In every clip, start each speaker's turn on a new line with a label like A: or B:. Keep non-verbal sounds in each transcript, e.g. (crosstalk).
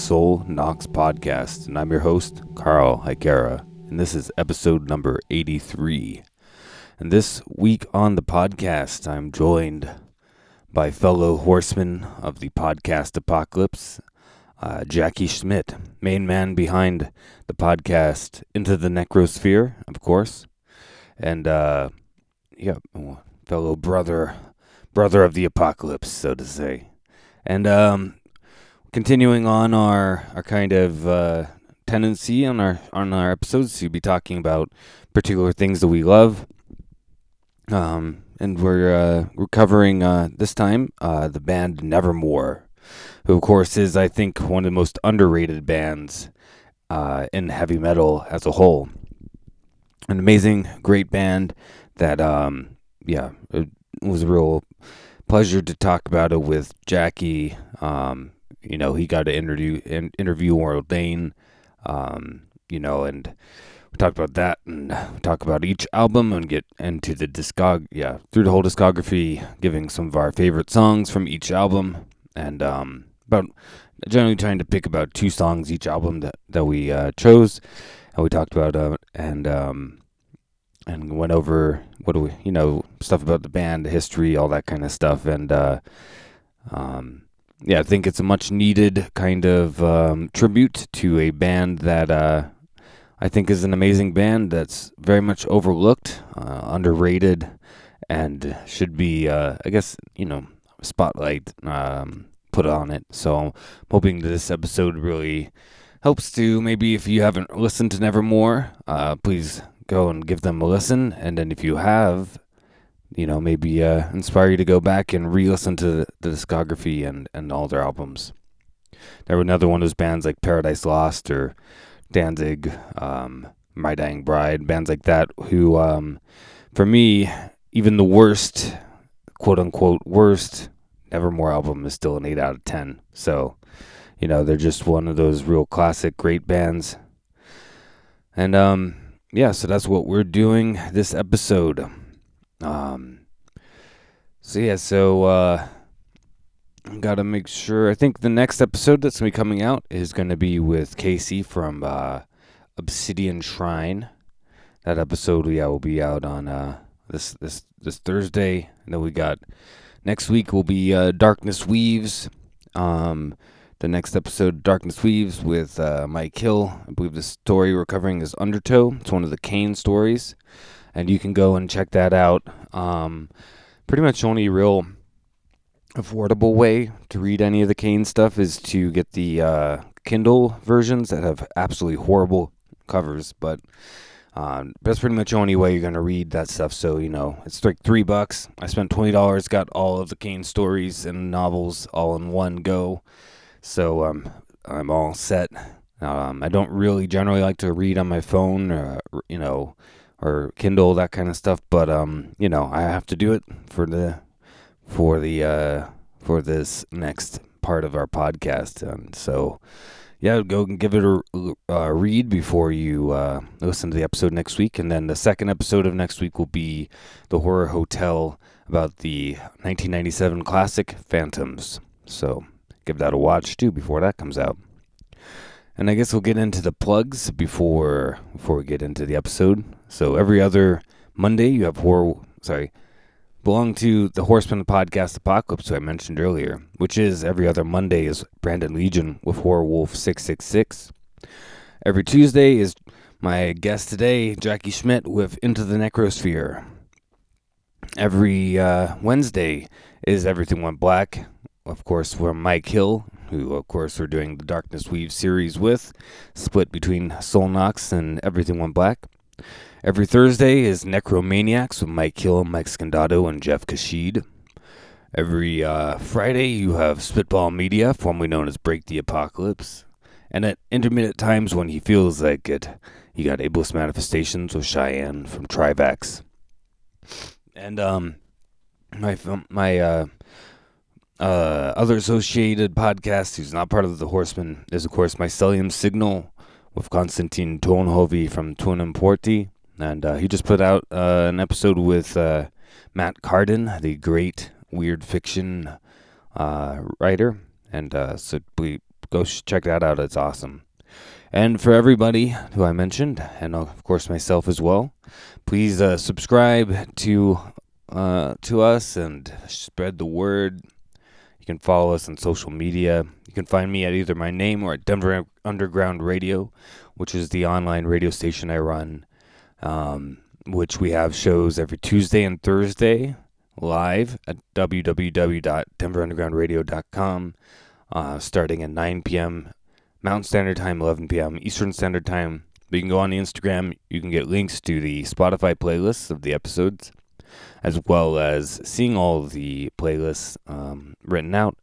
A: Sol Nox Podcast, and I'm your host, Carl Hikera, and this is episode number 83. And this week on the podcast, I'm joined by fellow horseman of the podcast apocalypse, uh, Jackie Smit, main man behind the podcast Into the Necrosphere, of course, and uh, yeah, fellow brother, brother of the apocalypse, so to say. And um, continuing on our our kind of uh, tendency on our on our episodes to be talking about particular things that we love. Um, and we're uh, we're covering uh, this time uh, the band Nevermore, who of course is I think one of the most underrated bands uh, in heavy metal as a whole. An amazing, great band that um, yeah, it was a real pleasure to talk about it with Jackie. Um, you know, he got to interview in, interview Warrel Dane, um, you know, and we talked about that and talk about each album and get into the discog yeah through the whole discography, giving some of our favorite songs from each album and um, about generally trying to pick about two songs each album that that we uh, chose. And we talked about uh, and um, and went over what do we you know stuff about the band, the history, all that kind of stuff, and uh, um, yeah, I think it's a much needed kind of um, tribute to a band that uh, I think is an amazing band that's very much overlooked, uh, underrated, and should be, uh, I guess, you know, spotlight um, put on it. So I'm hoping this episode really helps to maybe if you haven't listened to Nevermore, uh, please go and give them a listen. And then if you have, you know, maybe uh, inspire you to go back and re-listen to the, discography and, and all their albums. There were another one of those bands like Paradise Lost or Danzig, um, My Dying Bride, bands like that, who, um, for me, even the worst, quote unquote, worst Nevermore album is still an 8 out of 10. So, you know, they're just one of those real classic, great bands. And, um, yeah, so that's what we're doing this episode. Um, so yeah, so uh, gotta make sure. I think the next episode that's gonna be coming out is gonna be with Casey from uh, Obsidian Shrine. That episode, yeah, will be out on uh, this this this Thursday. And then we got next week will be uh, Darkness Weaves. Um, the next episode, Darkness Weaves, with uh, Mike Hill. I believe the story we're covering is Undertow. It's one of the Kane stories and you can go and check that out. Um, pretty much only real affordable way to read any of the Kane stuff is to get the uh, Kindle versions that have absolutely horrible covers, but um, that's pretty much the only way you're gonna read that stuff. So you know, it's like three bucks. I spent twenty dollars, got all of the Kane stories and novels all in one go. So um, I'm all set. Um, I don't really generally like to read on my phone, you know, or Kindle, that kind of stuff. But um, you know, I have to do it for the for the uh, for this next part of our podcast, and so yeah, go and give it a uh, read before you uh, listen to the episode next week. And then the second episode of next week will be the Horror Hotel about the 1997 classic Phantoms. So give that a watch too before that comes out. And I guess we'll get into the plugs before before we get into the episode. So every other Monday you have horror sorry, belong to the Horseman Podcast Apocalypse who I mentioned earlier, which is every other Monday is Brandon Legion with Horror Wolf 666. Every Tuesday is my guest today, Jackie Smit with Into the Necrosphere. Every uh, Wednesday is Everything Went Black, of course, from Mike Hill who, of course, we're doing the Darkness Weave series with, split between Sol Nox and Everything Went Black. Every Thursday is Necromaniacs with Mike Hill, Mike Scandato, and Jeff Kashid. Every uh, Friday, you have Spitball Media, formerly known as Break the Apocalypse. And at intermittent times when he feels like it, you got Ableist Manifestations with Cheyenne from Trivax. And um, my my uh, uh, other associated podcast who's not part of the Horseman is, of course, Mycelium Signal with Konstantin Tonhovi from Twin Porti. And uh, he just put out uh, an episode with uh, Matt Cardin, the great weird fiction uh, writer. And uh, so we go check that out. It's awesome. And for everybody who I mentioned, and of course myself as well, please subscribe to to us and spread the word. You can follow us on social media. You can find me at either my name or at Denver Underground Radio, which is the online radio station I run, um, which we have shows every Tuesday and Thursday live at www.denverundergroundradio.com, uh, starting at 9 p.m. Mountain Standard Time, 11 p.m. Eastern Standard Time. But you can go on the Instagram. You can get links to the Spotify playlists of the episodes, as well as seeing all the playlists um, written out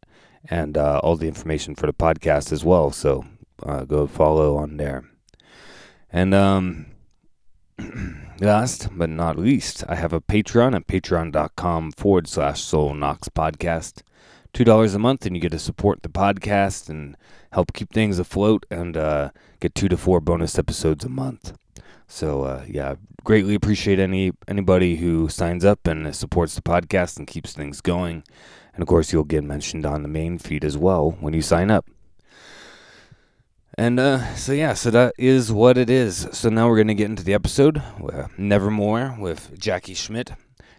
A: and uh, all the information for the podcast as well. So uh, go follow on there. And um, (clears throat) last but not least, I have a Patreon at patreon.com forward slash Sol Nox podcast. $2 a month, and you get to support the podcast and help keep things afloat and uh, get two to four bonus episodes a month. So uh, yeah, greatly appreciate any anybody who signs up and supports the podcast and keeps things going. And of course, you'll get mentioned on the main feed as well when you sign up. And uh, so yeah, so that is what it is. So now we're gonna get into the episode, uh, Nevermore with Jackie Smit,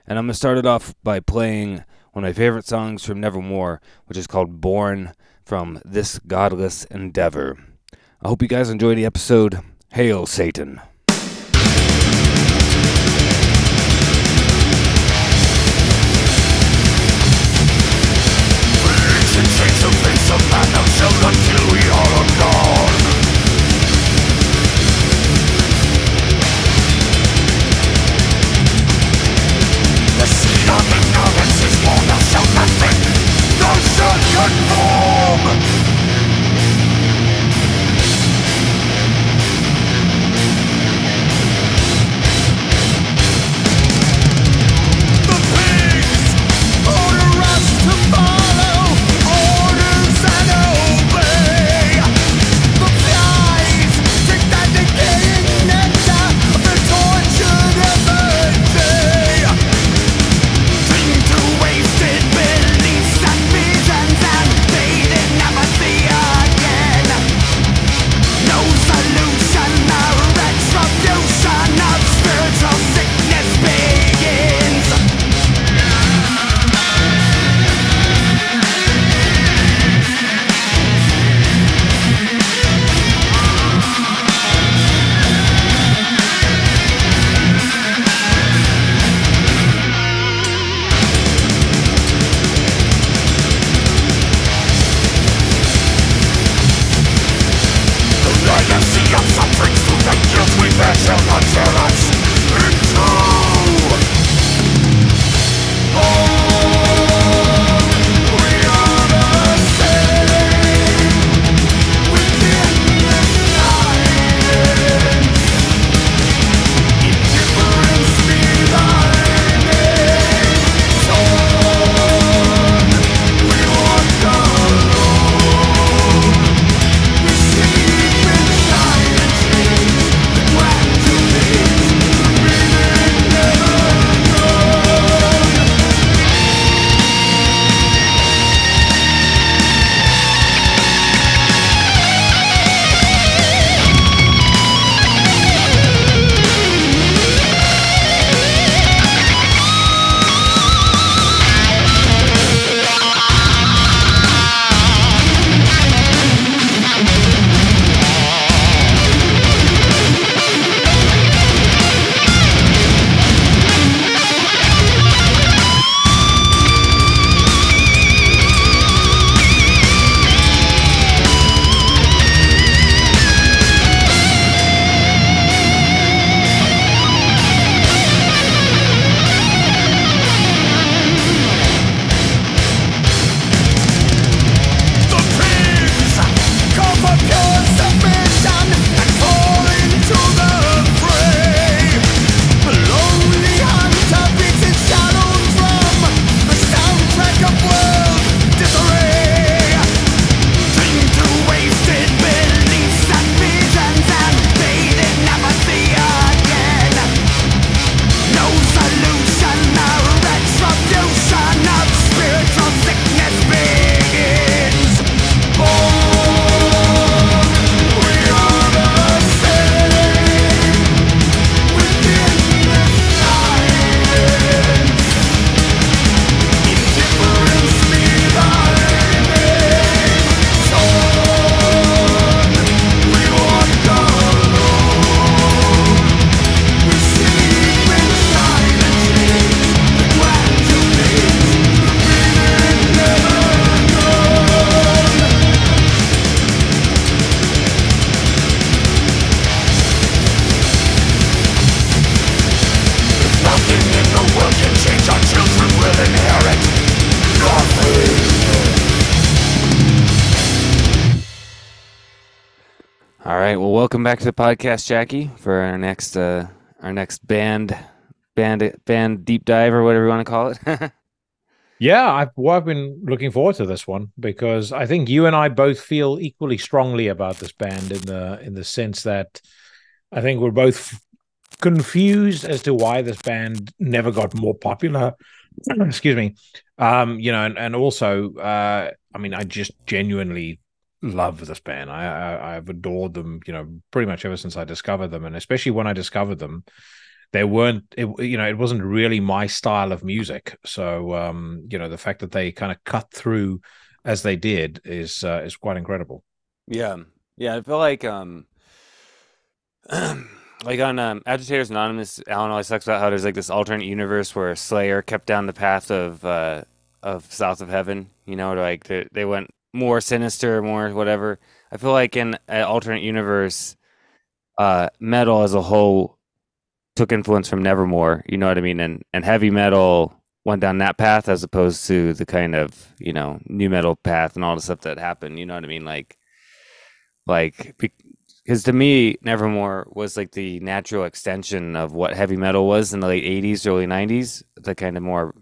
A: and I'm gonna start it off by playing one of my favorite songs from Nevermore, which is called Born from This Godless Endeavor. I hope you guys enjoy the episode. Hail Satan. Back to the podcast, Jackie, for our next uh, our next band band band deep dive or whatever you want to call it. (laughs)
B: yeah, I've well, I've been looking forward to this one because I think you and I both feel equally strongly about this band in the in the sense that I think we're both confused as to why this band never got more popular. (clears throat) Excuse me. Um, you know, and, and also, uh, I mean, I just genuinely love this band. I, I I've adored them, you know, pretty much ever since I discovered them, and especially when I discovered them, they weren't, it, you know, it wasn't really my style of music. So, um, you know, the fact that they kind of cut through as they did is uh, is quite incredible.
A: Yeah, yeah, I feel like um. (clears throat) like on um, Agitators Anonymous, Alan always talks about how there's like this alternate universe where Slayer kept down the path of uh, of South of Heaven. You know, like they, they went more sinister, more whatever. I feel like in an alternate universe, uh, metal as a whole took influence from Nevermore. You know what I mean? And and heavy metal went down that path as opposed to the kind of you know new metal path and all the stuff that happened. You know what I mean? Like like because to me, Nevermore was like the natural extension of what heavy metal was in the late '80s, early '90s. The kind of more,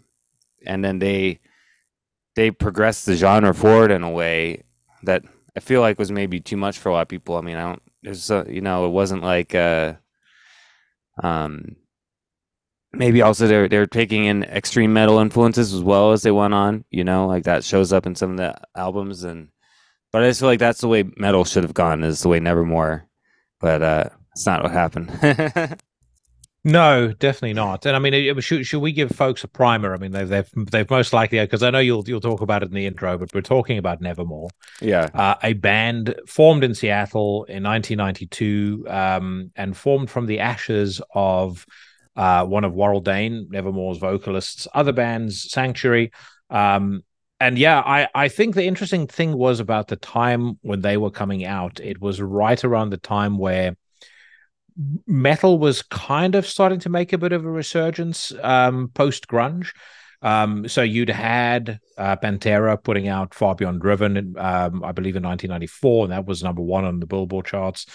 A: and then they they progressed the genre forward in a way that I feel like was maybe too much for a lot of people. I mean, I don't. There's a, you know, it wasn't like uh, um, maybe also they're they're taking in extreme metal influences as well as they went on. You know, like that shows up in some of the albums and but I just feel like that's the way metal should have gone, is the way Nevermore. But uh, it's not what happened. (laughs)
B: no, definitely not. And I mean, should should we give folks a primer? I mean, they've they've, they've most likely because I know you'll you'll talk about it in the intro, but we're talking about Nevermore.
A: Yeah,
B: uh, a band formed in Seattle in 1992 um, and formed from the ashes of uh, one of Warrel Dane, Nevermore's vocalists, other bands, Sanctuary. Um, and yeah, I, I think the interesting thing was about the time when they were coming out. It was right around the time where metal was kind of starting to make a bit of a resurgence um, post grunge. Um, so you'd had uh, Pantera putting out Far Beyond Driven, um, I believe in 1994, and that was number one on the Billboard charts.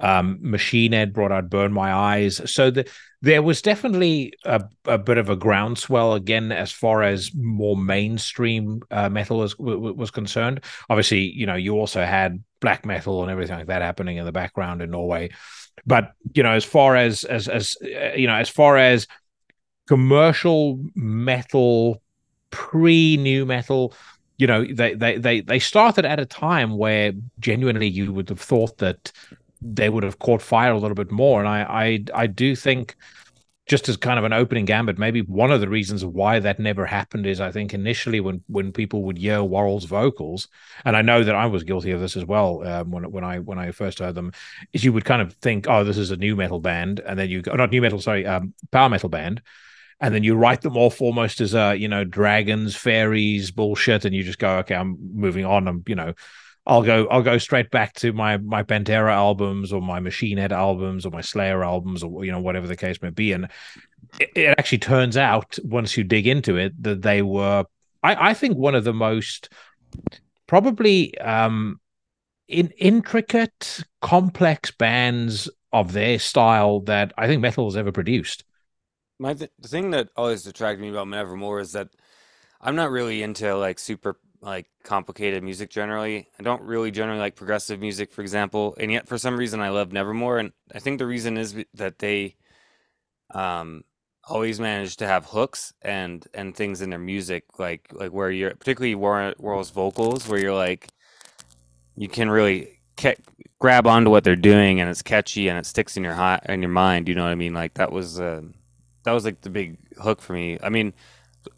B: Um, Machine Head brought out Burn My Eyes. So the, there was definitely a, a, bit of a groundswell again as far as more mainstream uh, metal was, was concerned. Obviously, you know, you also had black metal and everything like that happening in the background in Norway. But you know, as far as as as uh, you know, as far as commercial metal, pre new metal, you know, they they they they started at a time where genuinely you would have thought that they would have caught fire a little bit more. And I, I, I do think, just as kind of an opening gambit, maybe one of the reasons why that never happened is I think initially when when people would hear Warrel's vocals, and I know that I was guilty of this as well um, when when I when I first heard them, is you would kind of think, oh, this is a new metal band, and then you go, not new metal, sorry, um, power metal band, and then you write them off almost as a you know dragons, fairies, bullshit, and you just go, okay, I'm moving on. I'm you know I'll go I'll go straight back to my my Pantera albums or my Machine Head albums or my Slayer albums or you know whatever the case may be. And it, it actually turns out once you dig into it that they were I, I think one of the most probably um in intricate, complex bands of their style that I think metal has ever produced.
A: My th- the thing that always attracted me about Nevermore is that I'm not really into like super like complicated music generally. I don't really generally like progressive music, for example, and yet for some reason I love Nevermore, and I think the reason is that they um always manage to have hooks and and things in their music like like where you're particularly Warrel's vocals where you're like you can really ke- grab onto what they're doing and it's catchy and it sticks in your hot in your mind you know what i mean? Like that was uh, that was like the big hook for me. I mean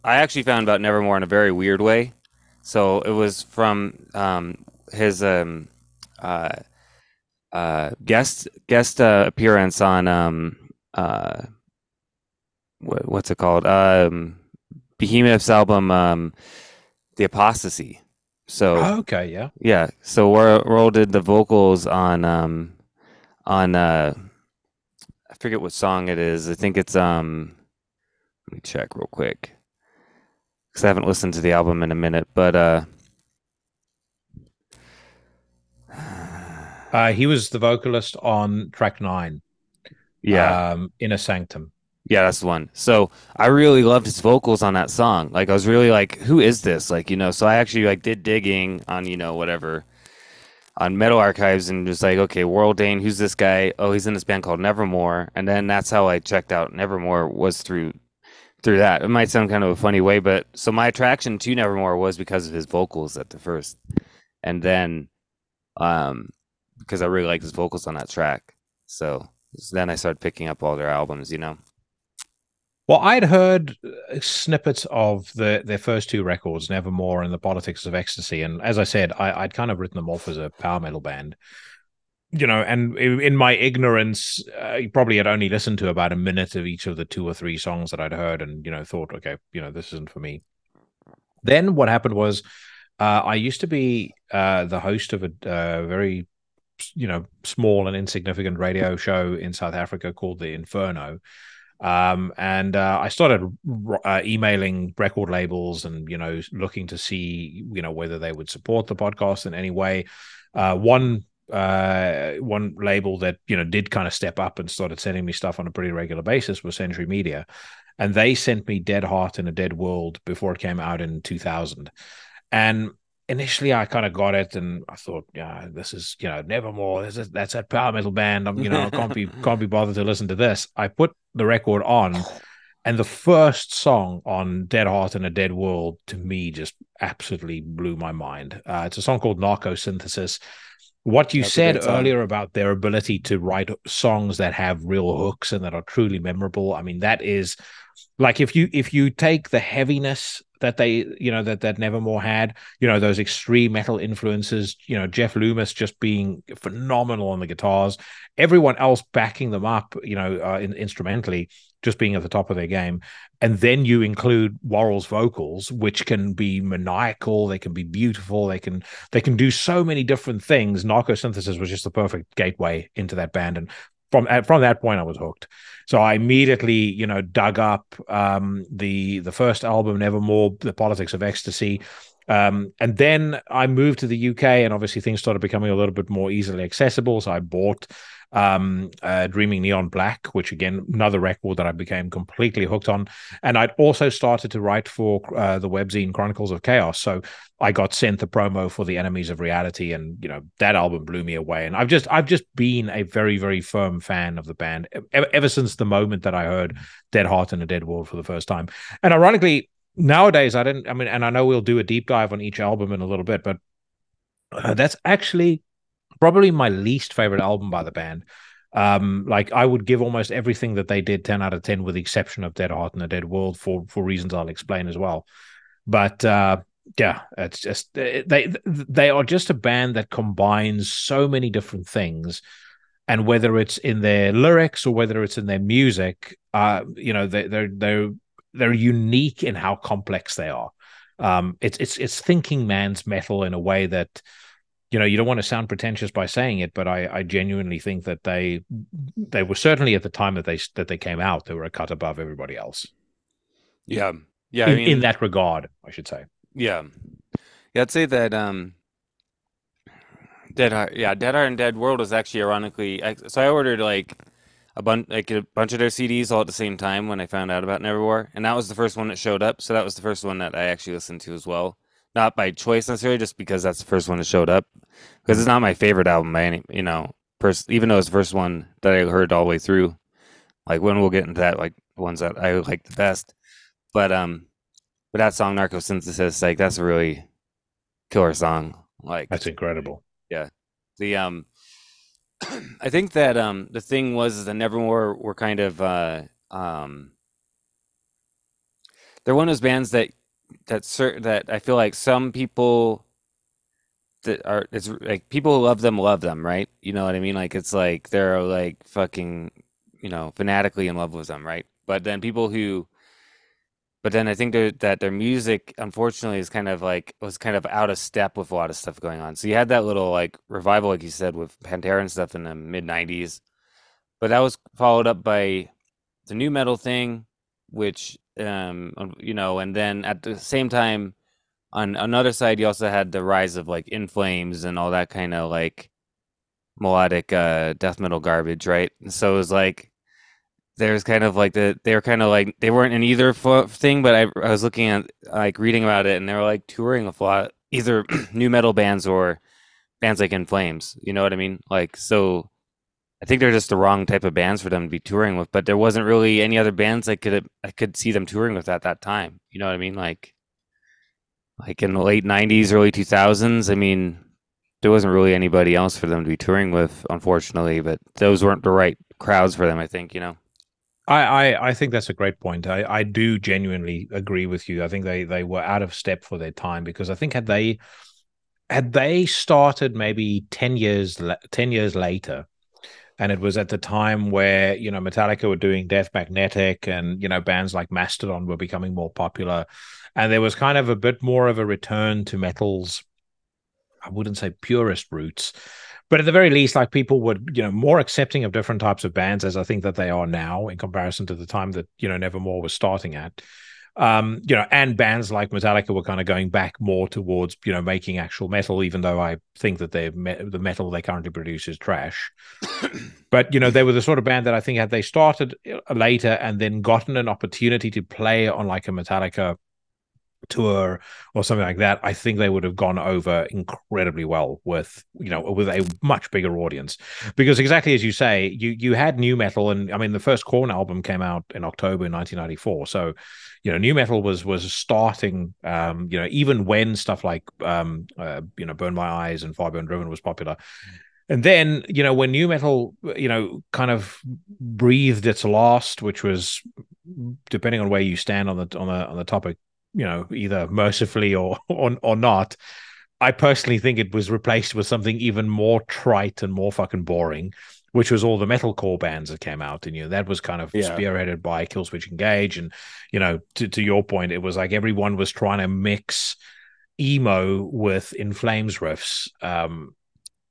A: i actually found about nevermore in a very weird way so it was from um, his um, uh, uh, guest guest uh, appearance on um, uh, what, what's it called? Um, Behemoth's album, um, The Apostasy. So
B: oh, okay, yeah,
A: yeah. So Warrel did the vocals on um, on uh, I forget what song it is. I think it's um, let me check real quick because I haven't listened to the album in a minute. But uh,
B: Uh, he was the vocalist on track nine.
A: Yeah.
B: Um, Inner Sanctum.
A: Yeah, that's the one. So I really loved his vocals on that song. Like I was really like, who is this? Like, you know, so I actually like did digging on, you know, whatever on Metal Archives and just like, okay, Warrel Dane, who's this guy? Oh, he's in this band called Nevermore. And then that's how I checked out Nevermore was through through that. It might sound kind of a funny way, but so my attraction to Nevermore was because of his vocals at the first. And then um because I really liked his vocals on that track. So, so then I started picking up all their albums, you know.
B: Well, I'd heard uh, snippets of the their first two records, Nevermore and The Politics of Ecstasy, and as I said, I, would kind of written them off as a power metal band, you know. And in my ignorance, uh, probably had only listened to about a minute of each of the two or three songs that I'd heard, and you know, thought, okay, you know, this isn't for me. Then what happened was, uh, I used to be uh, the host of a uh, very, you know, small and insignificant radio show in South Africa called the Inferno um, and uh, I started uh, emailing record labels and you know looking to see you know whether they would support the podcast in any way. Uh, one uh, one label that you know did kind of step up and started sending me stuff on a pretty regular basis was Century Media, and they sent me Dead Heart in a Dead World before it came out in 2000, and initially I kind of got it and I thought, yeah, this is, you know, Nevermore. This is, that's that power metal band. I'm, you know, I can't be (laughs) can't be bothered to listen to this. I put the record on and the first song on Dead Heart in a Dead World to me just absolutely blew my mind. Uh, it's a song called Narcosynthesis. What you That's said earlier about their ability to write songs that have real hooks and that are truly memorable, I mean, that is like if you if you take the heaviness that they you know that that Nevermore had you know those extreme metal influences you know Jeff Loomis just being phenomenal on the guitars everyone else backing them up you know uh, in, instrumentally just being at the top of their game. And then you include Warrel's vocals which can be maniacal they can be beautiful they can they can do so many different things. Narcosynthesis was just the perfect gateway into that band and from from that point I was hooked. So I immediately, you know, dug up um, the the first album, Nevermore, The Politics of Ecstasy. Um, and then I moved to the UK, and obviously things started becoming a little bit more easily accessible. So I bought um, uh, Dreaming Neon Black, which again, another record that I became completely hooked on. And I'd also started to write for uh, the webzine Chronicles of Chaos. So I got sent the promo for the Enemies of Reality, and you know that album blew me away. And I've just I've just been a very very firm fan of the band ever, ever since the moment that I heard Dead Heart in a Dead World for the first time. And ironically, nowadays I didn't. I mean, and I know we'll do a deep dive on each album in a little bit, but uh, that's actually probably my least favorite album by the band. Um, like I would give almost everything that they did 10 out of 10 with the exception of Dead Heart and the Dead World for for reasons I'll explain as well. But uh yeah, it's just they they are just a band that combines so many different things and whether it's in their lyrics or whether it's in their music, uh you know, they they're they're they're unique in how complex they are. Um it's it's it's thinking man's metal in a way that you know, you don't want to sound pretentious by saying it, but I, I genuinely think that they they were certainly at the time that they that they came out, they were a cut above everybody else.
A: Yeah, yeah.
B: In,
A: I mean,
B: in that regard, I should say.
A: Yeah, yeah. I'd say that um, Dead Heart, yeah, Dead Heart and Dead World is actually ironically. So I ordered like a bunch like a bunch of their CDs all at the same time when I found out about Nevermore, and that was the first one that showed up. So that was the first one that I actually listened to as well not by choice necessarily, just because that's the first one that showed up. Because it's not my favorite album by any, you know, pers- even though it's the first one that I heard all the way through. Like when we'll get into that, like ones that I like the best. But um, but that song Narcosynthesis, like that's a really killer song. Like
B: that's incredible.
A: Yeah, the um, (clears throat) I think that um, the thing was that Nevermore were kind of uh um, they're one of those bands that that certain that I feel like some people that are it's like people who love them love them, right? You know what I mean? Like it's like they're like fucking, you know, fanatically in love with them, right? But then people who but then I think that their music unfortunately is kind of like was kind of out of step with a lot of stuff going on. So you had that little like revival like you said with Pantera and stuff in the mid 90s. But that was followed up by the new metal thing which um you know and then at the same time on another side you also had the rise of like in flames and all that kind of like melodic uh, death metal garbage, right? And so it was like there's kind of like the they were kind of like they weren't in either thing, but I, I was looking at like reading about it, and they were like touring a lot, either (clears throat) new metal bands or bands like In Flames. You know what I mean? Like so. I think they're just the wrong type of bands for them to be touring with, but there wasn't really any other bands I could I could see them touring with at that time. You know what I mean? Like like in the late 90s, early 2000s. I mean, there wasn't really anybody else for them to be touring with, unfortunately, but those weren't the right crowds for them, I think, you know.
B: I, I, I think that's a great point. I, I do genuinely agree with you. I think they, they were out of step for their time because I think had they had they started maybe 10 years 10 years later and it was at the time where you know Metallica were doing Death Magnetic and you know bands like Mastodon were becoming more popular and there was kind of a bit more of a return to metal's I wouldn't say purist roots, but at the very least, like people were, you know, more accepting of different types of bands as I think that they are now in comparison to the time that, you know, Nevermore was starting at. Um, you know, and bands like Metallica were kind of going back more towards, you know, making actual metal, even though I think that they me- the metal they currently produce is trash. (coughs) but you know, they were the sort of band that I think had they started uh, later and then gotten an opportunity to play on like a Metallica tour or something like that, I think they would have gone over incredibly well with you know with a much bigger audience. Because exactly as you say, you you had new metal, and I mean the first Korn album came out in October 1994, so you know new metal was was starting. Um, you know even when stuff like um, uh, you know Burn My Eyes and Far Beyond Driven was popular. And then, you know, when new metal, you know, kind of breathed its last, which was depending on where you stand on the on the on the topic, you know, either mercifully or (laughs) or, or not. I personally think it was replaced with something even more trite and more fucking boring, which was all the metalcore bands that came out. And you know, that was kind of yeah. spearheaded by Killswitch Engage. And, you know, to, to your point, it was like everyone was trying to mix emo with In Flames riffs. Um,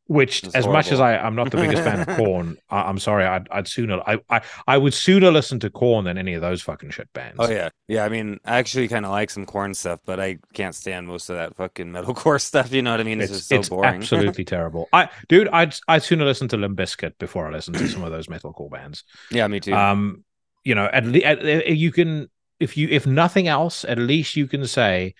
B: which as horrible. much as I, I'm not the biggest fan of (laughs) Korn, I, am sorry, I'd, I'd sooner I, I I would sooner listen to Korn than any of those fucking shit bands.
A: Oh yeah, yeah. I mean, I actually kind of like some Korn stuff, but I can't stand most of that fucking metalcore (laughs) stuff. You know what I mean? It's, it's just so
B: it's
A: boring.
B: absolutely (laughs) terrible. I dude, I'd I'd sooner listen to Limp Bizkit before I listen to some of those metalcore bands.
A: Yeah, me too.
B: Um, you know, at least you can if you if nothing else, at least you can say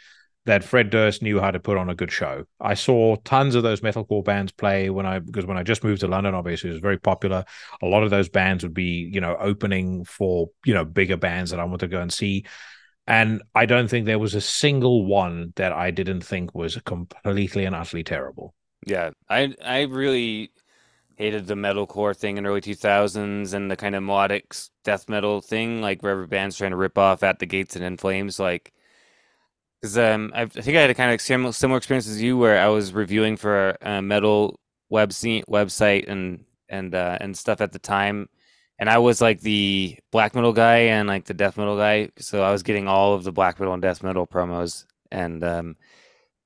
B: that Fred Durst knew how to put on a good show. I saw tons of those metalcore bands play when I because when I just moved to London, obviously it was very popular. A lot of those bands would be, you know, opening for, you know, bigger bands that I want to go and see. And I don't think there was a single one that I didn't think was completely and utterly terrible.
A: Yeah. I I really hated the metalcore thing in early 2000s and the kind of melodic death metal thing, like wherever bands trying to rip off at the gates and in flames, like because um, I think I had a kind of similar, similar experience as you, where I was reviewing for a metal webzine, website and and uh, and stuff at the time, and I was like the black metal guy and like the death metal guy, so I was getting all of the black metal and death metal promos, and um,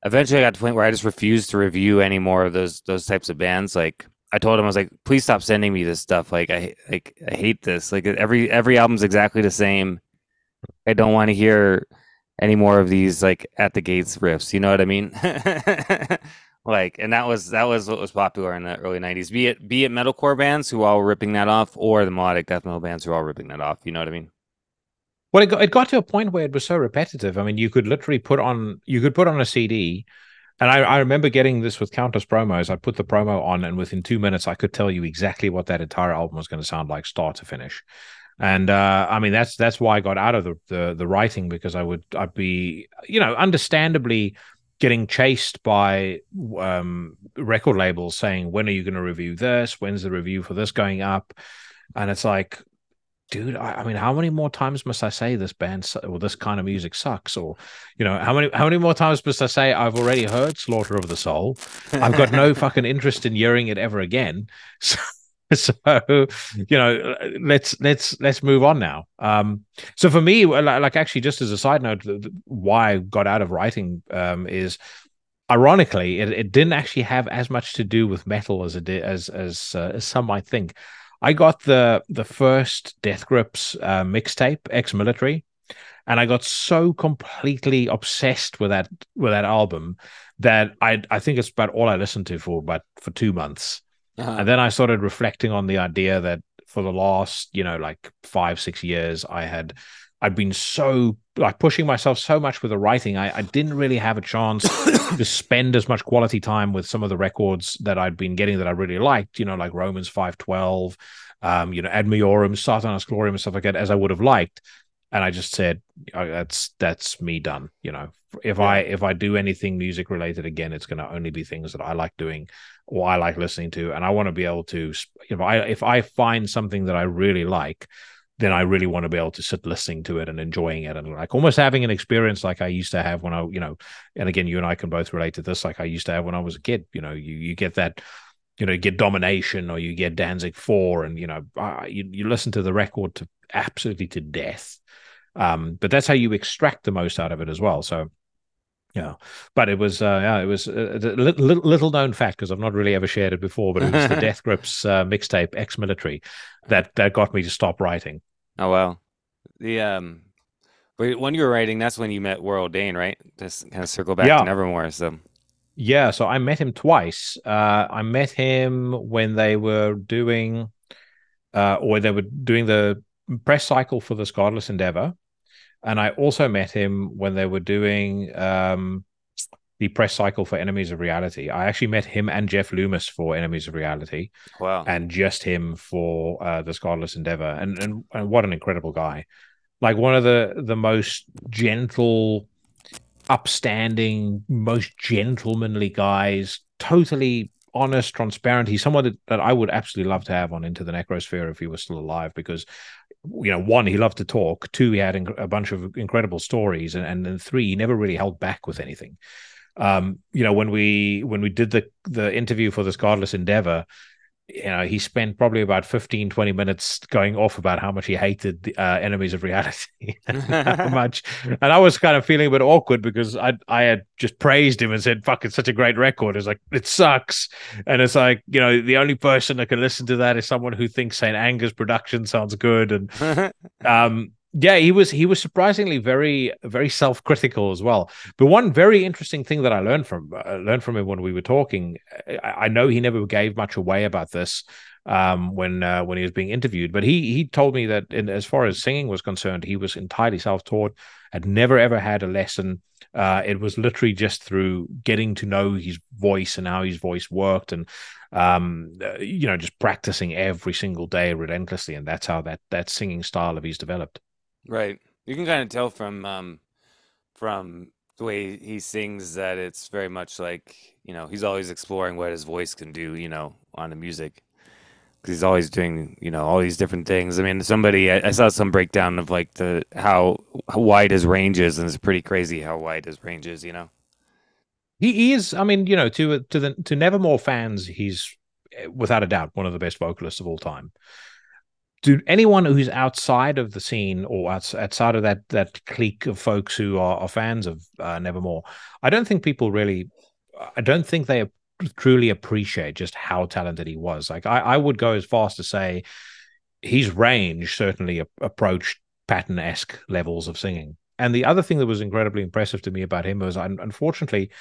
A: eventually I got to the point where I just refused to review any more of those those types of bands. Like I told him, I was like, please stop sending me this stuff. Like I like I hate this. Like every every album's exactly the same. I don't want to hear any more of these like at the gates riffs. You know what I mean? (laughs) like, and that was that was what was popular in the early '90s. Be it be it metalcore bands who all ripping that off, or the melodic death metal bands who are all ripping that off. You know what I mean?
B: Well, it got, it got to a point where it was so repetitive. I mean, you could literally put on you could put on a CD, and I, I remember getting this with Countess promos. I put the promo on, and within two minutes, I could tell you exactly what that entire album was going to sound like, start to finish and uh, I mean that's that's why I got out of the, the, the writing because I would I'd be you know understandably getting chased by um, record labels saying when are you going to review this? When's the review for this going up? And it's like dude I, I, mean how many more times must I say this band or this kind of music sucks? Or you know how many how many more times must I say I've already heard Slaughter of the Soul. I've got no (laughs) fucking interest in hearing it ever again. (laughs) So (laughs) so you know let's let's let's move on now. Um so for me like actually just as a side note why i got out of writing um is ironically it, it didn't actually have as much to do with metal as it did as as, uh, as some might think. I got the the first death grips uh, mixtape ex-military and i got so completely obsessed with that with that album that i i think it's about all i listened to for about for two months Uh-huh. And then I started reflecting on the idea that for the last, you know, like five, six years, I had I'd been so like pushing myself so much with the writing. I, I didn't really have a chance (coughs) to spend as much quality time with some of the records that I'd been getting that I really liked, you know, like Romans 512, um, you know, Ad Majorem, Sathanas Gloriam, and stuff like that, as I would have liked. And I just said, oh, that's that's me done. You know, if yeah. I if I do anything music related again, it's going to only be things that I like doing or I like listening to, and I want to be able to. If I if I find something that I really like, then I really want to be able to sit listening to it and enjoying it and like almost having an experience like I used to have when I, you know, and again, you and I can both relate to this, like I used to have when I was a kid. You know, you you get that, you know, you get domination or you get Danzig Four, and you know, uh, you you listen to the record to absolutely to death. Um, but that's how you extract the most out of it as well. So yeah, but it was uh, yeah, it was a, a little, little known fact because I've not really ever shared it before. But it was the (laughs) Death Grips uh, mixtape, ex-military, that that got me to stop writing.
A: Oh well, the um, when you were writing, that's when you met Warrel Dane, right? Just kind of circle back yeah. to Nevermore. So
B: yeah, so I met him twice. Uh, I met him when they were doing, uh, or they were doing the press cycle for this Godless Endeavor and I also met him when they were doing um, the press cycle for Enemies of Reality. I actually met him and Jeff Loomis for Enemies of Reality.
A: Wow.
B: And just him for uh, the Godless Endeavor. And, and and what an incredible guy. Like one of the the most gentle, upstanding, most gentlemanly guys, totally honest, transparent. He's someone that, that I would absolutely love to have on Into the Necrosphere if he was still alive because you know, one, he loved to talk. Two, he had a bunch of incredible stories, and and then three, he never really held back with anything. Um, you know, when we when we did the the interview for this Godless Endeavor, you know, he spent probably about 15, 20 minutes going off about how much he hated the uh, enemies of reality, (laughs) how (laughs) much. And I was kind of feeling a bit awkward because I I had just praised him and said, "Fuck, it's such a great record." It's like it sucks, and it's like you know the only person that can listen to that is someone who thinks Saint Anger's production sounds good, and (laughs) um, yeah, he was he was surprisingly very very self critical as well. But one very interesting thing that I learned from uh, learned from him when we were talking, I, I, know he never gave much away about this um, when uh, when he was being interviewed, but he he told me that in, as far as singing was concerned, he was entirely self taught, had never ever had a lesson. Uh, it was literally just through getting to know his voice and how his voice worked, and um, uh, you know, just practicing every single day relentlessly, and that's how that that singing style of his developed.
A: Right. You can kind of tell from um from the way he sings that it's very much like, you know, he's always exploring what his voice can do, you know, on the music. Cuz he's always doing, you know, all these different things. I mean, somebody I, I saw some breakdown of like the how, how wide his range is and it's pretty crazy how wide his range is, you know.
B: He, he is I mean, you know, to to the to Nevermore fans, he's eh, without a doubt one of the best vocalists of all time do anyone who's outside of the scene or outside of that that clique of folks who are, are fans of uh, Nevermore, I don't think people really, I don't think they truly appreciate just how talented he was. Like I, I would go as far as to say his range certainly a- approached Patton esque levels of singing. And the other thing that was incredibly impressive to me about him was, unfortunately,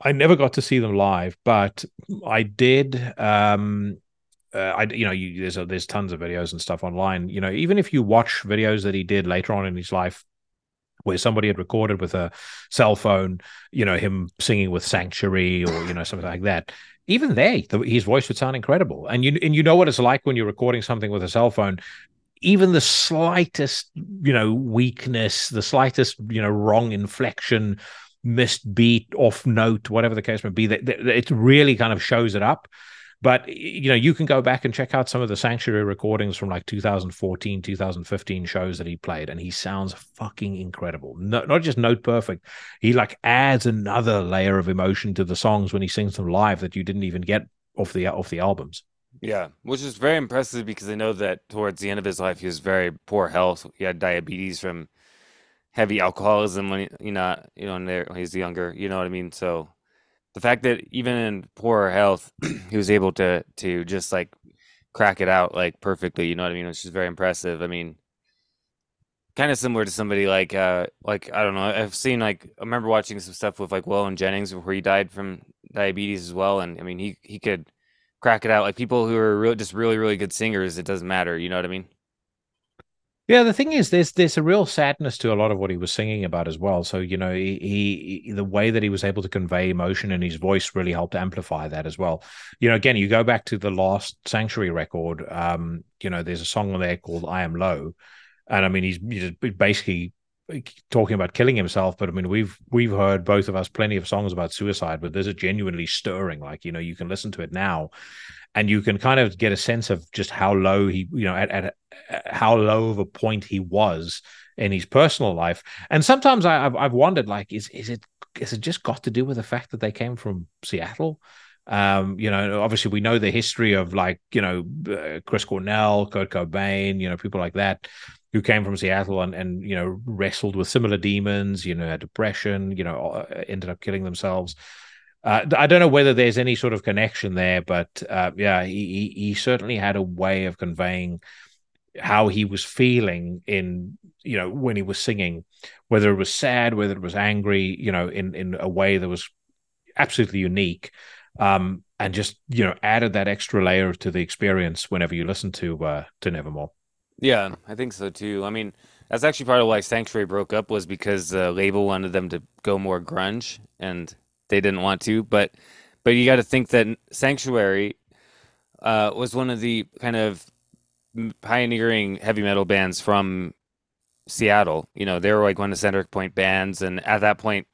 B: I never got to see them live, but I did um, uh, I you know you, there's a, there's tons of videos and stuff online. You know, even if you watch videos that he did later on in his life, where somebody had recorded with a cell phone, you know, him singing with Sanctuary or you know something like that. Even there, the, his voice would sound incredible, and you and you know what it's like when you're recording something with a cell phone. Even the slightest, you know, weakness, the slightest, you know, wrong inflection, missed beat, off note, whatever the case may be, that, that it really kind of shows it up. But you know, you can go back and check out some of the Sanctuary recordings from like 2014, 2015 shows that he played, and he sounds fucking incredible. No, not just note perfect. He like adds another layer of emotion to the songs when he sings them live that you didn't even get off the off the albums.
A: Yeah, which is very impressive because I know that towards the end of his life he was very poor health. He had diabetes from heavy alcoholism when he, you know you know when, he's younger. You know what I mean? So the fact that even in poor health, (clears throat) he was able to to just like crack it out like perfectly. You know what I mean? Which is very impressive. I mean, kind of similar to somebody like uh like I don't know. I've seen like I remember watching some stuff with like Waylon Jennings before he died from diabetes as well, and I mean he he could crack it out. Like people who are really, just really, really good singers, it doesn't matter. You know what I mean?
B: Yeah, the thing is, there's there's a real sadness to a lot of what he was singing about as well. So you know, he, he the way that he was able to convey emotion in his voice really helped amplify that as well. You know, again, you go back to the last Sanctuary record. Um, you know, there's a song on there called "I Am Low," and I mean, he's, he's basically talking about killing himself but i mean we've we've heard both of us plenty of songs about suicide but there's a genuinely stirring like you know you can listen to it now and you can kind of get a sense of just how low he you know at, at, at how low of a point he was in his personal life and sometimes I, have I've wondered like is is it is it just got to do with the fact that they came from seattle um, you know, obviously we know the history of like, you know, uh, Chris Cornell, Kurt Cobain, you know, people like that who came from Seattle and, and you know wrestled with similar demons, you know, had depression, you know, uh, ended up killing themselves. Uh, I don't know whether there's any sort of connection there, but uh, yeah, he, he certainly had a way of conveying how he was feeling in you know when he was singing, whether it was sad, whether it was angry, you know, in in a way that was absolutely unique. Um, and just you know added that extra layer to the experience whenever you listen to uh, to Nevermore.
A: Yeah, I think so too. I mean, that's actually part of why Sanctuary broke up was because the label wanted them to go more grunge, and they didn't want to. But but you got to think that Sanctuary uh, was one of the kind of pioneering heavy metal bands from Seattle. You know, they were like one of the center point bands, and at that point,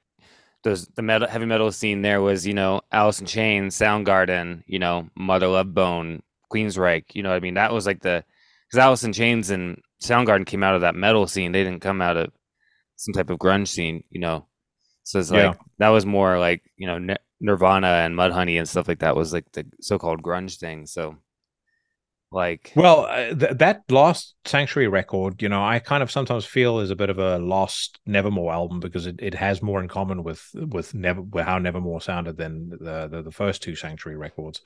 A: those the metal heavy metal scene there was you know Alice in Chains, Soundgarden, you know Mother Love Bone, Queensryche. You know, what I mean that was like the because Alice in Chains and Soundgarden came out of that metal scene. They didn't come out of some type of grunge scene, you know. So it's like yeah. that was more like you know Nirvana and Mudhoney and stuff like that was like the so-called grunge thing. So like
B: well uh, th- that lost sanctuary record you know i kind of sometimes feel is a bit of a lost nevermore album because it, it has more in common with with never with how nevermore sounded than the, the, the first two sanctuary records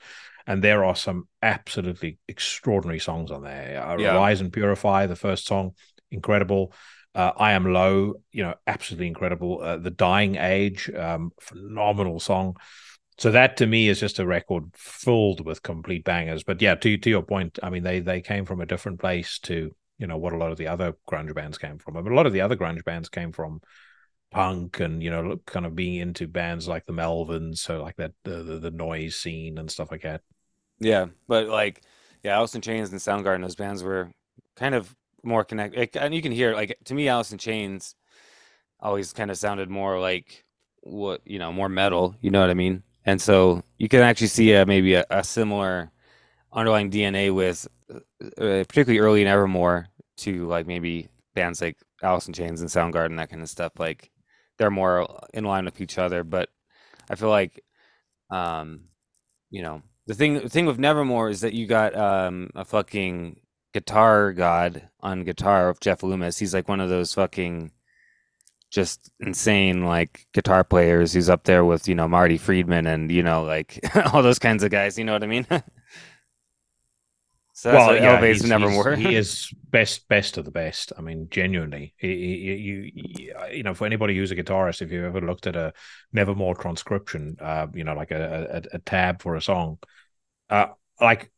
B: and there are some absolutely extraordinary songs on there uh, yeah. rise and purify the first song incredible uh, I am low, you know, absolutely incredible. Uh, the Dying Age, um, phenomenal song so that to me is just a record filled with complete bangers. But yeah, to to your point, I mean they they came from a different place to you know what a lot of the other grunge bands came from. Mean, a lot of the other grunge bands came from punk and you know kind of being into bands like the Melvins, so like that the the, the noise scene and stuff like that.
A: Yeah, but like yeah, in Chains and Soundgarden, those bands were kind of more connected. And you can hear like to me, in Chains always kind of sounded more like what you know, more metal. You know what I mean? And so you can actually see a, maybe a, a similar underlying DNA with uh, uh, particularly early Nevermore to like maybe bands like Alice in Chains and Soundgarden that kind of stuff. Like they're more in line with each other, but I feel like, um, you know, the thing the thing with Nevermore is that you got um, a fucking guitar god on guitar Jeff Loomis. He's like one of those fucking just insane like guitar players who's up there with you know Marty Friedman and you know like (laughs) all those kinds of guys. You know what I mean? (laughs)
B: so well, yeah, elevates Nevermore. he is (laughs) best best of the best. I mean, genuinely, you you know for anybody who's a guitarist, if you've ever looked at a Nevermore transcription, uh, you know like a, a, a tab for a song, uh, like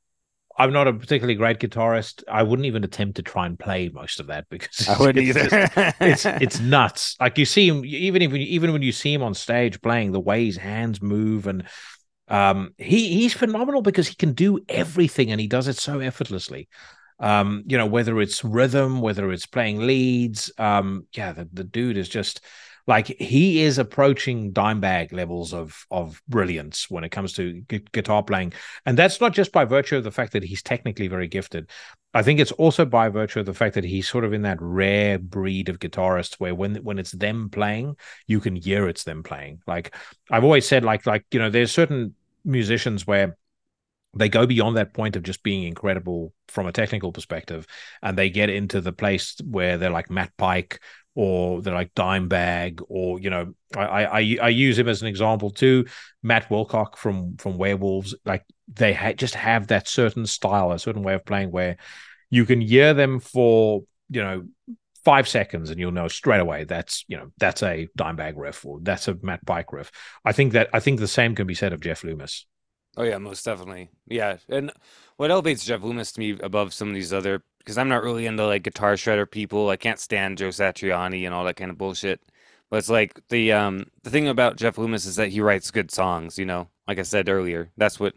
B: I'm not a particularly great guitarist. I wouldn't even attempt to try and play most of that because
A: I wouldn't
B: it's either. Just, (laughs) it's it's nuts. Like you see him, even if even when you see him on stage playing, the way his hands move and um, he he's phenomenal because he can do everything and he does it so effortlessly. Um, you know, whether it's rhythm, whether it's playing leads, um, yeah, the, the dude is just like he is approaching Dimebag levels of of brilliance when it comes to gu- guitar playing, and that's not just by virtue of the fact that he's technically very gifted. I think it's also by virtue of the fact that he's sort of in that rare breed of guitarists where when when it's them playing, you can hear it's them playing. Like I've always said, like like you know, there's certain musicians where they go beyond that point of just being incredible from a technical perspective and they get into the place where they're like Matt Pike or they're like Dimebag, or you know, I, I I use him as an example too. Matt Wilcock from from Werewolves, like they ha- just have that certain style, a certain way of playing where you can hear them for you know five seconds and you'll know straight away that's you know that's a Dimebag riff or that's a Matt Pike riff. I think that I think the same can be said of Jeff Loomis.
A: Oh yeah, most definitely. Yeah, and what elevates Jeff Loomis to me above some of these other because I'm not really into like guitar shredder people. I can't stand Joe Satriani and all that kind of bullshit. But it's like the um the thing about Jeff Loomis is that he writes good songs. You know, like I said earlier, that's what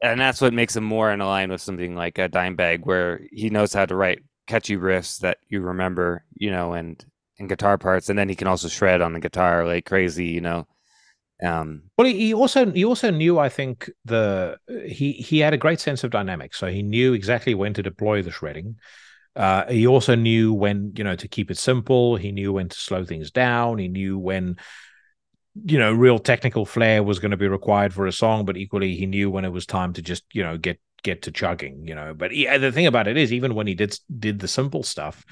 A: and that's what makes him more in line with something like a Dimebag, where he knows how to write catchy riffs that you remember. You know, and and guitar parts, and then he can also shred on the guitar like crazy. You know.
B: Um, well, he also he also knew. I think the he he had a great sense of dynamics, so he knew exactly when to deploy the shredding. Uh, he also knew when you know to keep it simple. He knew when to slow things down. He knew when you know real technical flair was going to be required for a song, but equally he knew when it was time to just you know get get to chugging. You know, but he, the thing about it is, even when he did did the simple stuff,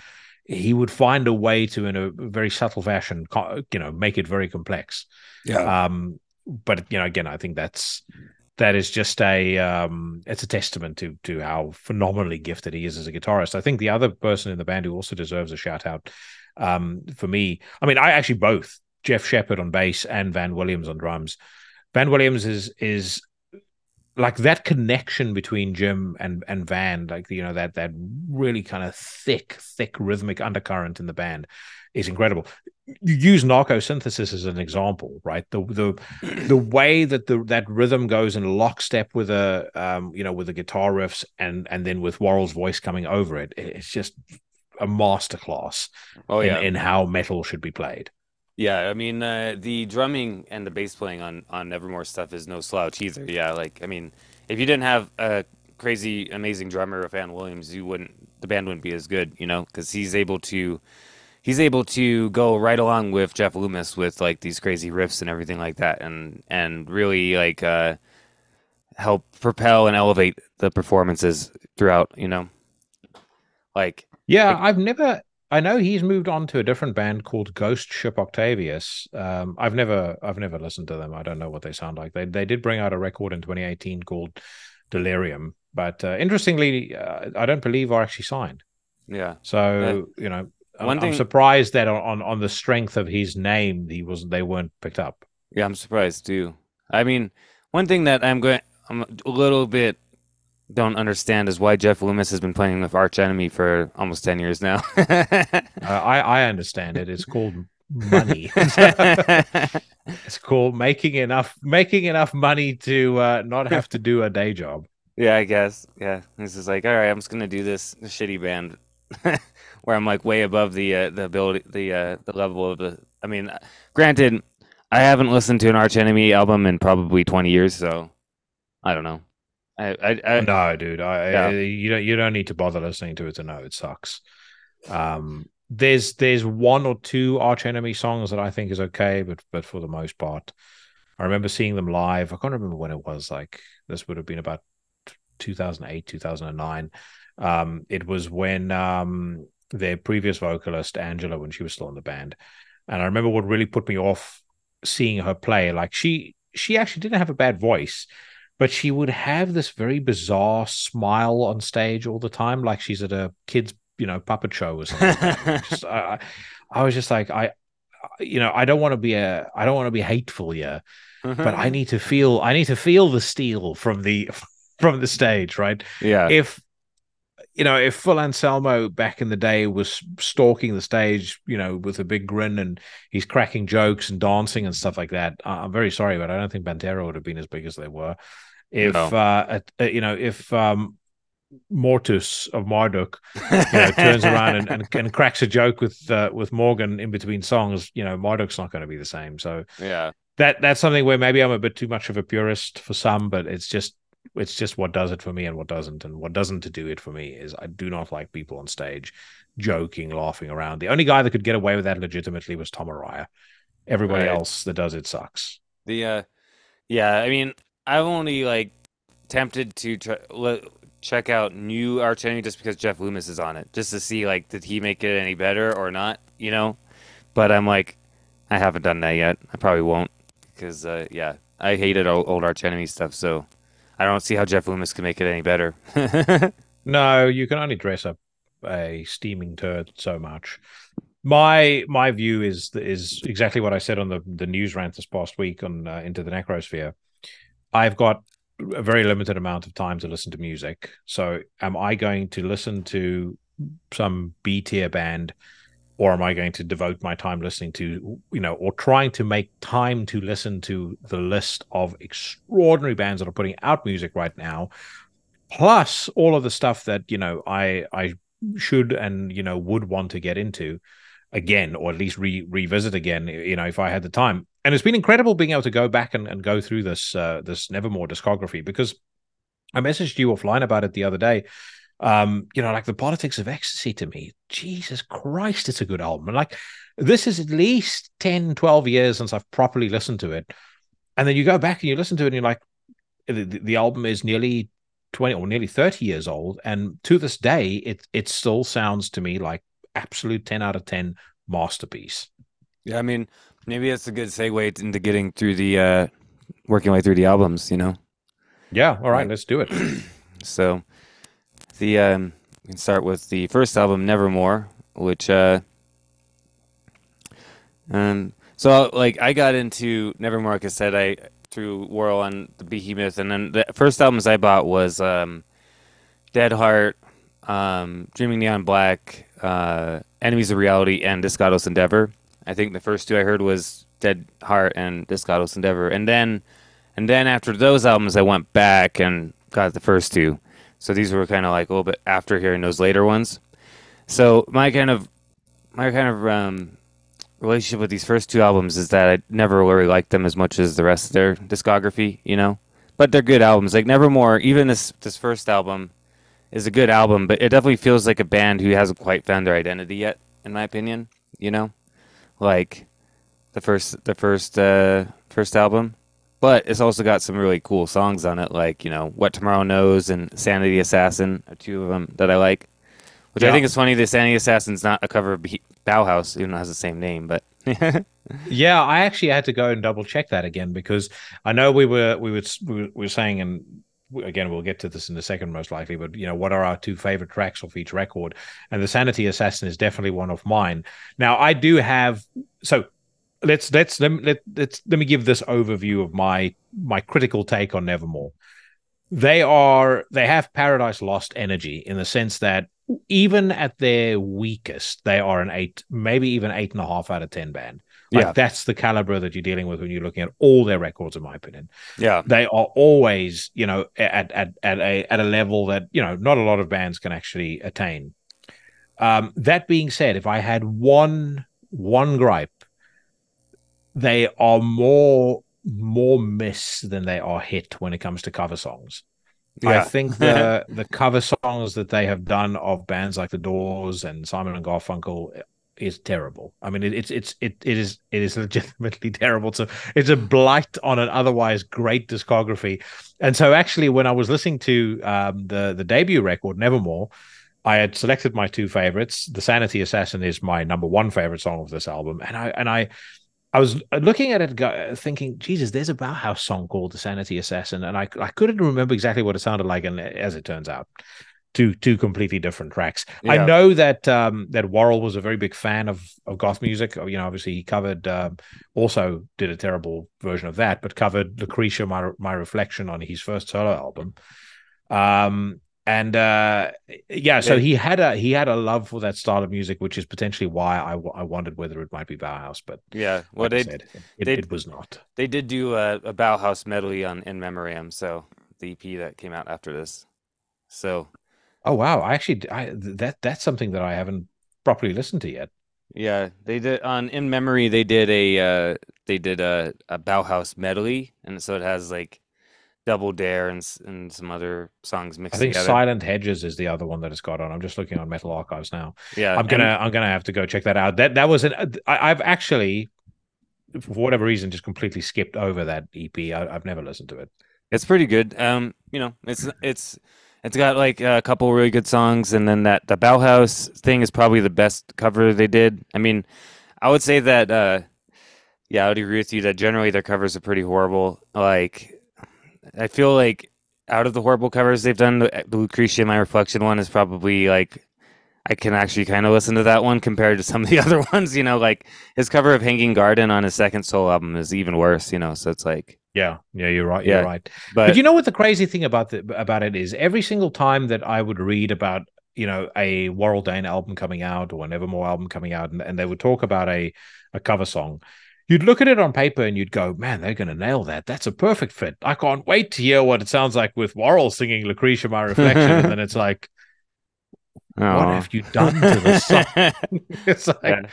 B: he would find a way to, in a very subtle fashion, you know, make it very complex.
A: Yeah.
B: Um, but you know, again, I think that's that is just a um, it's a testament to to how phenomenally gifted he is as a guitarist. I think the other person in the band who also deserves a shout out um, for me, I mean, I actually both Jeff Sheppard on bass and Van Williams on drums. Van Williams is is like that connection between Jim and and Van, like you know that that really kind of thick, thick rhythmic undercurrent in the band is incredible. You use Narcosynthesis as an example, right? The the (clears throat) the way that the that rhythm goes in lockstep with a um, you know with the guitar riffs and and then with Warrel's voice coming over it, it's just a masterclass.
A: Oh yeah,
B: in, in how metal should be played.
A: Yeah, I mean uh, the drumming and the bass playing on on Nevermore stuff is no slouch either. Yeah, like I mean, if you didn't have a crazy amazing drummer of Van Williams, you wouldn't the band wouldn't be as good, you know, because he's able to he's able to go right along with Jeff Loomis with like these crazy riffs and everything like that, and and really like uh, help propel and elevate the performances throughout. You know, like
B: yeah,
A: like,
B: I've never I know he's moved on to a different band called Ghost Ship Octavius. Um, I've never I've never listened to them. I don't know what they sound like. They they did bring out a record in 2018 called Delirium, but uh, interestingly, uh, I don't believe are actually signed.
A: Yeah.
B: So uh, you know, I'm, thing... I'm, surprised that on on the strength of his name, he was they weren't picked up.
A: Yeah, I'm surprised too. I mean, one thing that I'm going I'm a little bit don't understand is why Jeff Loomis has been playing with Arch Enemy for almost ten years now. (laughs)
B: uh, I I understand it. It's called money. (laughs) it's called making enough making enough money to uh, not have to do a day job.
A: Yeah, I guess. Yeah, this is like, all right, I'm just gonna do this, this shitty band, (laughs) where I'm like way above the uh, the ability, the uh, the level of the. I mean, granted, I haven't listened to an Arch Enemy album in probably 20 years, so I don't know. I, I, I
B: no, dude. I, yeah. you don't you don't need to bother listening to it to know it sucks. Um, there's there's one or two Arch Enemy songs that I think is okay, but but for the most part, I remember seeing them live. I can't remember when it was. Like this would have been about 2008, 2009. Um, it was when um their previous vocalist Angela, when she was still in the band, and I remember what really put me off seeing her play. Like she she actually didn't have a bad voice but she would have this very bizarre smile on stage all the time, like she's at a kids, you know, puppet show or something. (laughs) just, I, I was just like, I, you know, I don't want to be a, I don't want to be hateful here, mm-hmm. but I need to feel, I need to feel the steel from the, (laughs) from the stage, right?
A: Yeah.
B: If you know, if Phil Anselmo back in the day was stalking the stage, you know, with a big grin and he's cracking jokes and dancing and stuff like that, I'm very sorry, but I don't think Pantera would have been as big as they were. If no. uh, you know, if um, Mortuus of Marduk you know, turns around and, and, and, cracks a joke with uh, with Morgan in between songs, you know, Marduk's not going to be the same. So
A: yeah,
B: that that's something where maybe I'm a bit too much of a purist for some, but it's just it's just what does it for me and what doesn't. And what doesn't to do it for me is I do not like people on stage joking, laughing around. The only guy that could get away with that legitimately was Tom Araya. Everybody right. else that does it sucks.
A: The uh yeah, I mean, I've only like tempted to try, check out new Arch Enemy just because Jeff Loomis is on it, just to see like did he make it any better or not, you know? But I'm like, I haven't done that yet. I probably won't because uh, yeah, I hated old, old Arch Enemy stuff, so I don't see how Jeff Loomis can make it any better. (laughs)
B: no, you can only dress up a steaming turd so much. My my view is is exactly what I said on the the news rant this past week on uh, into the necrosphere. I've got a very limited amount of time to listen to music. So, am I going to listen to some B tier band, or am I going to devote my time listening to, you know, or trying to make time to listen to the list of extraordinary bands that are putting out music right now, plus all of the stuff that you know I I should and you know would want to get into again, or at least re- revisit again, you know, if I had the time. And it's been incredible being able to go back and, and go through this uh, this Nevermore discography because I messaged you offline about it the other day. Um, you know, like the politics of ecstasy to me, Jesus Christ, it's a good album. And like this is at least 10, 12 years since I've properly listened to it. And then you go back and you listen to it and you're like, the, the album is nearly 20 or nearly 30 years old. And to this day, it it still sounds to me like absolute 10 out of 10 masterpiece.
A: Yeah, I mean, maybe that's a good segue into getting through the uh working way through the albums, you know.
B: Yeah, all right, let's do it. (clears throat)
A: so the um we can start with the first album Nevermore, which uh um so like I got into Nevermore like I said I through Whirl on the Behemoth and then the first albums I bought was um Dead Heart, um Dreaming Neon Black, uh, Enemies of Reality and This Godless Endeavor. I think the first two I heard was Dead Heart and This Godless Endeavor, and then and then after those albums, I went back and got the first two. So these were kind of like a little bit after hearing those later ones. So my kind of my kind of um, relationship with these first two albums is that I never really liked them as much as the rest of their discography, you know. But they're good albums. Like Nevermore, even this this first album, is a good album, but it definitely feels like a band who hasn't quite found their identity yet, in my opinion. You know, like the first the first uh, first album, but it's also got some really cool songs on it, like you know "What Tomorrow Knows" and "Sanity Assassin" are two of them that I like. Which yeah. I think is funny. The Sanity Assassin's not a cover of Bauhaus, even though it has the same name, but. (laughs)
B: yeah, I actually had to go and double check that again because I know we were we were we were saying and again we'll get to this in a second most likely but you know what are our two favorite tracks of each record? And the sanity assassin is definitely one of mine. Now i do have so let's let's let, let, let's let me give this overview of my my critical take on nevermore. They are they have paradise lost energy in the sense that even at their weakest they are an eight maybe even eight and a half out of ten band like yeah. that's the caliber that you're dealing with when you're looking at all their records, in my opinion.
A: Yeah.
B: They are always, you know, at at at a at a level that, you know, not a lot of bands can actually attain. Um, that being said, if I had one one gripe, they are more more miss than they are hit when it comes to cover songs. Yeah. I think (laughs) the the cover songs that they have done of bands like the Doors and Simon and Garfunkel is terrible. I mean, it, it's it's it it is it is (laughs) legitimately terrible. So it's a blight on an otherwise great discography. And so, actually, when I was listening to um, the the debut record, Nevermore, I had selected my two favorites. The Sanity Assassin is my number one favorite song of this album, and I and I. I was looking at it, thinking, "Jesus, there's a Bauhaus song called "The Sanity Assassin," and I I couldn't remember exactly what it sounded like. And as it turns out, two two completely different tracks. Yeah. I know that um, that Warrel was a very big fan of of goth music. You know, obviously he covered uh, also did a terrible version of that, but covered Lucretia, my my reflection on his first solo album. Um, and uh, yeah, so he had a he had a love for that style of music, which is potentially why I, I wondered whether it might be Bauhaus, but
A: yeah, well, like they,
B: said, it, they, it, was not.
A: They did do a, a Bauhaus medley on In Memoriam, so the EP that came out after this. So
B: Oh wow! I actually I, that that's something that I haven't properly listened to yet.
A: Yeah, they did on in memory. They did a uh, they did a, a Bauhaus medley, and so it has like Double Dare and and some other songs mixed. I think together.
B: Silent Hedges is the other one that it's got on. I'm just looking on Metal Archives now.
A: Yeah,
B: I'm gonna and, I'm gonna have to go check that out. That that was an I, I've actually for whatever reason just completely skipped over that EP. I, I've never listened to it.
A: It's pretty good. Um, you know, it's it's it's got like a couple really good songs, and then that the Bauhaus thing is probably the best cover they did. I mean, I would say that. Uh, yeah, I would agree with you that generally their covers are pretty horrible. Like, I feel like out of the horrible covers they've done, the, the Lucretia My Reflection one is probably like I can actually kind of listen to that one compared to some of the (laughs) other ones. You know, like his cover of Hanging Garden on his second solo album is even worse. You know, so it's like
B: yeah, yeah, you're right. You're
A: Yeah,
B: right.
A: but,
B: But, you know what the crazy thing about the, about it is? Every single time that I would read about you know a Warrel Dane album coming out or a Nevermore album coming out, and, and they would talk about a a cover song. You'd look at it on paper and you'd go, "Man, they're going to nail that. That's a perfect fit. I can't wait to hear what it sounds like with Warrel singing Lucretia, My Reflection." and then it's like, "What
A: Aw.
B: have you done to the (laughs) song?" it's like,
A: Yeah.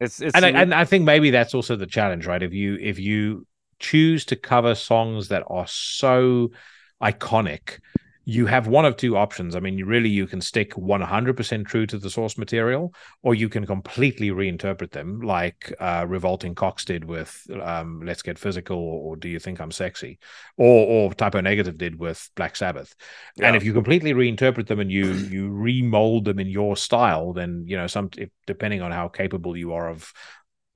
A: It's it's
B: and I, and I think maybe that's also the challenge, right? If you if you choose to cover songs that are so iconic, you have one of two options. I mean, you really you can stick one hundred percent true to the source material, or you can completely reinterpret them, like uh, Revolting Cocks did with um, "Let's Get Physical" or "Do You Think I'm Sexy," or or Type O Negative did with Black Sabbath.
A: Yeah.
B: And if you completely reinterpret them and you (clears throat) you remold them in your style, then you know some if, depending on how capable you are of,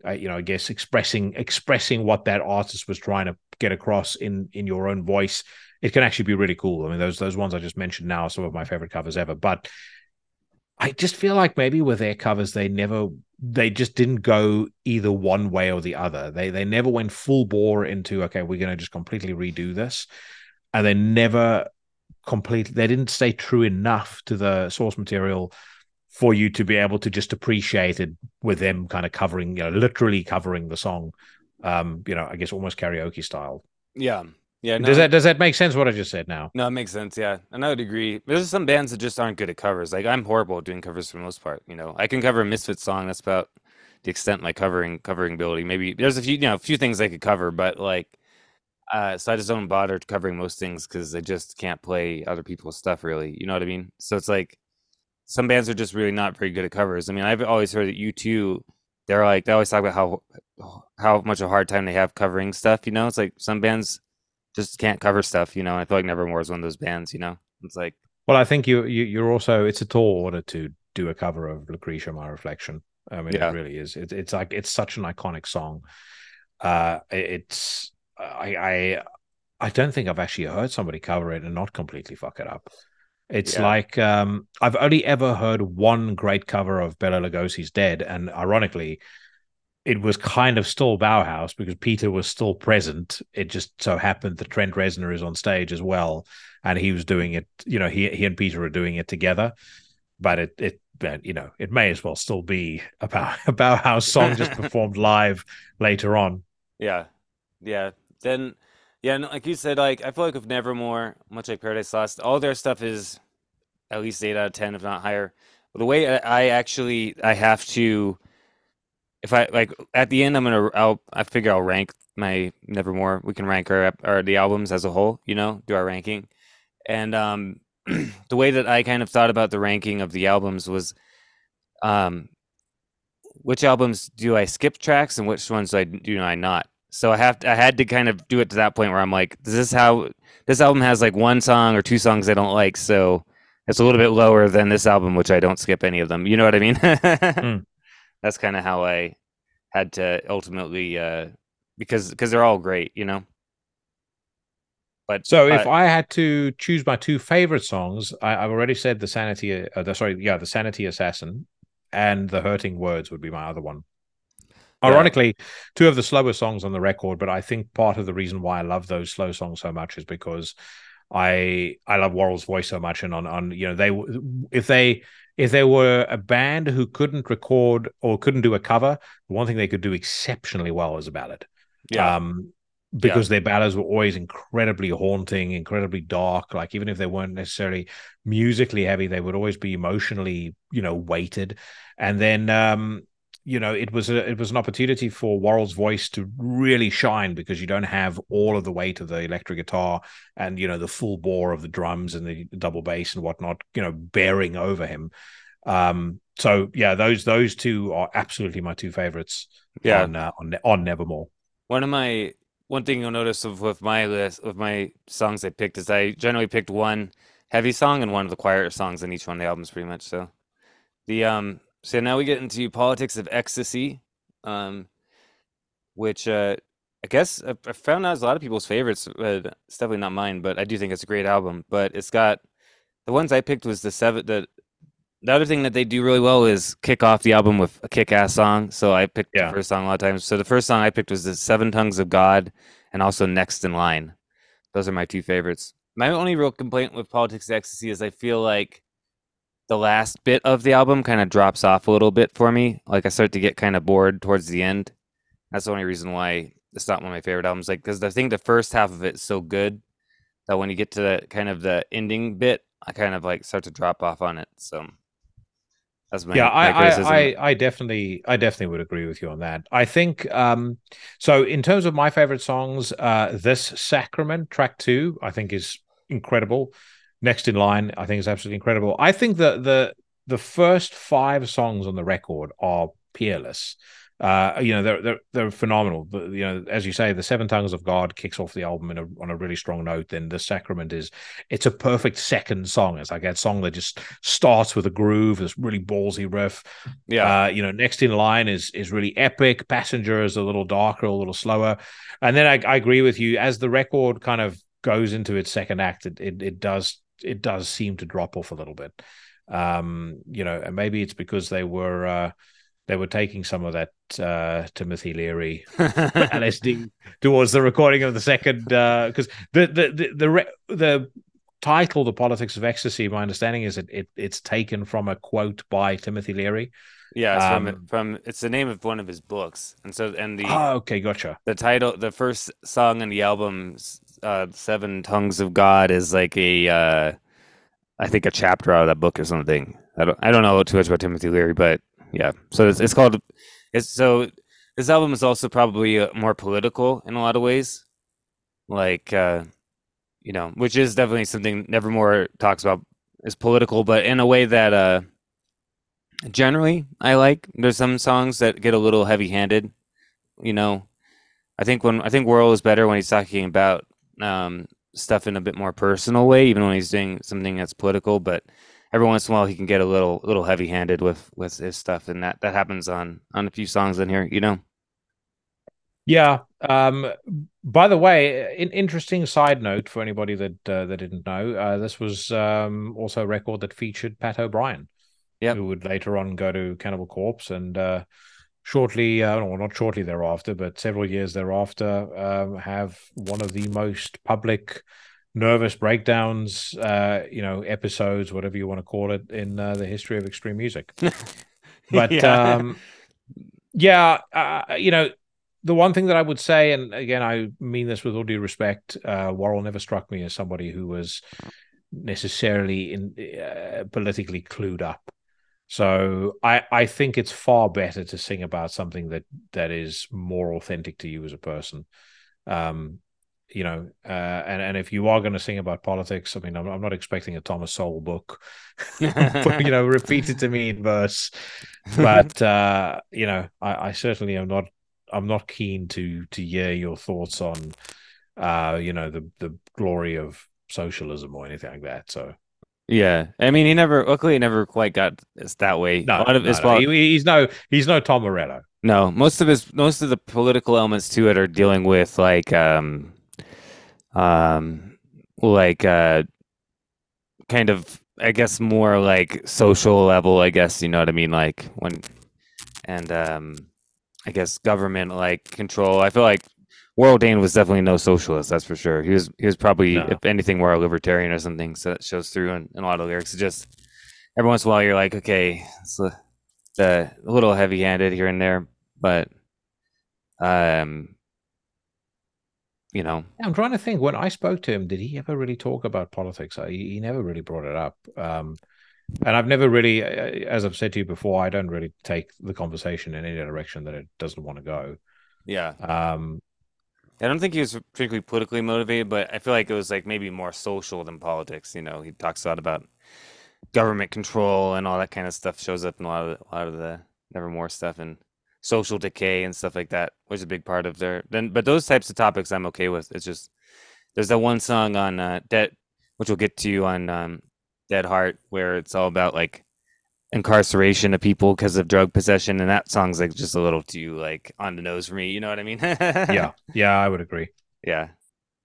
B: uh, you know, I guess expressing expressing what that artist was trying to get across in in your own voice, it can actually be really cool. I mean, those those ones I just mentioned now are some of my favorite covers ever. But I just feel like maybe with their covers, they never they just didn't go either one way or the other. They they never went full bore into okay, we're going to just completely redo this, and they never completely they didn't stay true enough to the source material for you to be able to just appreciate it with them kind of covering, you know, literally covering the song. Um, you know, I guess almost karaoke style.
A: yeah yeah. No,
B: Does that does that make sense? What I just said now?
A: No, it makes sense. Yeah, and I would agree. There's some bands that just aren't good at covers. Like I'm horrible at doing covers for the most part. You know, I can cover a Misfits song. That's about the extent my covering covering ability. Maybe there's a few, you know, a few things I could cover, but like, uh, so I just don't bother covering most things because I just can't play other people's stuff really. You know what I mean? So it's like some bands are just really not very good at covers. I mean, I've always heard that U2, they're like they always talk about how how much of a hard time they have covering stuff. You know, it's like some bands just can't cover stuff. You know, and I feel like Nevermore is one of those bands. You know, it's like
B: Well, I think you, you you're also it's a tall order to do a cover of Lucretia, My Reflection. I mean,
A: Yeah.
B: it really is. It's it's like it's such an iconic song. Uh, it's I I I don't think I've actually heard somebody cover it and not completely fuck it up. It's
A: Yeah.
B: like um, I've only ever heard one great cover of Bela Lugosi's "Dead," and ironically, it was kind of still Bauhaus because Peter was still present. It just so happened that Trent Reznor is on stage as well, and he was doing it. You know, he he and Peter are doing it together. But it it you know it may as well still be a, Bau, (laughs) a Bauhaus song just (laughs) performed live later on.
A: Yeah, yeah. Then, yeah, like you said, like I feel like with Nevermore, much like Paradise Lost, all their stuff is at least eight out of ten, if not higher. But the way I, I actually I have to, if I like at the end, I'm gonna I'll I figure I'll rank my Nevermore. We can rank our or the albums as a whole, you know, do our ranking, and um, (clears throat) the way that I kind of thought about the ranking of the albums was, um, which albums do I skip tracks and which ones do I do I not? So I have to, I had to kind of do it to that point where I'm like, this is how this album has like one song or two songs I don't like, so it's a little bit lower than this album, which I don't skip any of them. You know what I mean? (laughs) That's kind of how I had to ultimately uh, because because they're all great, you know. But
B: So if
A: uh,
B: I had to choose my two favorite songs, I, I've already said the Sanity. Uh, the, sorry, yeah, the Sanity Assassin, and the Hurting Words would be my other one.
A: Yeah.
B: Ironically, two of the slower songs on the record, but I think part of the reason why I love those slow songs so much is because I I love Warrel's voice so much, and on on you know they if they if they were a band who couldn't record or couldn't do a cover, one thing they could do exceptionally well was a ballad
A: yeah,
B: um, because their ballads were always incredibly haunting, incredibly dark. Like even if they weren't necessarily musically heavy, they would always be emotionally, you know, weighted. And then, um, you know, it was a, it was an opportunity for Warrel's voice to really shine because you don't have all of the weight of the electric guitar and you know the full bore of the drums and the double bass and whatnot, you know, bearing over him. Um, so yeah, those those two are absolutely my two favorites
A: yeah.
B: on uh, on on Nevermore.
A: One of my one thing you'll notice of with my list of my songs I picked is I generally picked one heavy song and one of the quieter songs in each one of the albums, pretty much. So the um so now we get into Politics of Ecstasy, um, which uh I guess I, I found out is a lot of people's favorites. But it's definitely not mine, but I do think it's a great album. But it's got the ones I picked was the seven the the other thing that they do really well is kick off the album with a kick-ass song. So I picked
B: Yeah.
A: the first song a lot of times. So the first song I picked was the Seven Tongues of God, and also Next in Line. Those are my two favorites. My only real complaint with Politics of Ecstasy is I feel like the last bit of the album kind of drops off a little bit for me. Like I start to get kind of bored towards the end. That's the only reason why it's not one of my favorite albums. Like because I think the first half of it is so good that when you get to the kind of the ending bit, I kind of like start to drop off on it. So that's my
B: yeah,
A: my
B: I. I, I, I definitely, I definitely would agree with you on that. I think, um, so in terms of my favorite songs, uh, this Sacrament track two, I think is incredible. Next in line, I think is absolutely incredible. I think the the the first five songs on the record are peerless. Uh, you know, they're they're they're phenomenal. But, you know, as you say, the Seven Tongues of God kicks off the album in a, on a really strong note. Then the Sacrament is it's a perfect second song. It's like that song that just starts with a groove, this really ballsy riff.
A: yeah,
B: Uh, you know, next in line is is really epic. Passenger is a little darker, a little slower. And then I, I agree with you. As the record kind of goes into its second act, it, it it does it does seem to drop off a little bit. Um, you know, and maybe it's because they were uh they were taking some of that uh Timothy Leary (laughs) LSD towards the recording of the second because the the the the, re- the title the politics of ecstasy my understanding is that it, it's taken from a quote by timothy leary
A: yeah. It's from
B: um,
A: from it's the name of one of his books, and so and the
B: oh okay gotcha
A: the title, the first song in the album, s- uh, Seven Tongues of God, is like a, uh, I think a chapter out of that book or something. I don't, I don't know too much about Timothy Leary, but yeah. So it's, it's called, it's so this album is also probably uh, more political in a lot of ways, like, uh, you know, which is definitely something Nevermore talks about is political, but in a way that, uh, generally I like. There's some songs that get a little heavy-handed, you know. I think when I think Warrel is better when he's talking about um, stuff in a bit more personal way, even when he's doing something that's political. But every once in a while, he can get a little little heavy handed with with his stuff, and that that happens on on a few songs in here. You know.
B: yeah um by the way an interesting side note for anybody that uh, that didn't know uh, this was um also a record that featured pat o'brien
A: Yep.
B: who would later on go to cannibal corpse and uh shortly uh well not shortly thereafter but several years thereafter um have one of the most public nervous breakdowns uh you know episodes whatever you want to call it in uh, the history of extreme music (laughs) but
A: Yeah.
B: um yeah uh, you know the one thing that i would say and again i mean this with all due respect uh warrel never struck me as somebody who was necessarily in uh, politically clued up so i i think it's far better to sing about something that that is more authentic to you as a person. Um you know uh and and if you are going to sing about politics i mean i'm, I'm not expecting a thomas sowell book (laughs) you know (laughs) repeated to me in verse. But uh you know I, I certainly am not i'm not keen to to hear your thoughts on uh you know the the glory of socialism or anything like that. So
A: yeah, I mean, he never. Luckily, he never quite got that way.
B: no,
A: a lot of
B: no,
A: his
B: no. He- he's no he's no tom morello
A: No, most of his most of the political elements to it are dealing with like um um like uh kind of I guess more like social level, I guess, you know what I mean? Like when and um I guess government like control. I feel like Warrel Dane was definitely no socialist, that's for sure. He was he was probably
B: No.
A: if anything more a libertarian or something, so that shows through in, in a lot of lyrics. It just every once in a while you're like, okay, it's a, a little heavy handed here and there, but um you know
B: i'm trying to think when i spoke to him did he ever really talk about politics I, he never really brought it up um and i've never really as i've said to you before i don't really take the conversation in any direction that it doesn't want to go
A: yeah
B: um
A: i don't think he was particularly politically motivated but i feel like it was like maybe more social than politics you know? He talks a lot about government control and all that kind of stuff shows up in a lot of the, a lot of the nevermore stuff and social decay and stuff like that was a big part of their then but those types of topics i'm okay with. It's just there's that one song on uh dead which we'll get to on um dead heart where it's all about like incarceration of people because of drug possession and that song's like just a little too like on the nose for me you know what i mean (laughs)
B: yeah yeah i would agree
A: yeah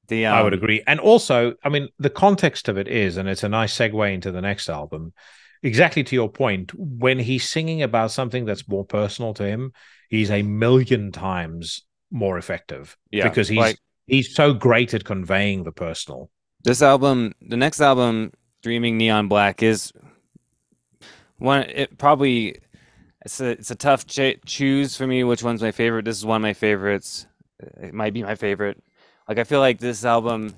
A: the
B: I would
A: um,
B: agree. And also, I mean, the context of it is, and it's a nice segue into the next album. exactly to your point, when he's singing about something that's more personal to him, he's a million times more effective.
A: Yeah,
B: because he's
A: like-
B: he's so great at conveying the personal.
A: This album, the next album, Dreaming Neon Black, is one. It probably it's a it's a tough ch- choose for me. Which one's my favorite? This is one of my favorites. It might be my favorite. Like I feel like this album.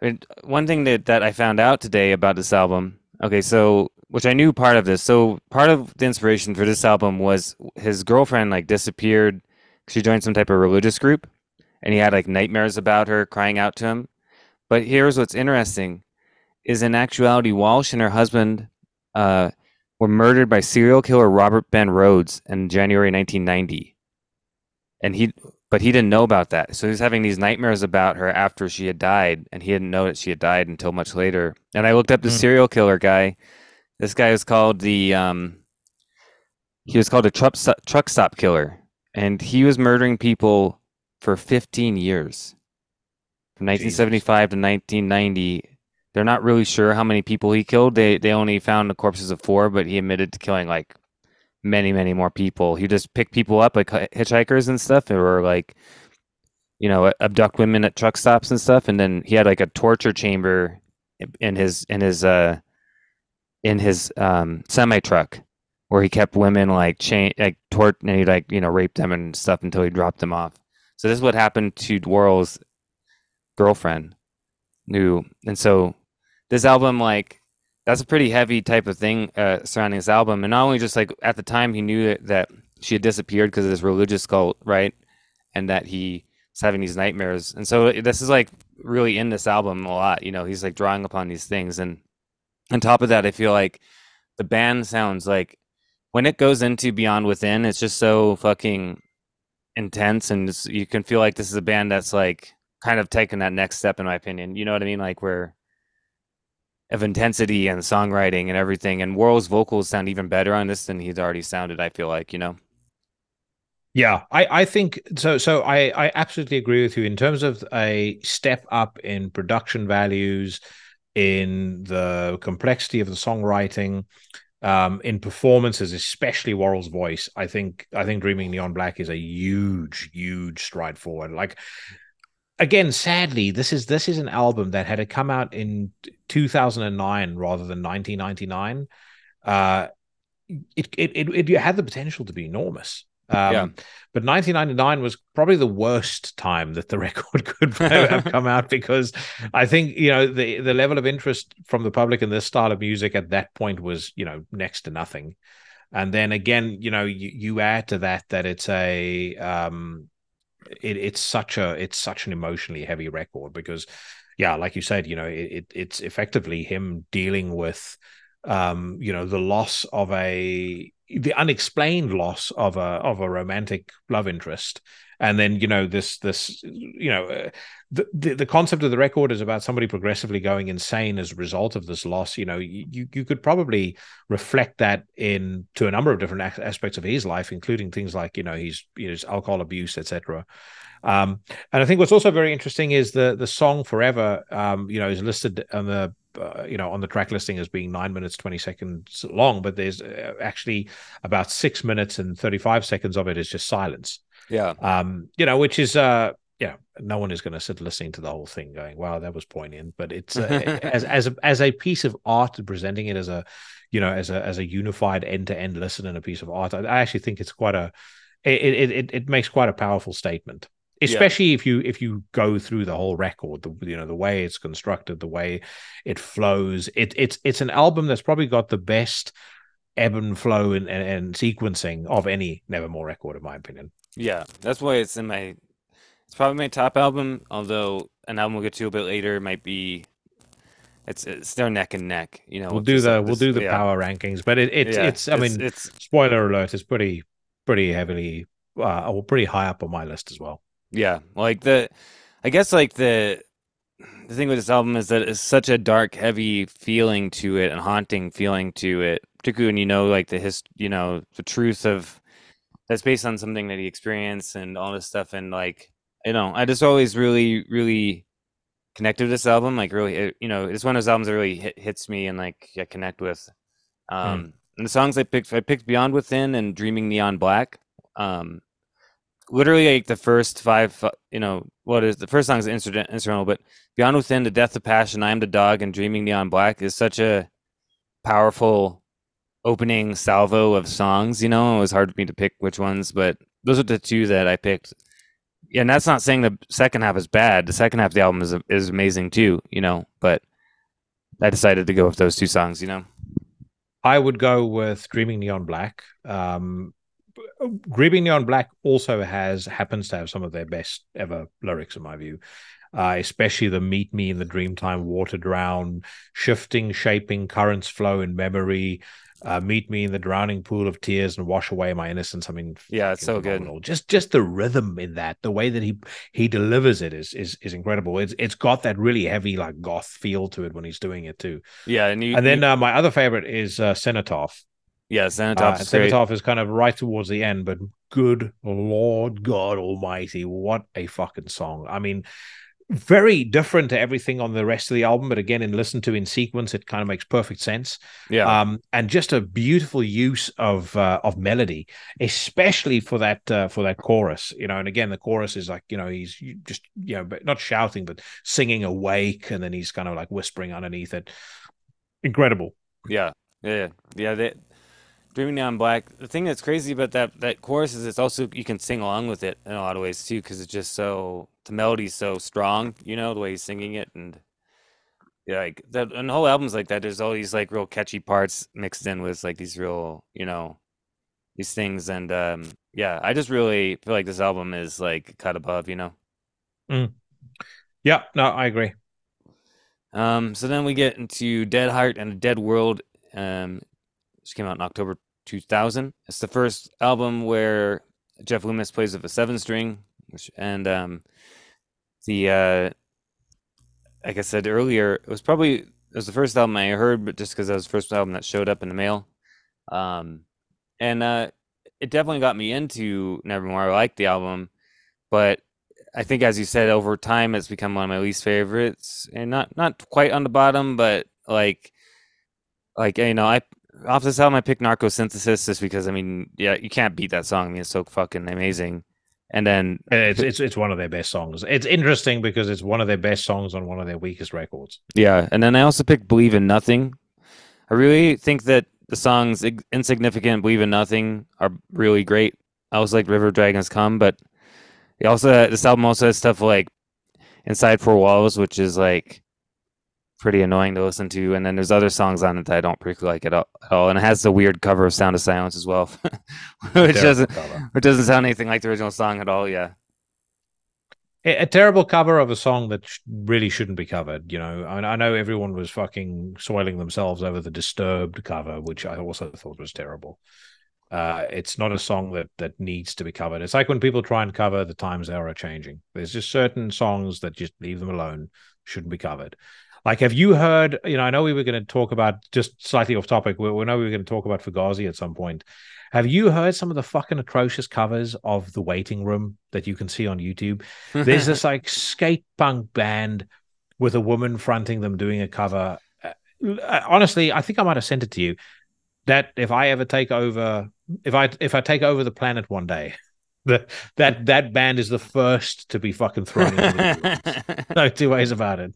A: I mean, one thing that that I found out today about this album. Okay, so which I knew part of this. So part of the inspiration for this album was his girlfriend like disappeared. She joined some type of religious group, and he had like nightmares about her crying out to him. But here's what's interesting: is in actuality, Walsh and her husband uh, were murdered by serial killer Robert Ben Rhodes in January 1990, and he but he didn't know about that. So he was having these nightmares about her after she had died, and he didn't know that she had died until much later. And I looked up the
B: Hmm.
A: serial killer guy. This guy was called the um, he was called a truck stop, truck stop killer, and he was murdering people for 15 years, from 1975 to 1990. They're not really sure how many people he killed. They they only found the corpses of four, but he admitted to killing like many many more people. He just picked people up like hitchhikers and stuff, or like you know abduct women at truck stops and stuff. And then he had like a torture chamber in his in his uh in his um semi truck where he kept women like chain like tort and he like you know raped them and stuff until he dropped them off. So this is what happened to Warrel's girlfriend, who and so this album like that's a pretty heavy type of thing uh, surrounding this album, and not only just like at the time he knew that, that she had disappeared because of this religious cult, right, and that he was having these nightmares, and so this is like really in this album a lot. You know, he's like drawing upon these things, and on top of that, I feel like the band sounds like when it goes into Beyond Within, it's just so fucking intense, and you can feel like this is a band that's like kind of taking that next step, in my opinion. You know what I mean? Like where of intensity and songwriting and everything, and Warrel's vocals sound even better on this than he's already sounded. I feel like you know.
B: Yeah, I, I think so. So I, I absolutely agree with you in terms of a step up in production values, in the complexity of the songwriting, um, in performances, especially Warrel's voice. I think I think Dreaming Neon Black is a huge, huge stride forward. Like again, sadly, this is this is an album that had it come out in 2009 rather than 1999. Uh, it it it, it had the potential to be enormous. Um,
A: Yeah.
B: But 1999 was probably the worst time that the (laughs) record could have come out because I think you know the the level of interest from the public in this style of music at that point was you know next to nothing. And then again, you know, you, you add to that that it's a um, it, it's such a it's such an emotionally heavy record because yeah, like you said, you know, it, it it's effectively him dealing with um, you know, the loss of a the unexplained loss of a of a romantic love interest and then you know this this you know uh, the, the the concept of the record is about somebody progressively going insane as a result of this loss. You know you you could probably reflect that in to a number of different aspects of his life including things like you know his his alcohol abuse etc um and i think what's also very interesting is the the song forever um you know is listed on the uh, you know on the track listing as being nine minutes 20 seconds long but there's uh, actually about six minutes and 35 seconds of it is just silence
A: Yeah.
B: um you know which is uh yeah no one is going to sit listening to the whole thing going wow that was poignant. But it's uh, (laughs) as as a, as a piece of art presenting it as a you know as a as a unified end-to-end listen and a piece of art i, I actually think it's quite a it, it it it makes quite a powerful statement. Especially if you if you go through the whole record the you know the way it's constructed the way it flows. It it's it's an album that's probably got the best ebb and flow and, and, and sequencing of any nevermore record in my opinion
A: Yeah, that's why it's in my. It's probably my top album. Although an album we'll get to a bit later might be. It's it's they're neck and neck. You know,
B: we'll do the we'll
A: this-
B: do the
A: yeah,
B: power rankings but it, it's
A: yeah,
B: it's i mean
A: it's
B: spoiler alert it's pretty pretty heavily uh or pretty high up on my list as well
A: yeah, like the. I guess like the. The thing with this album is that it's such a dark, heavy feeling to it and haunting feeling to it, particularly when you know like the hist, you know, the truth of that's based on something that he experienced and all this stuff. And like, you know, I just always really, really connected with this album. Like, really, it, you know, it's one of those albums that really hit, hits me and like I connect with. Um, and the songs I picked, I picked Beyond Within and Dreaming Neon Black. Um, literally like the first five, uh, you know, what is the first song is instrument, instrumental, but Beyond Within, The Death of Passion, I Am the Dog, and Dreaming Neon Black is such a powerful opening salvo of songs. You know, it was hard for me to pick which ones, but those are the two that I picked. Yeah, and that's not saying the second half is bad. The second half of the album is is amazing too. You know, but I decided to go with those two songs. You know.
B: I would go with Dreaming Neon Black. Um, Dreaming Neon Black also has happens to have some of their best ever lyrics, in my view. Uh, especially the "Meet Me in the Dreamtime," "Water Drown," shifting, shaping, currents flow in memory. Uh, meet me in the drowning pool of tears and wash away my innocence. I mean,
A: yeah, it's so phenomenal.
B: good. Just just the rhythm in that, the way that he he delivers it is is is incredible. It's it's got that really heavy like goth feel to it when he's doing it too.
A: Yeah, and you,
B: and then
A: you,
B: uh, my other favorite is uh, Cenotaph.
A: Yeah, Cenotaph.
B: Uh, Cenotaph is kind of right towards the end, but good Lord God Almighty, what a fucking song! I mean, very different to everything on the rest of the album, but again, in listen to in sequence, it kind of makes perfect sense.
A: Yeah,
B: um, and just a beautiful use of uh, of melody, especially for that uh, for that chorus. You know, and again, the chorus is like you know he's just you know but not shouting but singing awake, and then he's kind of like whispering underneath it. Incredible.
A: Yeah, yeah, yeah. They, Dreaming Neon Black. The thing that's crazy about that that chorus is it's also you can sing along with it in a lot of ways too because it's just so the melody's so strong, you know, the way he's singing it, and yeah, like that. And the whole album's like that. There's all these like real catchy parts mixed in with like these real, you know, these things, and um, yeah, I just really feel like this album is like cut above, you know.
B: Mm. Yeah, no, I agree.
A: Um, so then we get into Dead Heart and a Dead World. Um, which came out in October 2000. It's the first album where Jeff Loomis plays with a seven string, which, and um, the uh, like I said earlier, it was probably it was the first album I heard, but just because that was the first album that showed up in the mail, um, and uh, it definitely got me into Nevermore. I liked the album, but I think, as you said, over time it's become one of my least favorites, and not not quite on the bottom, but like like you know, I off this album I picked Narcosynthesis just because I mean, yeah, you can't beat that song. I mean, it's so fucking amazing. And then
B: it's it's it's one of their best songs. It's interesting because it's one of their best songs on one of their weakest records.
A: Yeah, and then I also picked "Believe in Nothing." I really think that the songs "Insignificant," "Believe in Nothing" are really great. I was like "River Dragons Come," but it also this album also has stuff like "Inside Four Walls," which is like pretty annoying to listen to. And then there's other songs on it that I don't particularly like at all. At all. And it has the weird cover of Sound of Silence as well, (laughs) which doesn't cover. which doesn't sound anything like the original song at all. Yeah.
B: A, a terrible cover of a song that sh- really shouldn't be covered. You know, I, mean, I know everyone was fucking soiling themselves over the Disturbed cover, which I also thought was terrible. Uh, it's not a song that that needs to be covered. It's like when people try and cover "The Times They Are Changing." There's just certain songs that just leave them alone, shouldn't be covered. Like, have you heard? You know, I know we were going to talk about just slightly off topic. We, we know we were going to talk about Fugazi at some point. Have you heard some of the fucking atrocious covers of The Waiting Room that you can see on YouTube? There's this (laughs) like skate punk band with a woman fronting them doing a cover. Uh, honestly, I think I might have sent it to you. That if I ever take over, if I if I take over the planet one day, (laughs) the, that that band is the first to be fucking thrown. no (laughs) two ways about it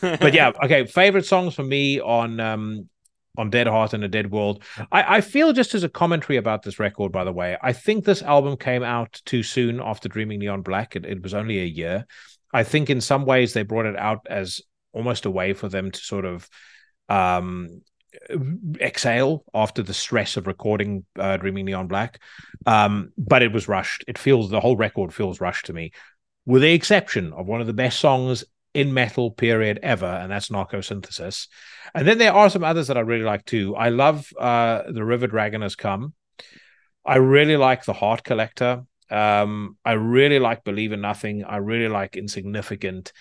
B: but yeah, okay. Favorite songs for me on um on Dead Heart and a Dead World. I, I feel just as a commentary about this record, by the way, I think this album came out too soon after Dreaming Neon Black. It, it was only a year. I think in some ways they brought it out as almost a way for them to sort of um exhale after the stress of recording uh, Dreaming Neon Black. Um, but it was rushed. It feels the whole record feels rushed to me, with the exception of one of the best songs in metal period ever, and that's Narcosynthesis. And then there are some others that I really like too. I love uh, The River Dragon Has Come. I really like The Heart Collector. Um, I really like Believe in Nothing. I really like Insignificant.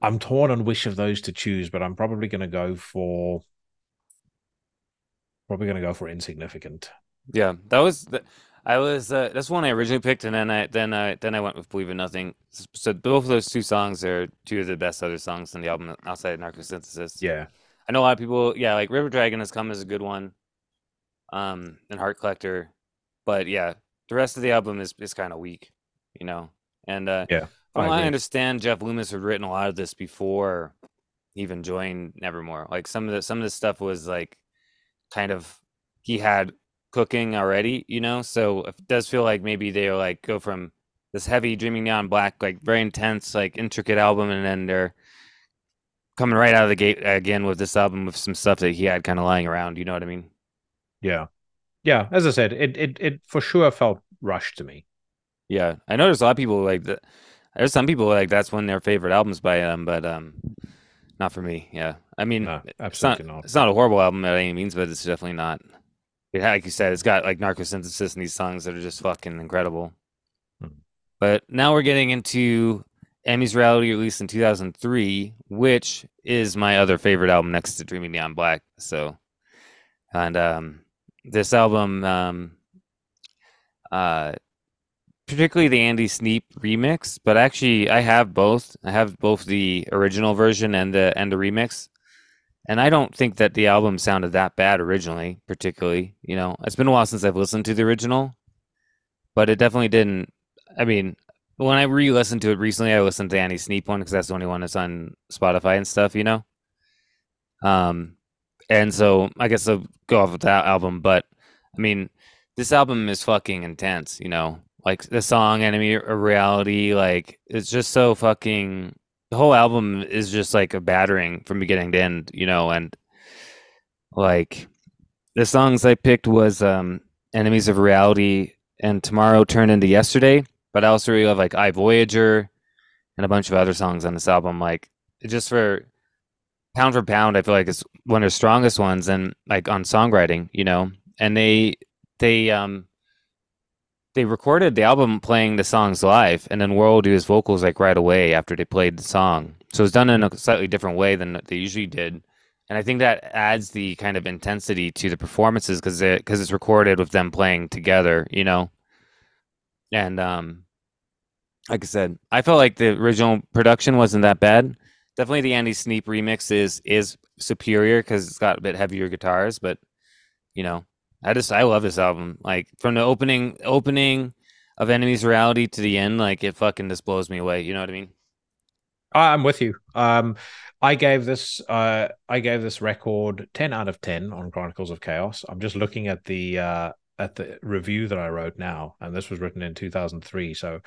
B: I'm torn on which of those to choose, but I'm probably going to go for probably going to go for Insignificant.
A: Yeah, that was the, I was uh, that's one I originally picked, and then I then I then I went with Believe in Nothing. So both of those two songs are two of the best other songs on the album outside of Narcosynthesis.
B: Yeah,
A: I know a lot of people. Yeah, like River Dragon has come as a good one. um, and Heart Collector, but yeah, the rest of the album is is kind of weak, you know. And uh,
B: Yeah,
A: from
B: I
A: I understand, Jeff Loomis had written a lot of this before he even joined Nevermore. Like some of the some of this stuff was like kind of he had cooking already, you know. So it does feel like maybe they like go from this heavy Dreaming Neon Black, like very intense, like intricate album, and then they're coming right out of the gate again with this album with some stuff that he had kind of lying around. You know what I mean?
B: Yeah, yeah. As I said, it it it for sure felt rushed to me.
A: Yeah, I know there's a lot of people like that. There's some people like that's one of their favorite albums by them, but um, not for me. Yeah, I mean,
B: No,
A: it's not
B: not.
A: it's not a horrible album by any means, but it's definitely not. It like you said, it's got like Narcosynthesis and these songs that are just fucking incredible.
B: Hmm.
A: But now we're getting into Enemies Reality, released in 2003, which is my other favorite album next to Dreaming Neon Black. So, and um, this album, um, uh, particularly the Andy Sneap remix, but actually I have both. I have both the original version and the and the remix. And I don't think that the album sounded that bad originally, particularly. You know, it's been a while since I've listened to the original, but it definitely didn't. I mean, when I re-listened to it recently, I listened to Andy Sneap one because that's the only one that's on Spotify and stuff. You know. Um, and so I guess I'll go off with that album. But I mean, this album is fucking intense. You know, like the song "Enemy of Reality," like it's just so fucking. The whole album is just like a battering from beginning to end. You know, and like the songs I picked was um "Enemies of Reality" and "Tomorrow Turned into Yesterday." But I also really love like "I Voyager" and a bunch of other songs on this album. Like just for pound for pound, I feel like it's one of the strongest ones, and like on songwriting, you know. And they they um they recorded the album playing the songs live, and then would do his vocals like right away after they played the song. So it's done in a slightly different way than they usually did, and I think that adds the kind of intensity to the performances because it because it's recorded with them playing together, you know. And um, like I said, I felt like the original production wasn't that bad. Definitely the Andy Sneap remix is is superior because it's got a bit heavier guitars, but you know, I just I love this album. Like from the opening opening of Enemies Reality to the end, like it fucking just blows me away. You know what I mean?
B: I'm with you. Um, I gave this uh, I gave this record ten out of ten on Chronicles of Chaos. I'm just looking at the uh, at the review that I wrote now, and this was written in 2003. So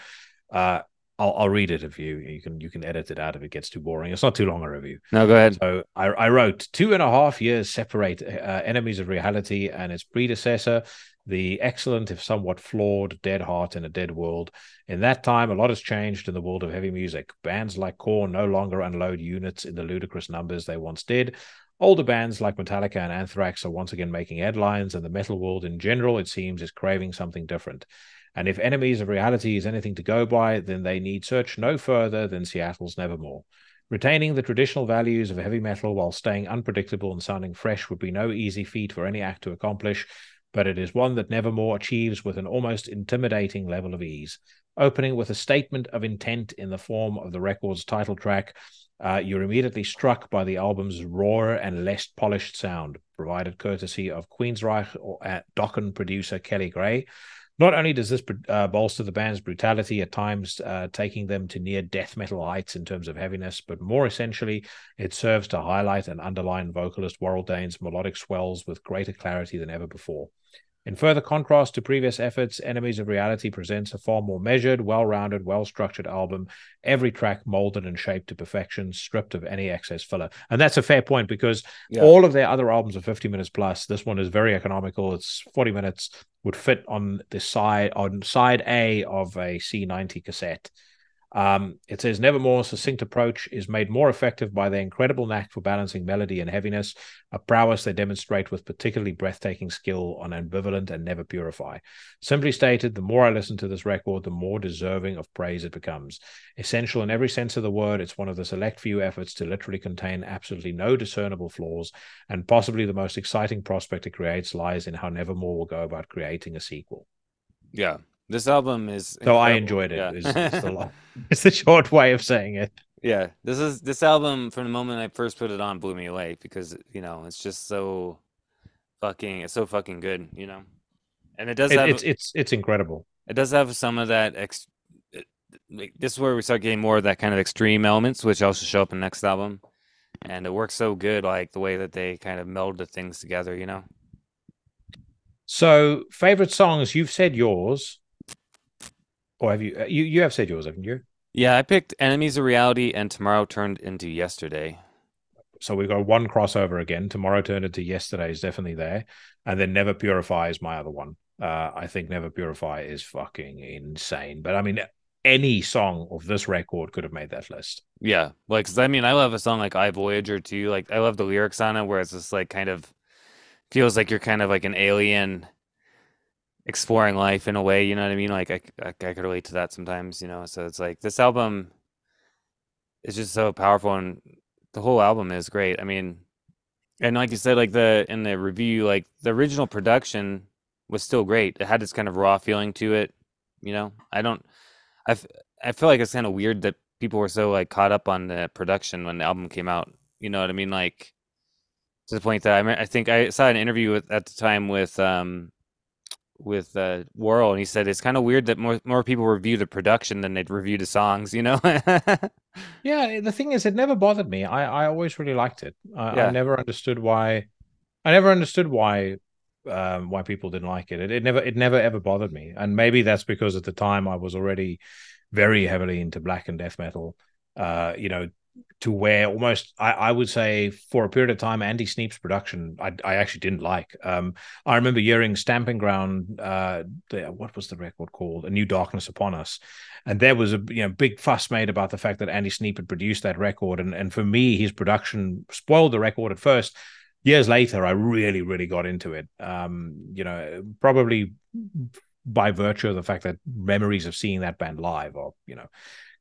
B: uh, I'll I'll read it if you you can you can edit it out if it gets too boring. It's not too long a review.
A: No, go ahead.
B: So I, I wrote two and a half years separate uh, enemies of reality and its predecessor, the excellent, if somewhat flawed, Dead Heart in a Dead World. In that time, a lot has changed in the world of heavy music. Bands like Korn no longer unload units in the ludicrous numbers they once did. Older bands like Metallica and Anthrax are once again making headlines, and the metal world in general, it seems, is craving something different. And if enemies of reality is anything to go by, then they need search no further than Seattle's Nevermore. Retaining the traditional values of heavy metal while staying unpredictable and sounding fresh would be no easy feat for any act to accomplish, but it is one that Nevermore achieves with an almost intimidating level of ease. Opening with a statement of intent in the form of the record's title track, uh, you're immediately struck by the album's rawer and less polished sound, provided courtesy of Queensryche or uh, Dokken producer Kelly Gray. Not only does this uh, bolster the band's brutality at times, uh, taking them to near death metal heights in terms of heaviness, but more essentially, it serves to highlight and underline vocalist Warrel Dane's melodic swells with greater clarity than ever before. In further contrast to previous efforts, Enemies of Reality presents a far more measured, well rounded, well structured album, every track molded and shaped to perfection, stripped of any excess filler. And that's a fair point because
A: Yeah.
B: all of their other albums are 50 minutes plus. This one is very economical. It's 40 minutes, would fit on the side on side A of a C90 cassette. Um, it says Nevermore's succinct approach is made more effective by their incredible knack for balancing melody and heaviness, a prowess they demonstrate with particularly breathtaking skill on Ambivalent and Never Purify. Simply stated, the more I listen to this record, the more deserving of praise it becomes. Essential in every sense of the word, it's one of the select few efforts to literally contain absolutely no discernible flaws, and possibly the most exciting prospect it creates lies in how Nevermore will go about creating a sequel.
A: Yeah, this album is.
B: So I enjoyed it.
A: Yeah.
B: Is, is the, (laughs) lo- it's the short way of saying it.
A: Yeah, this is this album from the moment I first put it on blew me away because you know it's just so fucking it's so fucking good, you know. And it does
B: It-
A: have
B: it's it's it's incredible.
A: it does have some of that ex this is where we start getting more of that kind of extreme elements, which also show up in the next album. And it works so good, like the way that they kind of meld the things together, you know.
B: So, favorite songs? You've said yours, or have you? uh, You you have said yours, haven't you?
A: Yeah, I picked Enemies of Reality and Tomorrow Turned into Yesterday.
B: So we've got one crossover again. Tomorrow turned into yesterday is definitely there, and then Never Purify is my other one. Uh, I think Never Purify is fucking insane. But I mean, any song of this record could have made that list.
A: Yeah, like I mean, I love a song like I Voyager too. Like I love the lyrics on it, where it's just like kind of feels like you're kind of like an alien exploring life in a way. You know what I mean? Like I, I, I could relate to that sometimes. You know, so it's like this album is just so powerful, and the whole album is great. I mean, and like you said, like the in the review, like the original production was still great. It had this kind of raw feeling to it. You know, I don't. I I feel like it's kind of weird that people were so like caught up on the production when the album came out. You know what I mean? Like to the point that I I think I saw an interview with at the time with um with uh Warrel and he said it's kind of weird that more more people review the production than they'd review the songs, you know? (laughs)
B: Yeah, the thing is, it never bothered me. I I always really liked it. I,
A: Yeah.
B: I never understood why. I never understood why um why people didn't like it. it. It never it never ever bothered me. And maybe that's because at the time I was already very heavily into black and death metal. Uh, you know, to where almost I, I would say for a period of time Andy Sneap's production I I actually didn't like. Um I remember hearing Stamping Ground uh the, what was the record called? A New Darkness Upon Us. And there was a you know big fuss made about the fact that Andy Sneap had produced that record. And and for me, his production spoiled the record at first. Years later, I really, really got into it. Um, you know, probably by virtue of the fact that memories of seeing that band live or, you know,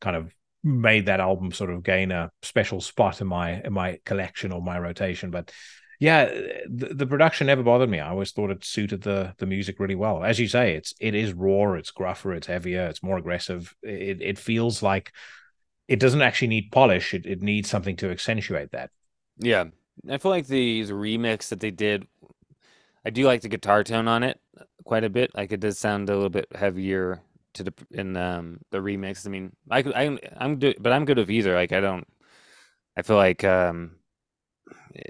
B: kind of made that album sort of gain a special spot in my in my collection or my rotation. But yeah, the, the production never bothered me. I always thought it suited the the music really well. As you say, it's it is raw, it's gruffer, it's heavier, it's more aggressive. It it feels like it doesn't actually need polish. It it needs something to accentuate that.
A: Yeah. I feel like the, the remix that they did, I do like the guitar tone on it quite a bit. Like it does sound a little bit heavier to the in um the remix. I mean, I I I'm good, but I'm good with either. Like I don't. I feel like um,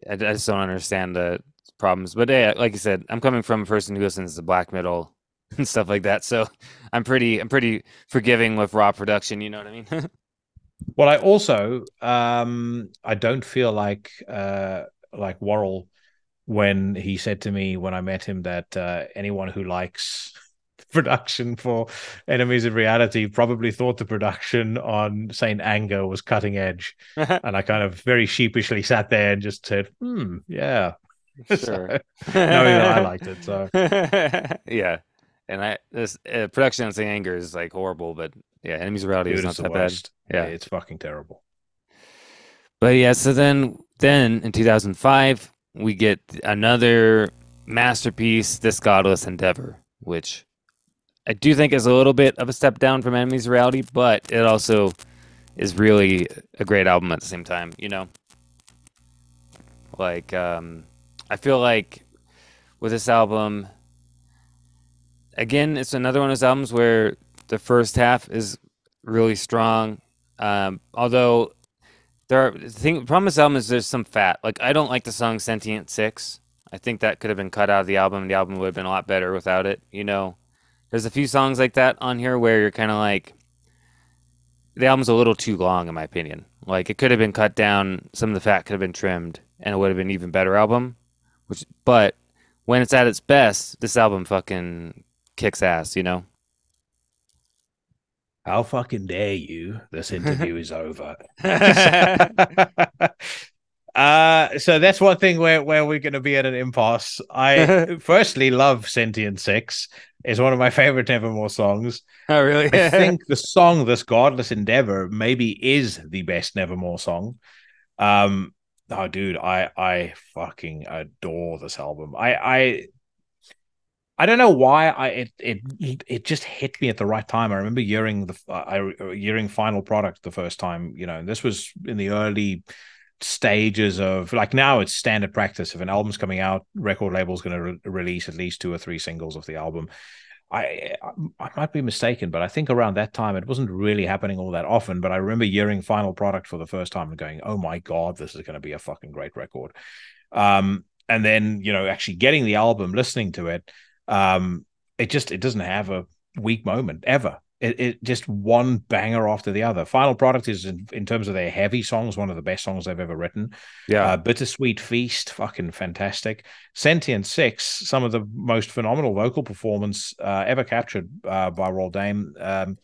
A: I, I just don't understand the problems. But yeah, like you said, I'm coming from a person who listens to black metal (laughs) and stuff like that, so I'm pretty I'm pretty forgiving with raw production. You know what I mean? (laughs)
B: Well, I also um I don't feel like uh like Warrel when he said to me when I met him that uh, anyone who likes production for Enemies of Reality probably thought the production on Saint Anger was cutting edge, (laughs) and I kind of very sheepishly sat there and just said, "Hmm, yeah." (laughs)
A: sure.
B: knowing that I liked it, so (laughs)
A: yeah, and I this uh, production on Saint Anger is like horrible, but yeah, Enemies of Reality is not that bad.
B: worst.
A: Yeah.
B: it's fucking terrible.
A: But yeah, so then then in 2005 we get another masterpiece, This Godless Endeavor, which I do think is a little bit of a step down from Enemies Reality, but it also is really a great album at the same time, you know. Like um I feel like with this album again, it's another one of those albums where the first half is really strong. Um, although there are the thing the problem with this album is there's some fat. Like I don't like the song Sentient Six. I think that could have been cut out of the album. The album would have been a lot better without it. You know, there's a few songs like that on here where you're kind of like the album's a little too long in my opinion. Like it could have been cut down. Some of the fat could have been trimmed, and it would have been an even better album. Which, but when it's at its best, this album fucking kicks ass. You know.
B: How fucking dare you? This (laughs) interview is over. (laughs) (laughs) uh so that's one thing where where we're going to be at an impasse. I (laughs) firstly love Sentient Six. It's one of my favorite Nevermore songs.
A: oh really?
B: I (laughs) think the song "This Godless Endeavor" maybe is the best Nevermore song. Um, oh, dude, I I fucking adore this album. I I I don't know why I it it it just hit me at the right time. I remember hearing the I hearing Final Product the first time. You know, this was in the early stages of like now it's standard practice if an album's coming out record label's going to re- release at least two or three singles of the album I I might be mistaken, but I think around that time it wasn't really happening all that often. But I remember hearing Final Product for the first time and going, "Oh my god, this is going to be a fucking great record." Um, and then you know actually getting the album, listening to it, um, it just it doesn't have a weak moment ever it, it, just one banger after the other. Final Product is in, in, terms of their heavy songs, one of the best songs they've ever written.
A: Yeah,
B: uh, Bittersweet Feast, fucking fantastic. Sentient Six, some of the most phenomenal vocal performance uh, ever captured uh, by Warrel Dane. Um,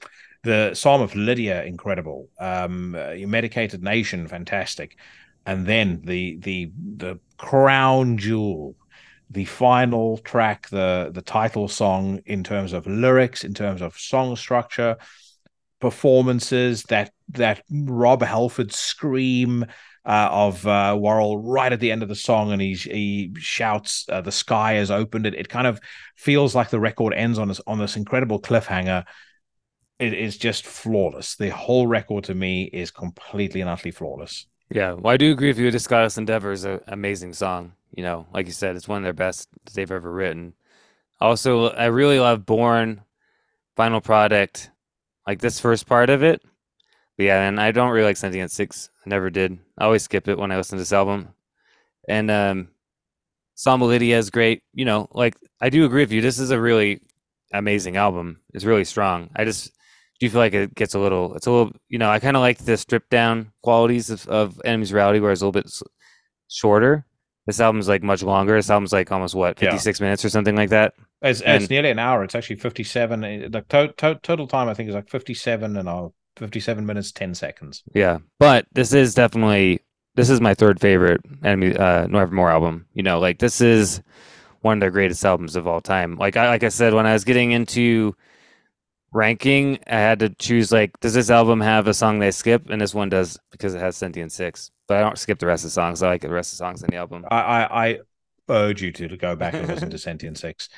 B: the Psalm of Lydia, incredible. Um, uh, Medicated Nation, fantastic. And then the the the crown jewel the final track, the the title song, in terms of lyrics, in terms of song structure, performances, that that Rob Halford scream uh, of uh, Warrel right at the end of the song, and he he shouts, uh, "The sky has opened." It it kind of feels like the record ends on this on this incredible cliffhanger. It is just flawless. The whole record to me is completely and utterly flawless.
A: Yeah, well, I do agree with you. "The Godless Endeavor" is an amazing song. You know, like you said, it's one of their best they've ever written. Also, I really love Born, Final Product, like this first part of it. But yeah, and I don't really like Sentient Six. I never did. I always skip it when I listen to this album. And um of Lydia is great. You know, like I do agree with you. This is a really amazing album. It's really strong. I just do feel like it gets a little it's a little you know, I kind of like the stripped down qualities of, of Enemies Reality where it's a little bit shorter this album's like much longer. This album's like almost what fifty six yeah. minutes or something like that.
B: It's, and, it's nearly an hour. It's actually fifty seven. Eh, the to- to- total time I think is like fifty seven and a fifty seven minutes ten seconds.
A: Yeah, but this is definitely this is my third favorite Enemy uh, Nevermore album. You know, like this is one of their greatest albums of all time. Like I like I said when I was getting into ranking, I had to choose like, does this album have a song they skip? And this one does because it has Sentient Six but I don't skip the rest of the songs. I like the rest of the songs in the album.
B: I, I, I urge you to, to go back and listen to (laughs) Sentient Six.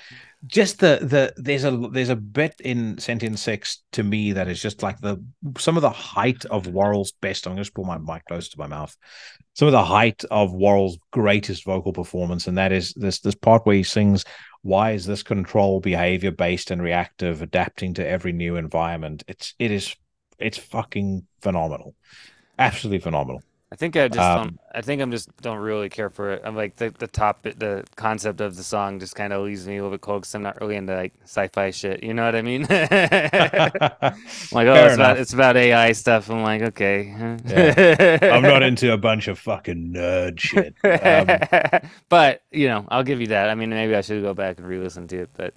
B: Just the the there's a there's a bit in Sentient Six to me that is just like the some of the height of Warrel's best. I'm going to just pull my mic close to my mouth. Some of the height of Warrel's greatest vocal performance, and that is this this part where he sings. Why is this control behavior based and reactive, adapting to every new environment? It's it is it's fucking phenomenal, absolutely phenomenal.
A: I think I just um, don't. I think I'm just don't really care for it. I'm like the the top the concept of the song just kind of leaves me a little bit cold because I'm not really into like sci-fi shit. You know what I mean? (laughs) like oh, it's about, it's about AI stuff. I'm like okay.
B: yeah. (laughs) I'm not into a bunch of fucking nerd shit.
A: Um, (laughs) but you know, I'll give you that. I mean, maybe I should go back and re-listen to it. But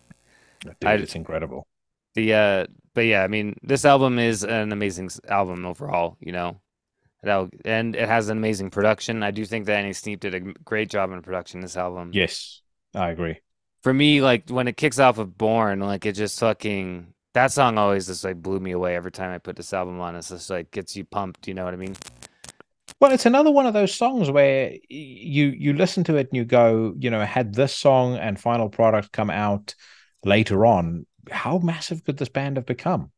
B: dude, I, it's incredible.
A: The uh, but yeah, I mean, this album is an amazing album overall. You know that and it has an amazing production. I do think that Andy Sneap did a great job in production this album.
B: Yes, I agree.
A: For me, like when it kicks off with "Born," like it just fucking that song always just like blew me away every time I put this album on. It's just like gets you pumped. You know what I mean?
B: Well, it's another one of those songs where you you listen to it and you go, you know, had this song and final product come out later on, how massive could this band have become?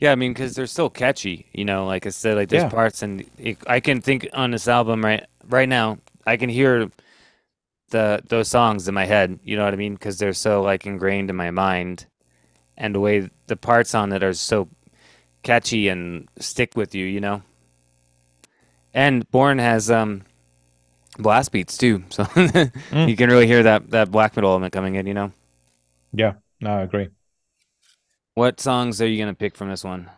A: Yeah, I mean, because they're still catchy. You know, like I said, like there's yeah. parts, and it, I can think on this album right right now. I can hear the those songs in my head. You know what I mean? Because they're so like ingrained in my mind, and the way the parts on it are so catchy and stick with you. You know. And Born has um blast beats too, so (laughs) mm. you can really hear that that black metal element coming in. You know.
B: Yeah. No, I agree.
A: What songs are you going to pick from this one?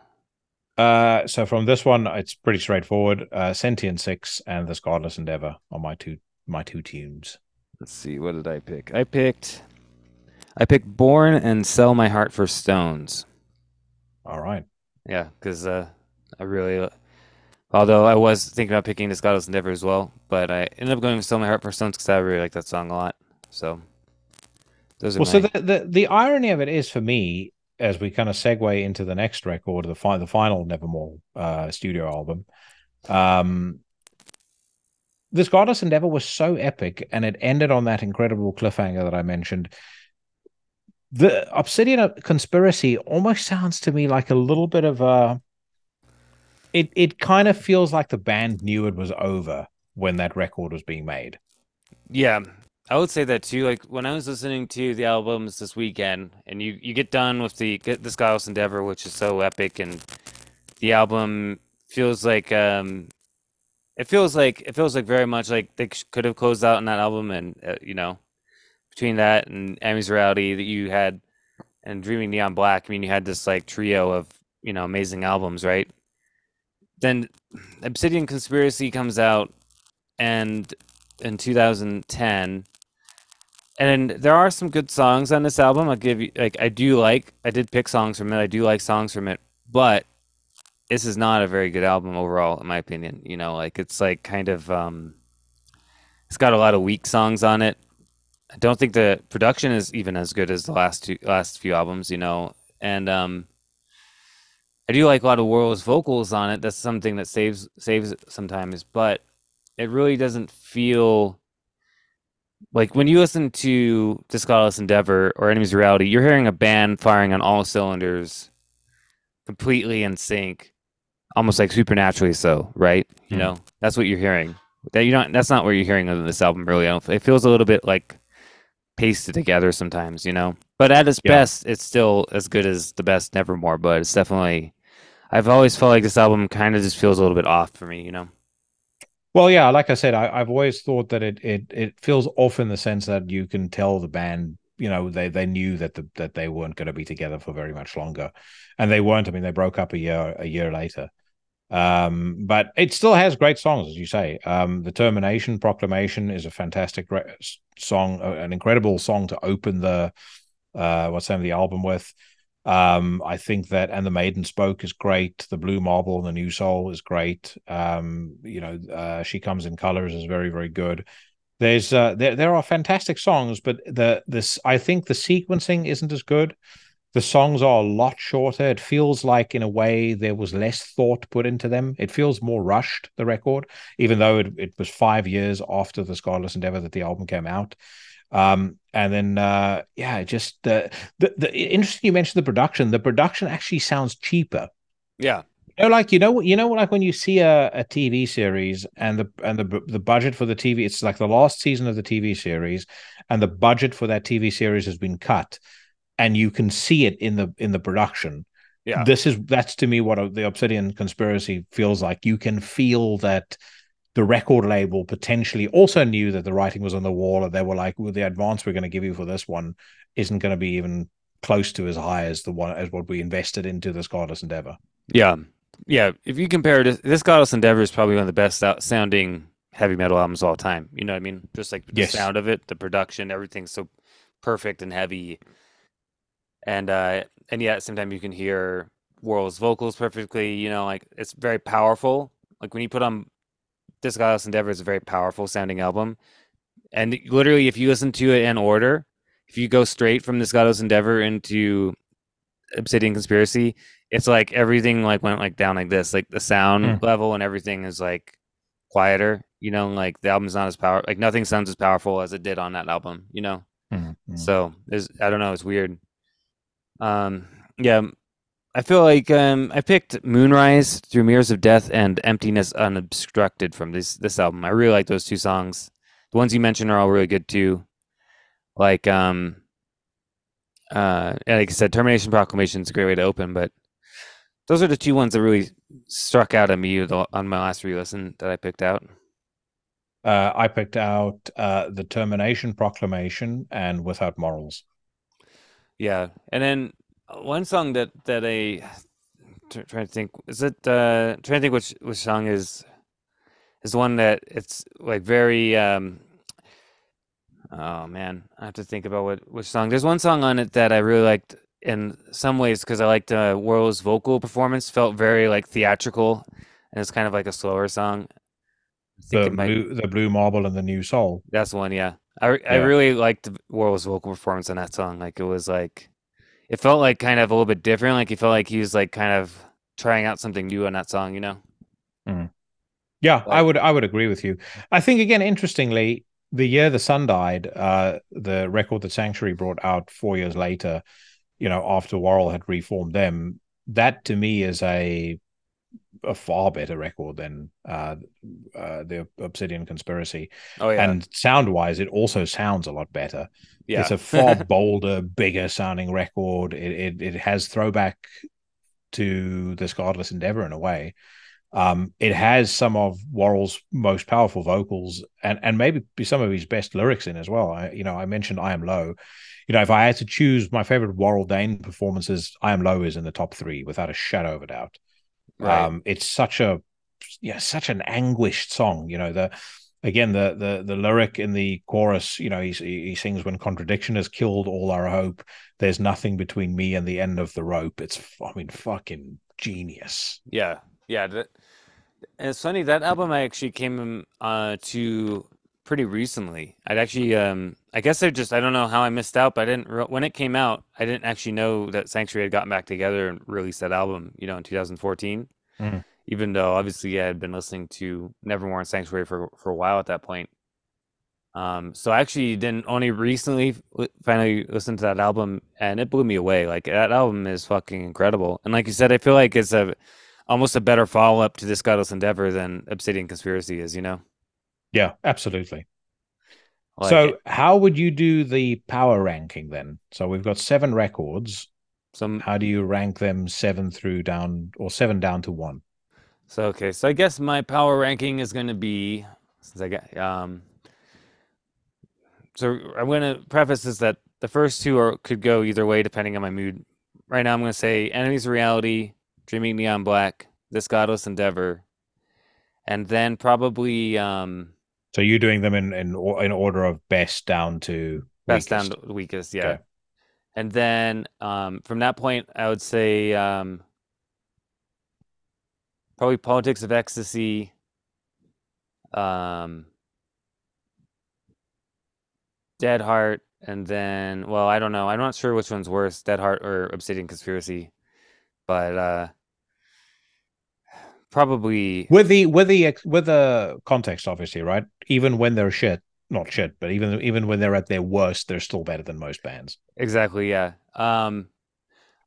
B: Uh, so from this one, it's pretty straightforward. Uh, Sentient Six and This Godless Endeavor are my two my two tunes.
A: Let's see, what did I pick? I picked, I picked Born and Sell My Heart for Stones.
B: All right.
A: Yeah, because uh, I really, although I was thinking about picking This Godless Endeavor as well, but I ended up going with Sell My Heart for Stones because I really like that song a lot. So.
B: Those well, my... so the, the the irony of it is for me as we kind of segue into the next record, the the final Nevermore uh, studio album, um, this Godless Endeavor was so epic, and it ended on that incredible cliffhanger that I mentioned. The Obsidian Conspiracy almost sounds to me like a little bit of a it it kind of feels like the band knew it was over when that record was being made.
A: Yeah, I would say that too. Like when I was listening to the albums this weekend, and you you get done with the get this Godless Endeavor, which is so epic, and the album feels like um, it feels like it feels like very much like they could have closed out on that album, and uh, you know, between that and Enemies Reality that you had, and Dreaming Neon Black, I mean, you had this like trio of you know amazing albums, right? Then Obsidian Conspiracy comes out, and in 2010 and there are some good songs on this album. I'll give you like I do like I did pick songs from it. I do like songs from it, but this is not a very good album overall, in my opinion. You know, like it's like kind of um it's got a lot of weak songs on it. I don't think the production is even as good as the last two last few albums, you know. And um I do like a lot of Warrel's vocals on it. That's something that saves saves it sometimes, but it really doesn't feel like when you listen to Godless Endeavor or Enemies Reality, you're hearing a band firing on all cylinders, completely in sync, almost like supernaturally so, right? You mm. know, that's what you're hearing. That you don't. That's not what you're hearing on this album. Really, it feels a little bit like pasted together sometimes. You know, but at its yeah. best, it's still as good as the best Nevermore. But it's definitely. I've always felt like this album kind of just feels a little bit off for me. You know.
B: Well, yeah, like I said, I, have always thought that it it it feels off in the sense that you can tell the band, you know, they they knew that the that they weren't going to be together for very much longer, and they weren't. I mean, they broke up a year a year later. Um, but it still has great songs, as you say. Um, the Termination Proclamation is a fantastic re- song, an incredible song to open the uh, what's the name of the album with. Um, I think that and the Maiden Spoke is great. The Blue Marble and the New Soul is great. Um, you know, uh, She Comes in Colors is very very good. There's uh, there there are fantastic songs, but the this I think the sequencing isn't as good. The songs are a lot shorter. It feels like, in a way, there was less thought put into them. It feels more rushed, the record, even though it, it was five years after the Godless Endeavor that the album came out. Um, and then uh, yeah, just the, the the interesting you mentioned the production. The production actually sounds cheaper.
A: Yeah.
B: You know, like you know, you know, like when you see a, a TV series and the and the the budget for the TV, it's like the last season of the TV series, and the budget for that TV series has been cut, and you can see it in the in the production. Yeah, this is that's to me what the Obsidian conspiracy feels like. You can feel that the record label potentially also knew that the writing was on the wall and they were like well the advance we're going to give you for this one isn't going to be even close to as high as the one as what we invested into this godless endeavor.
A: Yeah. Yeah. If you compare this this godless endeavor is probably one of the best sounding heavy metal albums of all time. You know what i mean? Just like the yes. sound of it the production everything's so perfect and heavy. And uh and yet sometimes you can hear Warrel's vocals perfectly you know like it's very powerful. Like when you put on this Godless Endeavor is a very powerful sounding album. And literally, if you listen to it in order, if you go straight from this Godless Endeavor into Obsidian Conspiracy, it's like everything like went like down like this. Like the sound mm. level and everything is like quieter. You know, like the album's not as power like nothing sounds as powerful as it did on that album, you know? Mm-hmm. So there's I don't know, it's weird. Um yeah, I feel like um, I picked Moonrise through Mirrors of Death and Emptiness Unobstructed from this this album. I really like those two songs. The ones you mentioned are all really good too. Like um uh like I said, Termination Proclamation is a great way to open, but those are the two ones that really struck out at me on my last re-listen that I picked out.
B: Uh, I picked out uh, the Termination Proclamation and Without Morals.
A: Yeah, and then one song that that I trying to think is it uh trying to think which which song is is one that it's like very um oh man I have to think about what which song there's one song on it that I really liked in some ways because I liked uh, Warrel's vocal performance felt very like theatrical and it's kind of like a slower song.
B: The might... blue, the blue marble and the new soul.
A: That's one, yeah. I yeah. I really liked Warrel's vocal performance on that song. Like it was like it felt like kind of a little bit different. Like he felt like he was like kind of trying out something new on that song, you know?
B: Mm. Yeah, I would I would agree with you. I think again, interestingly, the year the sun died, uh, the record that Sanctuary brought out four years later, you know, after Warrel had reformed them, that to me is a a far better record than uh, uh, the Obsidian Conspiracy.
A: Oh yeah,
B: And sound wise, it also sounds a lot better.
A: Yeah.
B: It's a far (laughs) bolder, bigger sounding record. It, it it has throwback to the Godless Endeavor in a way. Um, it has some of Warrel's most powerful vocals and and maybe some of his best lyrics in as well. I you know I mentioned I am low. You know, if I had to choose my favorite Warrel Dane performances, I am low is in the top three without a shadow of a doubt.
A: right.
B: Um, it's such a yeah, such an anguished song. You know, the again the the the lyric in the chorus. You know, he he sings when contradiction has killed all our hope. There's nothing between me and the end of the rope. It's I mean fucking genius.
A: Yeah, yeah. That, and it's funny that album I actually came uh, to pretty recently. I'd actually, um, I guess I just I don't know how I missed out, but I didn't re- when it came out. I didn't actually know that Sanctuary had gotten back together and released that album. You know, in 2014.
B: Mhm.
A: Even though obviously I had been listening to Nevermore and Sanctuary for for a while at that point. Um, so I actually didn't only recently finally listen to that album, and it blew me away. Like that album is fucking incredible. And like you said, I feel like it's a almost a better follow up to this Godless Endeavor than Obsidian Conspiracy is. You know,
B: Yeah, absolutely.
A: like,
B: so, how would you do the power ranking then? So we've got seven records.
A: some
B: How do you rank them seven through down or seven down to one?
A: So okay. So I guess my power ranking is going to be since I got um. So I'm going to preface this that the first two are could go either way depending on my mood. Right now, I'm going to say Enemies of Reality, Dreaming Neon Black, This Godless Endeavor, and then probably um
B: So you're doing them in in, in order of best down to
A: best
B: weakest.
A: down to weakest, yeah.
B: Okay.
A: And then um from that point, I would say um probably Politics of Ecstasy, um Dead Heart, and then well, I don't know. I'm not sure which one's worse, Dead Heart or Obsidian Conspiracy, but uh probably
B: with the with the with the context, obviously, right? Even when they're shit, not shit, but even even when they're at their worst, they're still better than most bands.
A: Exactly, yeah. Um,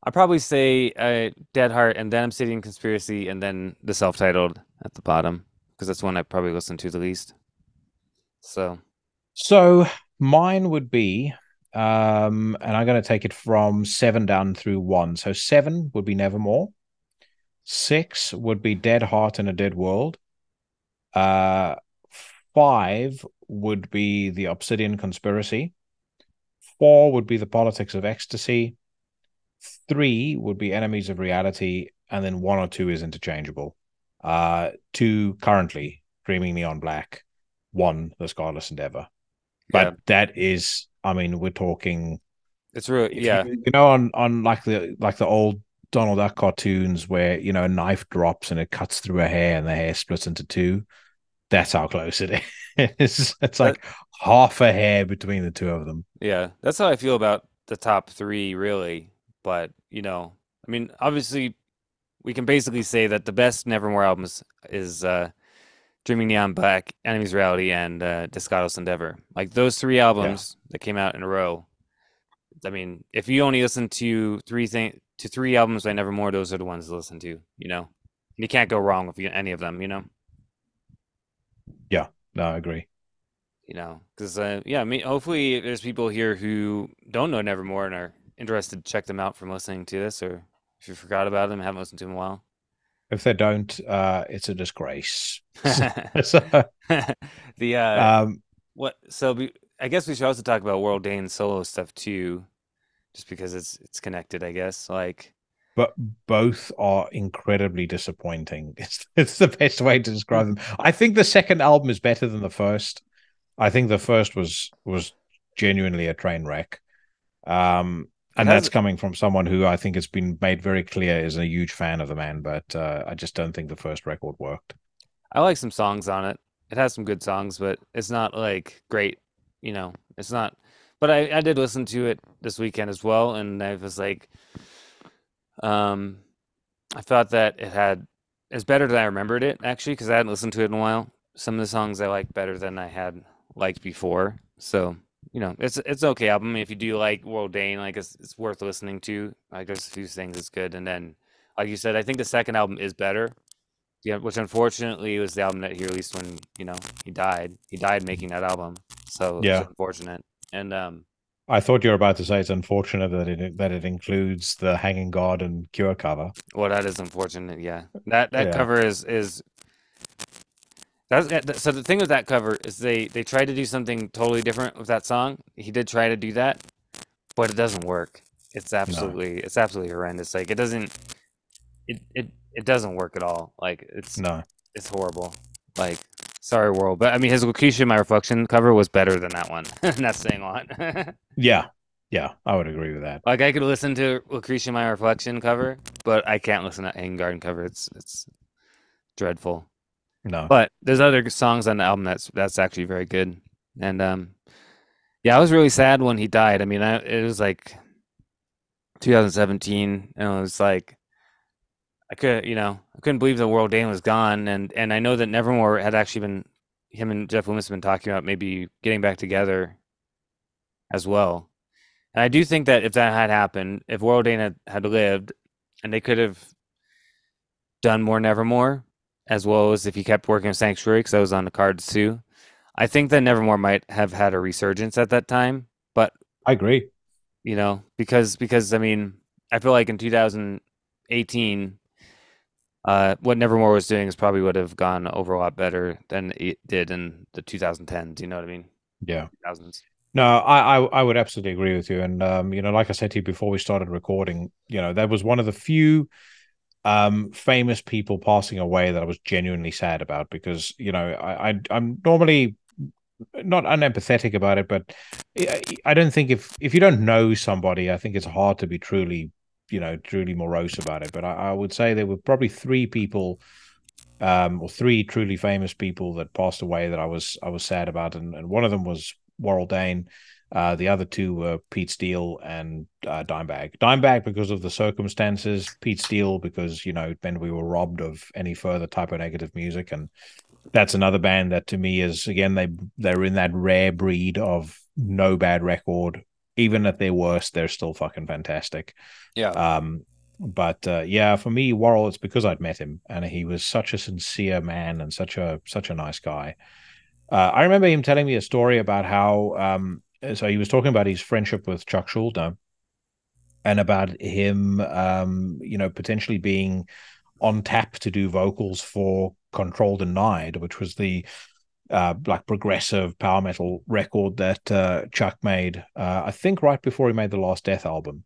A: I'd probably say uh, Dead Heart and then Obsidian Conspiracy and then the self-titled at the bottom because that's one I probably listen to the least. So,
B: So mine would be, um, and I'm going to take it from seven down through one. So seven would be Nevermore. Six would be Dead Heart in a Dead World. Uh, five would be The Obsidian Conspiracy. Four would be The Politics of Ecstasy. Three would be Enemies of Reality, and then one or two is interchangeable. Uh, two currently Dreaming Neon Black. One The Godless Endeavor but
A: yeah,
B: that is i mean we're talking
A: it's real. Yeah,
B: you, you know on on like the like the old donald duck cartoons where you know a knife drops and it cuts through a hair and the hair splits into two that's how close it is (laughs) it's like half a hair between the two of them
A: yeah. That's how I feel about the top three, really. But you know, I mean, obviously, we can basically say that the best Nevermore albums is uh, Dreaming Neon Black, Enemies Reality, and uh, Endeavor. Like those three albums that came out in a row. I mean, if you only listen to three thing to three albums by Nevermore, those are the ones to listen to. You know, you can't go wrong with any of them. You know, Yeah,
B: no i agree
A: you know, because uh, yeah, I mean, hopefully there's people here who don't know Nevermore and are interested to check them out from listening to this, or if you forgot about them, haven't listened to them in a while.
B: if they don't uh it's a disgrace (laughs) (laughs) so,
A: the uh,
B: um
A: what? So we, I guess we should also talk about Warrel Dane solo stuff too, just because it's it's connected. I guess like
B: but both are incredibly disappointing. (laughs) It's it's the best way to describe them. I think the second album is better than the first. I think the first was was genuinely a train wreck. Um and that's coming from someone who I think has been made very clear is a huge fan of the man, but uh, I just don't think the first record worked.
A: I like some songs on it. It has some good songs, but it's not like great. You know, it's not. But I I did listen to it this weekend as well, and I was like, um, I thought that it had it's better than I remembered it actually because I hadn't listened to it in a while. Some of the songs I like better than I had liked before. So you know, it's it's okay album. If you do like Warrel Dane, like it's it's worth listening to. Like there's a few things that's good, and then like you said, I think the second album is better. Yeah, which unfortunately was the album that he released when you know he died. He died making that album, so
B: Yeah.
A: it's unfortunate. And um,
B: I thought you were about to say it's unfortunate that it that it includes the Hanging Garden Cure cover.
A: well, that is unfortunate. Yeah, that that
B: Yeah.
A: cover is is. That's so the thing with that cover is they they tried to do something totally different with that song. He did try to do that, but it doesn't work. It's absolutely it's absolutely horrendous. Like it doesn't it it it doesn't work at all. Like it's
B: No,
A: it's horrible. Like, sorry, Warrel, but I mean, his Lucretia, my reflection cover was better than that one. and (laughs) that's saying a lot.
B: yeah, yeah, I would agree with that.
A: like, I could listen to Lucretia, my reflection cover, but I can't listen to Hanging Garden cover. It's it's dreadful.
B: No,
A: But there's other songs on the album that's that's actually very good. And um, yeah, I was really sad when he died. I mean, I, it was like 2017, and it was like I could, you know, I couldn't believe the Warrel Dane was gone, and and I know that Nevermore had actually been him and Jeff Loomis have been talking about maybe getting back together as well. And I do think that if that had happened, if Warrel Dane had, had lived, and they could have done more Nevermore, as well as if he kept working with Sanctuary, because I was on the cards too. I think that Nevermore might have had a resurgence at that time, but
B: I agree.
A: you know, because because I mean, I feel like in 2018, uh, what Nevermore was doing is probably would have gone over a lot better than it did in the 2010s. You know what I mean?
B: Yeah.
A: 2000s.
B: No, I, I I would absolutely agree with you. And um, you know, like I said to you before we started recording, you know, that was one of the few um famous people passing away that I was genuinely sad about because, you know, I, I I'm normally not unempathetic about it, but I, I don't think if if you don't know somebody, I think it's hard to be truly, you know, truly morose about it. But I, I would say there were probably three people um or three truly famous people that passed away that I was I was sad about and, and one of them was Warrel Dane. Uh, the other two were Pete Steele and uh, Dimebag. Dimebag because of the circumstances. Pete Steele because you know then we were robbed of any further Type O Negative music, and that's another band that to me is again they they're in that rare breed of no bad record. Even at their worst, they're still fucking fantastic.
A: Yeah.
B: Um, but uh, yeah, for me, Warrel, it's because I'd met him, and he was such a sincere man and such a such a nice guy. Uh, I remember him telling me a story about how um, so he was talking about his friendship with Chuck Schuldiner and about him, um, you know, potentially being on tap to do vocals for Control Denied, which was the uh, like progressive power metal record that uh, Chuck made, uh, I think right before he made the Last Death album.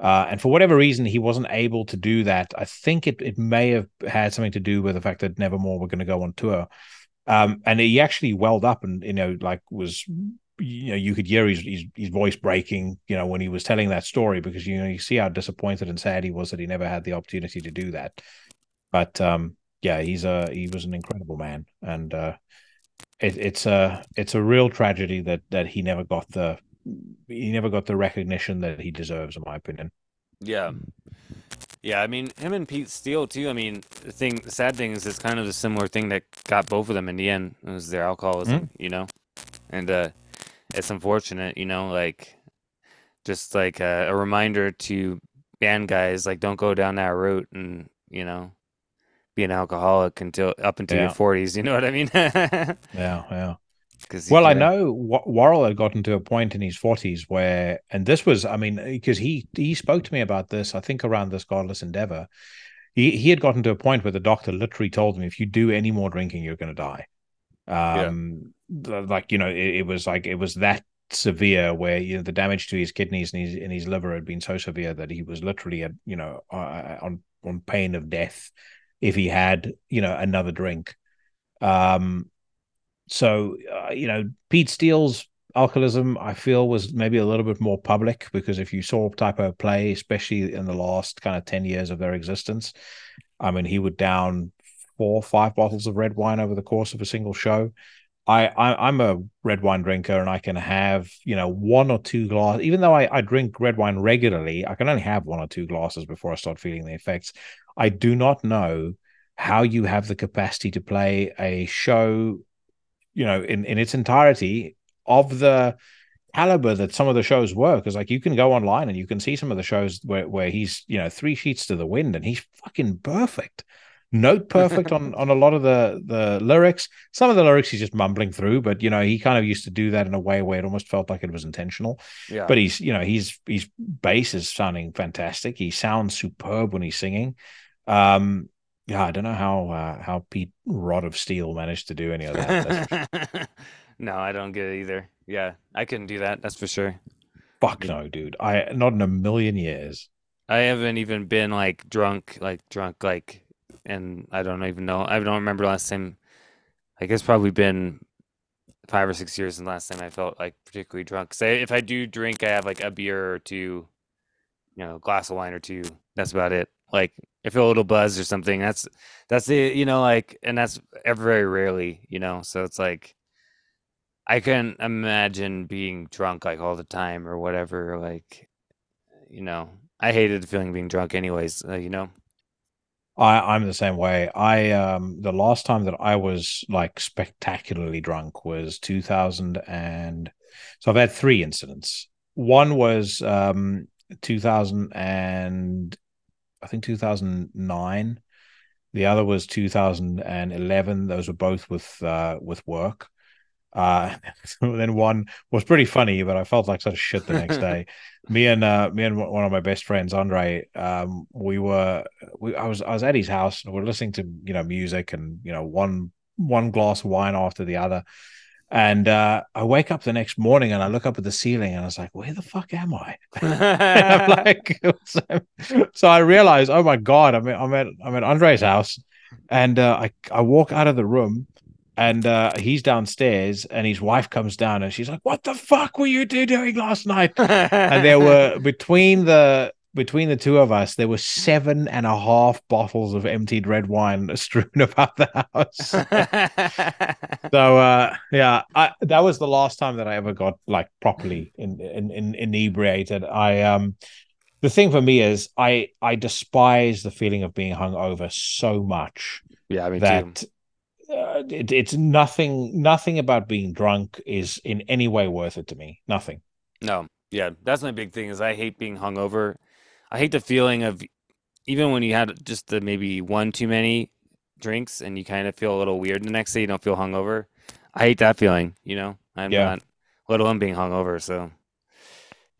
B: Uh, and for whatever reason, he wasn't able to do that. I think it, it may have had something to do with the fact that Nevermore were going to go on tour. Um, and he actually welled up and, you know, like was, you know, you could hear his, his, his voice breaking, you know, when he was telling that story because, you know, you see how disappointed and sad he was that he never had the opportunity to do that. But, um, yeah, he's a, he was an incredible man. And, uh, it, it's a, it's a real tragedy that, that he never got the, he never got the recognition that he deserves, in my opinion.
A: Yeah. Yeah, I mean, him and Pete Steele too. I mean, the thing, the sad thing is, it's kind of a similar thing that got both of them in the end. It was their alcoholism, you know, and uh, it's unfortunate, you know, like just like a, a reminder to band guys, like don't go down that route, and you know, be an alcoholic until up until
B: Yeah.
A: your forties. You know what I mean? (laughs)
B: Yeah, yeah. Well, I know Wa- Warrel had gotten to a point in his forties where, and this was, I mean, because he he spoke to me about this, I think around this godless endeavor. He he had gotten to a point where the doctor literally told him, if you do any more drinking, you're going to die. Um, th- like you know, it, it was like it was that severe where you know the damage to his kidneys and his and his liver had been so severe that he was literally at you know uh, on on pain of death if he had you know another drink. Um, so uh, you know Pete Steele's alcoholism, I feel, was maybe a little bit more public because if you saw Type O play, especially in the last kind of ten years of their existence, I mean, he would down four five bottles of red wine over the course of a single show. I, I I'm a red wine drinker and I can have you know one or two glasses. Even though I, I drink red wine regularly, I can only have one or two glasses before I start feeling the effects. I do not know how you have the capacity to play a show, you know, in in its entirety of the caliber that some of the shows were. Because like you can go online and you can see some of the shows where where he's you know three sheets to the wind and he's fucking perfect. Note perfect on (laughs) on a lot of the the lyrics. Some of the lyrics he's just mumbling through, but you know he kind of used to do that in a way where it almost felt like it was intentional.
A: Yeah.
B: But he's you know he's he's bass is sounding fantastic. He sounds superb when he's singing. Um, yeah, I don't know how uh, how Pete Rod of Steel managed to do any of that. (laughs)
A: no, I don't get it either. Yeah, I couldn't do that. That's for sure.
B: Fuck no, dude. I not in a million years.
A: I haven't even been like drunk, like drunk, like, and I don't even know. I don't remember last time. I guess probably been five or six years since last time I felt like particularly drunk. Say if I do drink, I have like a beer or two, you know, glass of wine or two. That's about it. Like I feel a little buzz or something. That's that's the you know like, and that's very rarely, you know. So it's like I can imagine being drunk like all the time or whatever. Like, you know, I hated the feeling of being drunk, anyways. Uh, you know.
B: I, I'm the same way. I um the last time that I was like spectacularly drunk was 2000 and so I've had three incidents. One was um 2000 and I think 2009. The other was 2011. Those were both with uh with work. Uh, (laughs) then one was pretty funny, but I felt like such shit the next (laughs) day. me and uh, me and one of my best friends, Andre, um, we were, we, I was, I was at his house. And we are listening to you know music and you know one one glass of wine after the other. And uh, I wake up the next morning and I look up at the ceiling and I was like, "Where the fuck am I?" (laughs) Like, so, so I realized, oh my god, I'm at, I'm at I'm at Andre's house, and uh, I I walk out of the room and uh, he's downstairs and his wife comes down and she's like what the fuck were you two doing last night? (laughs) And there were between the between the two of us there were seven and a half bottles of emptied red wine (laughs) strewn about the house. (laughs) So uh, yeah I, that was the last time that i ever got like properly in, in, in inebriated. I um the thing for me is i i despise the feeling of being hungover so much
A: yeah I mean,
B: that
A: too
B: uh, it, it's nothing nothing about being drunk is in any way worth it to me. Nothing.
A: No. Yeah that's my big thing is i hate being hungover. I hate the feeling of even when you had just the maybe one too many drinks and you kind of feel a little weird the next day you don't feel hungover. I hate that feeling you know? I'm yeah. not let alone being hungover so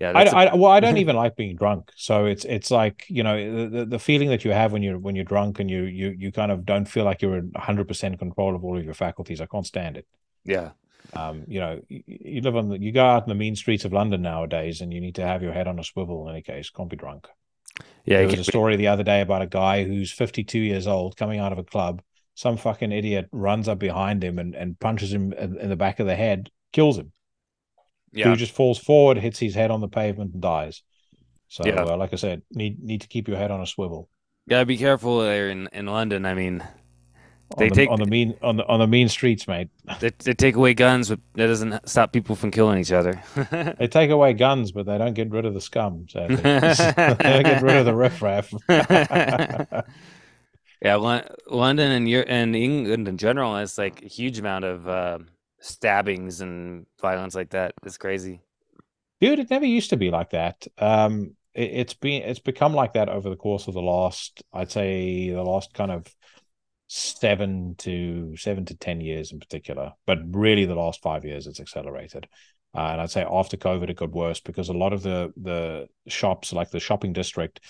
B: yeah I, a... I, well i don't even like being drunk. So it's it's like you know the, the feeling that you have when you're when you're drunk and you you you kind of don't feel like you're in 100% control of all of your faculties. I can't stand it.
A: Yeah.
B: Um you know you, you live on the you go out in the mean streets of london nowadays and you need to have your head on a swivel in any case. Can't be drunk. Yeah there was a story the other day about a guy who's 52 years old coming out of a club. Some fucking idiot runs up behind him and, and punches him in, in the back of the head kills him yeah. who just falls forward, hits his head on the pavement, and dies. So, yeah. uh, like I said, need need to keep your head on a swivel.
A: Gotta be careful there in, in London. I mean,
B: they on the, take on the mean on the on the mean streets, mate. (laughs)
A: They, they take away guns, but that doesn't stop people from killing each other. (laughs)
B: they take away guns, but they don't get rid of the scum. So (laughs) they don't get rid of the riffraff.
A: yeah, London and and England in general has like a huge amount of. Uh, stabbings and violence like that. It's crazy.
B: Dude, it never used to be like that. Um, it, it's been it's become like that over the course of the last, I'd say, the last kind of seven to seven to ten years in particular, but really the last five years it's accelerated. Uh, and I'd say after COVID it got worse because a lot of the the shops, like the shopping district,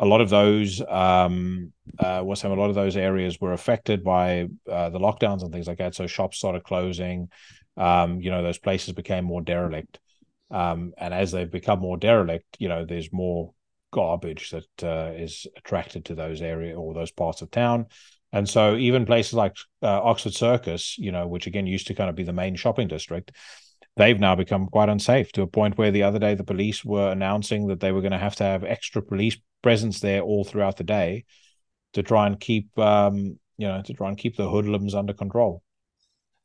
B: a lot of those um, uh, was a lot of those areas were affected by uh, the lockdowns and things like that. So shops started closing. Um, you know, those places became more derelict. Um, and as they've become more derelict, you know, there's more garbage that uh, is attracted to those area or those parts of town. And so even places like uh, Oxford Circus, you know, which again used to kind of be the main shopping district, they've now become quite unsafe to a point where the other day the police were announcing that they were going to have to have extra police presence there all throughout the day to try and keep um, you know to try and keep the hoodlums under control.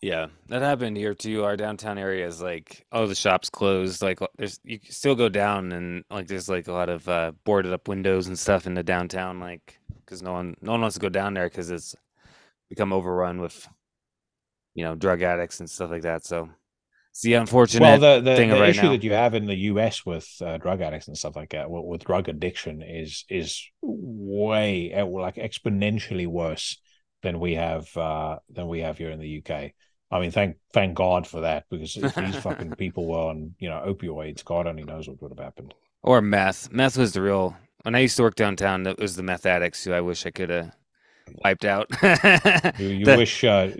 A: Yeah, that happened here too. Our downtown area is like, oh, the shops closed. Like, there's you still go down and like there's like a lot of uh, boarded up windows and stuff in the downtown, like because no one no one wants to go down there because it's become overrun with you know drug addicts and stuff like that. So It's the unfortunate
B: well, the, the,
A: thing
B: the
A: right
B: issue
A: now.
B: that you have in the US with uh, drug addicts and stuff like that, with, with drug addiction, is is way uh, like exponentially worse than we have uh, than we have here in the UK. I mean, thank thank God for that because if these (laughs) fucking people were on you know opioids, God only knows what would have happened.
A: Or meth. Meth was the real. When I used to work downtown, it was the meth addicts who I wish I could have wiped out.
B: You, (laughs) you
A: The-
B: wish uh,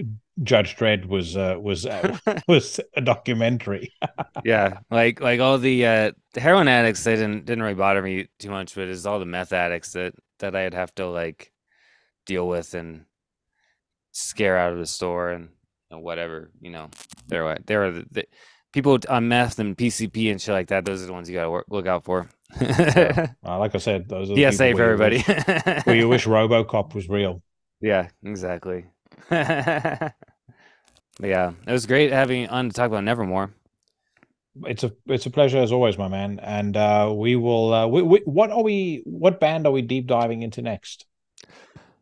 B: Judge Dredd was uh, was uh, (laughs) was a documentary. (laughs)
A: yeah, like like all the uh, heroin addicts, they didn't didn't really bother me too much, but it's all the meth addicts that that I'd have to like deal with and scare out of the store and, and whatever. You know, There are what they're the, the people on meth and PCP and shit like that. Those are the ones you gotta work, look out for. (laughs)
B: Uh, like I said, those are people
A: for everybody.
B: wish- Where you wish RoboCop was real.
A: Yeah, exactly. (laughs) yeah, it was great having you on to talk about Nevermore.
B: It's a it's a pleasure as always, my man. And uh, we will. Uh, we, we, what are we? What band are we deep diving into next?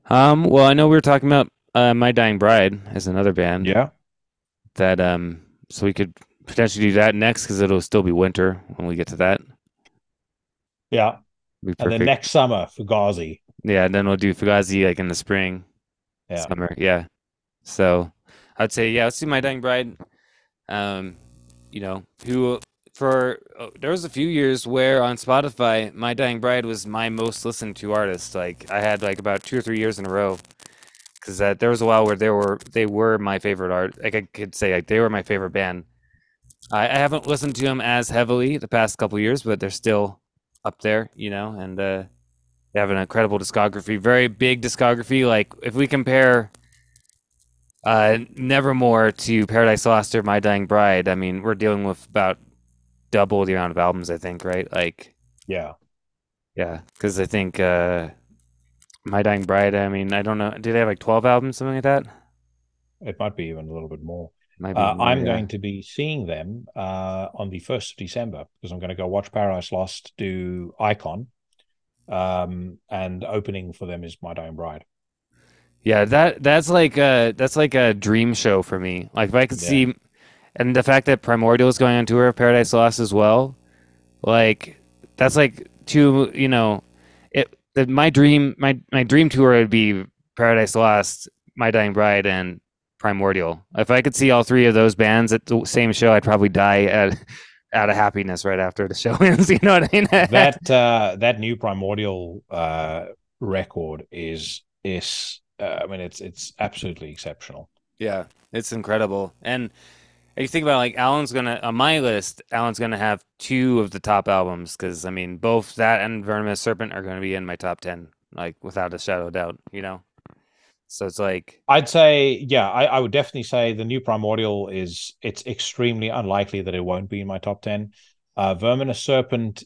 A: Um, well, I know we were talking about uh, My Dying Bride as another band.
B: Yeah.
A: That um, so we could potentially do that next because it'll still be winter when we get to that.
B: Yeah. And then next summer, Fugazi.
A: Yeah, and then we'll do Fugazi like in the spring,
B: Yeah.
A: summer. Yeah. So I'd say yeah, let's do My Dying Bride. Um, you know, who for uh, there was a few years where on Spotify, My Dying Bride was my most listened to artist. Like I had like about two or three years in a row. Because that there was a while where they were they were my favorite art. Like I could say like they were my favorite band. I, I haven't listened to them as heavily the past couple years, but they're still up there, you know, and uh, they have an incredible discography, very big discography. Like if we compare uh, Nevermore to Paradise Lost or My Dying Bride, I mean, we're dealing with about double the amount of albums, I think, right? Like,
B: Yeah.
A: yeah, because I think uh, My Dying Bride. I mean, I don't know. Do they have like twelve albums, something like that?
B: It might be even a little bit more.
A: Might be
B: Uh,
A: more,
B: I'm
A: yeah.
B: going to be seeing them uh, on the 1st of December because I'm going to go watch Paradise Lost do Icon. Um, and opening for them is My Dying Bride.
A: Yeah, that that's like a that's like a dream show for me. Like if I could
B: Yeah.
A: see, and the fact that Primordial is going on tour of Paradise Lost as well, like that's like two. You know, it the, my dream my my dream tour would be Paradise Lost, My Dying Bride, and Primordial. If I could see all three of those bands at the same show, I'd probably die at (laughs) out of happiness right after the show ends. (laughs) You know what I mean? (laughs)
B: that uh, that new Primordial uh, record is is uh, I mean it's it's absolutely exceptional.
A: Yeah, it's incredible. And you think about like Alan's gonna on my list, Alan's gonna have two of the top albums because I mean both that and Venomous Serpent are gonna be in my top ten, like without a shadow of doubt. You know, so it's like
B: I'd say, yeah, I, I would definitely say the new Primordial is it's extremely unlikely that it won't be in my top ten. Uh, Verminous Serpent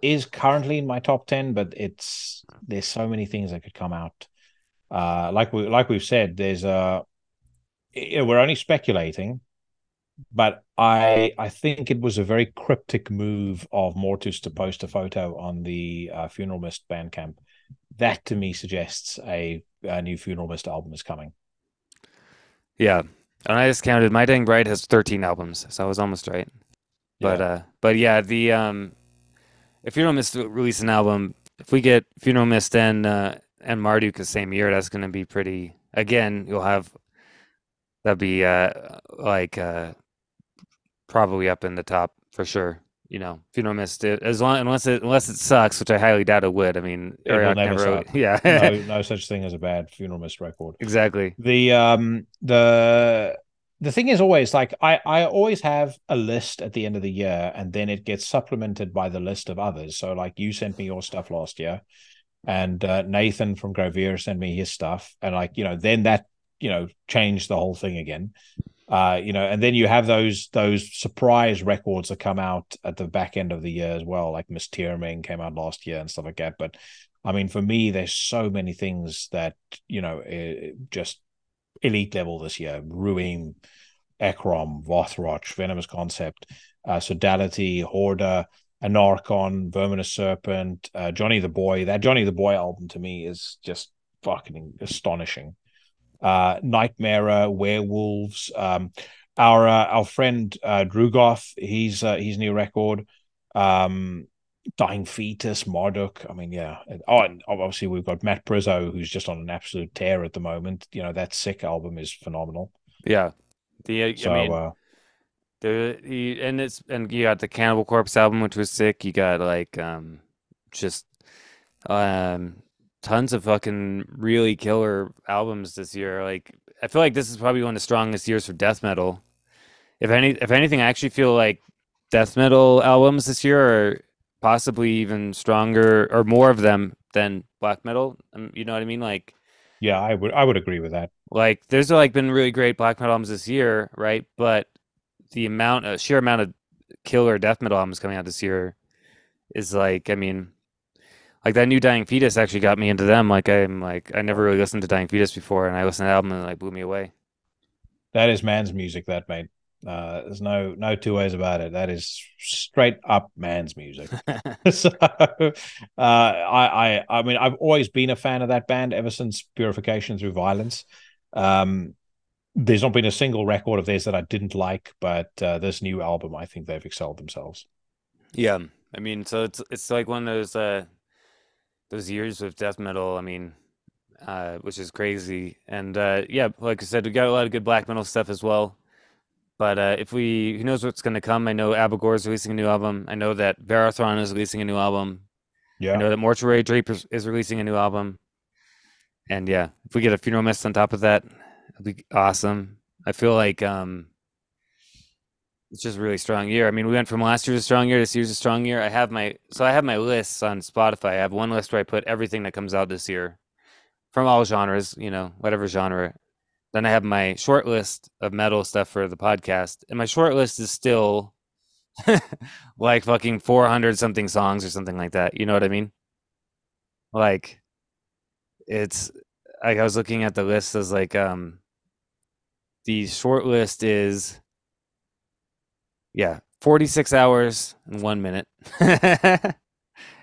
B: is currently in my top ten, but it's there's so many things that could come out. Uh, like we like we've said, there's a we're only speculating, but I I think it was a very cryptic move of Mortuus to post a photo on the uh, Funeral Mist Bandcamp. That to me suggests a, a new Funeral Mist album is coming.
A: yeah. And I just counted. My Dying Bride has thirteen albums, so I was almost right. But
B: Yeah.
A: uh, but yeah, the um, if Funeral Mist release an album, if we get Funeral Mist and uh, and Marduk the same year, that's gonna be pretty. Again, you'll have that'd be uh like uh probably up in the top for sure. You know, Funeral Mist it- as long unless it unless it sucks, which I highly doubt it would. I mean,
B: never
A: yeah,
B: no, (laughs) no such thing as a bad Funeral Mist record.
A: exactly.
B: The um the the thing is always like I I always have a list at the end of the year, and then it gets supplemented by the list of others. So like you sent me your stuff last year, and uh, Nathan from Gravier sent me his stuff, and like you know then that you know changed the whole thing again. Uh, you know, and then you have those those surprise records that come out at the back end of the year as well, like Misþyrming came out last year and stuff like that. But I mean, for me, there's so many things that you know eh, just elite level this year: Ruim, Ekrom, Vothroch, Venomous Concept, uh, Sodality, Horda, Anarchon, Verminous Serpent, uh, Johnny the Boy. That Johnny the Boy album to me is just fucking astonishing. Uh, Nightmare, Werewolves, um, our uh, our friend uh, Drugoth, he's uh, his new record. Um, Dying Fetus, Marduk. I mean, yeah. Oh, and obviously we've got Matt Prizzo, who's just on an absolute tear at the moment. You know, that sick album is phenomenal.
A: Yeah. The uh,
B: So
A: I mean,
B: uh,
A: the he, and it's and you got the Cannibal Corpse album, which was sick. You got like um just um tons of fucking really killer albums this year. Like I feel like this is probably one of the strongest years for death metal. If any if anything, I actually feel like death metal albums this year are possibly even stronger or more of them than black metal. Um, you know what I mean? Like
B: yeah, I would I would agree with that.
A: like there's like been really great black metal albums this year, right? But the amount, uh, sheer amount of killer death metal albums coming out this year is like, I mean, like that new Dying Fetus actually got me into them. Like I'm like I never really listened to Dying Fetus before, and I listened to the album and it like blew me away.
B: That is man's music, that mate. Uh, there's no no two ways about it. That is straight up man's music. (laughs) (laughs) so uh, I, I I mean I've always been a fan of that band ever since Purification Through Violence. Um, there's not been a single record of theirs that I didn't like, but uh, this new album, I think they've excelled themselves.
A: Yeah, I mean, so it's it's like one of those uh those years with death metal. I mean, uh, which is crazy. And uh, yeah, like I said, we got a lot of good black metal stuff as well. But uh, if we, who knows what's going to come? I know Abigor is releasing a new album. I know that Varathron is releasing a new album.
B: Yeah.
A: I know that Mortuary Drape is, releasing a new album. And yeah, if we get a Funeral Mist on top of that, it'll be awesome. I feel like um, it's just really strong year. I mean, we went from last year's a strong year this year's a strong year. I have my so I have my lists on Spotify. I have one list where I put everything that comes out this year from all genres, you know, whatever genre. Then I have my short list of metal stuff for the podcast, and my short list is still (laughs) like fucking 400 something songs or something like that. You know what I mean? Like it's like I was looking at the list as like um the short list is yeah, 46 hours and 1 minute. (laughs)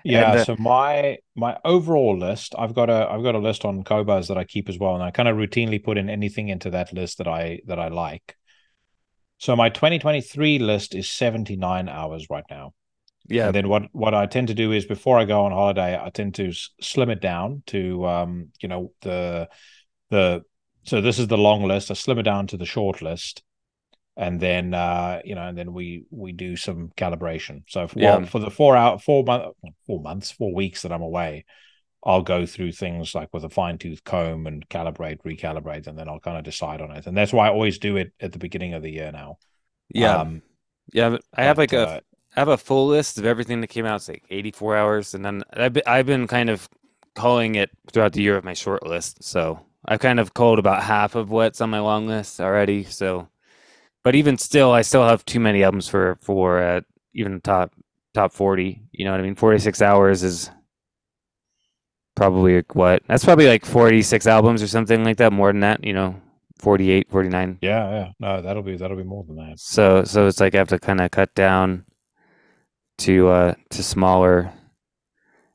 B: yeah.
A: And, uh,
B: so my my overall list, I've got a I've got a list on Qobuz that I keep as well, and I kind of routinely put in anything into that list that I that I like. So my 2023 list is 79 hours right now.
A: yeah,
B: And then what what I tend to do is before I go on holiday, I tend to s- slim it down to um, you know, the the so this is the long list. I slim it down to the short list. And then uh, you know, and then we we do some calibration. So for,
A: Yeah.
B: well, for the four out four month four months, four weeks that I'm away, I'll go through things like with a fine tooth comb and calibrate, recalibrate, and then I'll kind of decide on it. And that's why I always do it at the beginning of the year now.
A: yeah.
B: Um,
A: yeah, I have
B: but,
A: like a
B: uh,
A: I have a full list of everything that came out. It's like 84 hours, and then I've been, I've been kind of calling it throughout the year of my short list. So I've kind of called about half of what's on my long list already. So, but even still, I still have too many albums for for uh, even top top 40. You know what I mean? 46 hours is probably like what? That's probably like 46 albums or something like that. More than that, you know, 48, 49.
B: yeah, yeah. No, that'll be that'll be more than that.
A: So so it's like I have to kind of cut down to uh to smaller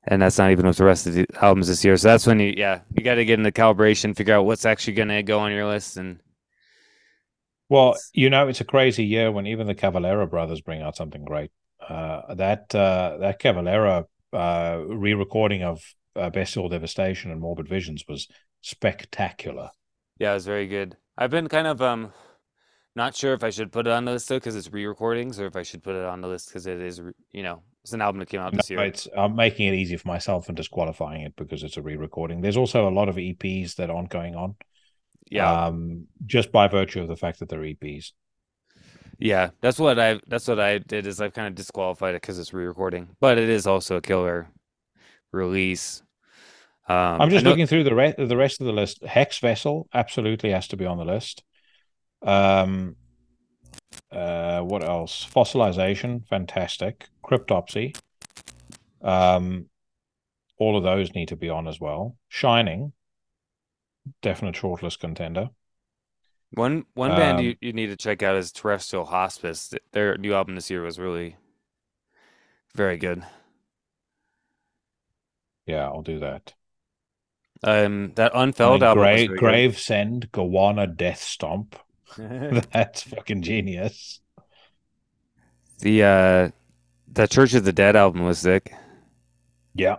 A: and that's not even with the rest of the albums this year. So that's when you yeah, you got to get into calibration, figure out what's actually going to go on your list and
B: Well, you know, it's a crazy year when even the Cavalera brothers bring out something great. Uh, that uh, that Cavalera uh, re-recording of uh, Bestial Devastation and Morbid Visions was spectacular.
A: yeah, it was very good. I've been kind of um not sure if I should put it on the list though cuz it's re-recordings or if I should put it on the list cuz it is, you know, it's an album that came out
B: No,
A: this year.
B: it's I'm making it easy for myself and disqualifying it because it's a re-recording. There's also a lot of EPs that aren't going on.
A: Yeah.
B: Um, just by virtue of the fact that they're EPs.
A: Yeah, that's what I that's what I did is I've kind of disqualified it because it's re-recording, but it is also a killer release. Um,
B: I'm just
A: know-
B: looking through the rest the rest of the list. Hex Vessel absolutely has to be on the list. Um, uh, what else? Fossilization, fantastic. Cryptopsy. Um, all of those need to be on as well. Shining, definite shortlist contender.
A: One one band
B: Um,
A: you, you need to check out is Terrestrial Hospice. Their new album this year was really very good.
B: Yeah, I'll do that.
A: Um, that
B: I
A: Unfelled
B: mean,
A: album was
B: Gra-
A: really.
B: Gravesend, Gowana, Death Stomp. (laughs) That's fucking genius.
A: The uh the Church of the Dead album was sick.
B: Yeah.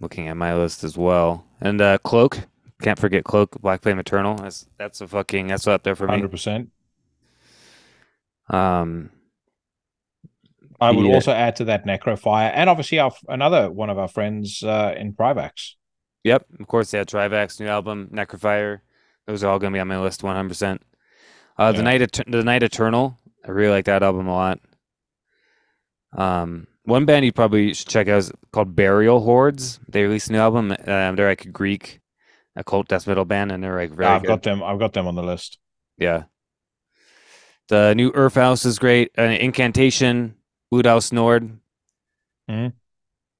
A: Looking at my list as well. And uh Cloak. Can't forget Cloak, Black Flame Eternal. That's that's a fucking that's up there for me.
B: Hundred percent.
A: Um
B: I would
A: Yeah.
B: also add to that Necrofire, and obviously our another one of our friends uh, in Trivax.
A: Yep, of course, yeah. Trivax new album, Necrofire. Those are all gonna be on my list, one hundred percent. Uh, the night, the night eternal. I really like that album a lot. Um, one band you probably should check out is called Burial Hordes. They released a new album. Um, they're like a Greek, occult death metal band, and they're like very
B: I've
A: good.
B: got them. I've got them on the list.
A: Yeah. The new Earth House is great. Uh, Incantation, Udal Nord.
B: Mhm.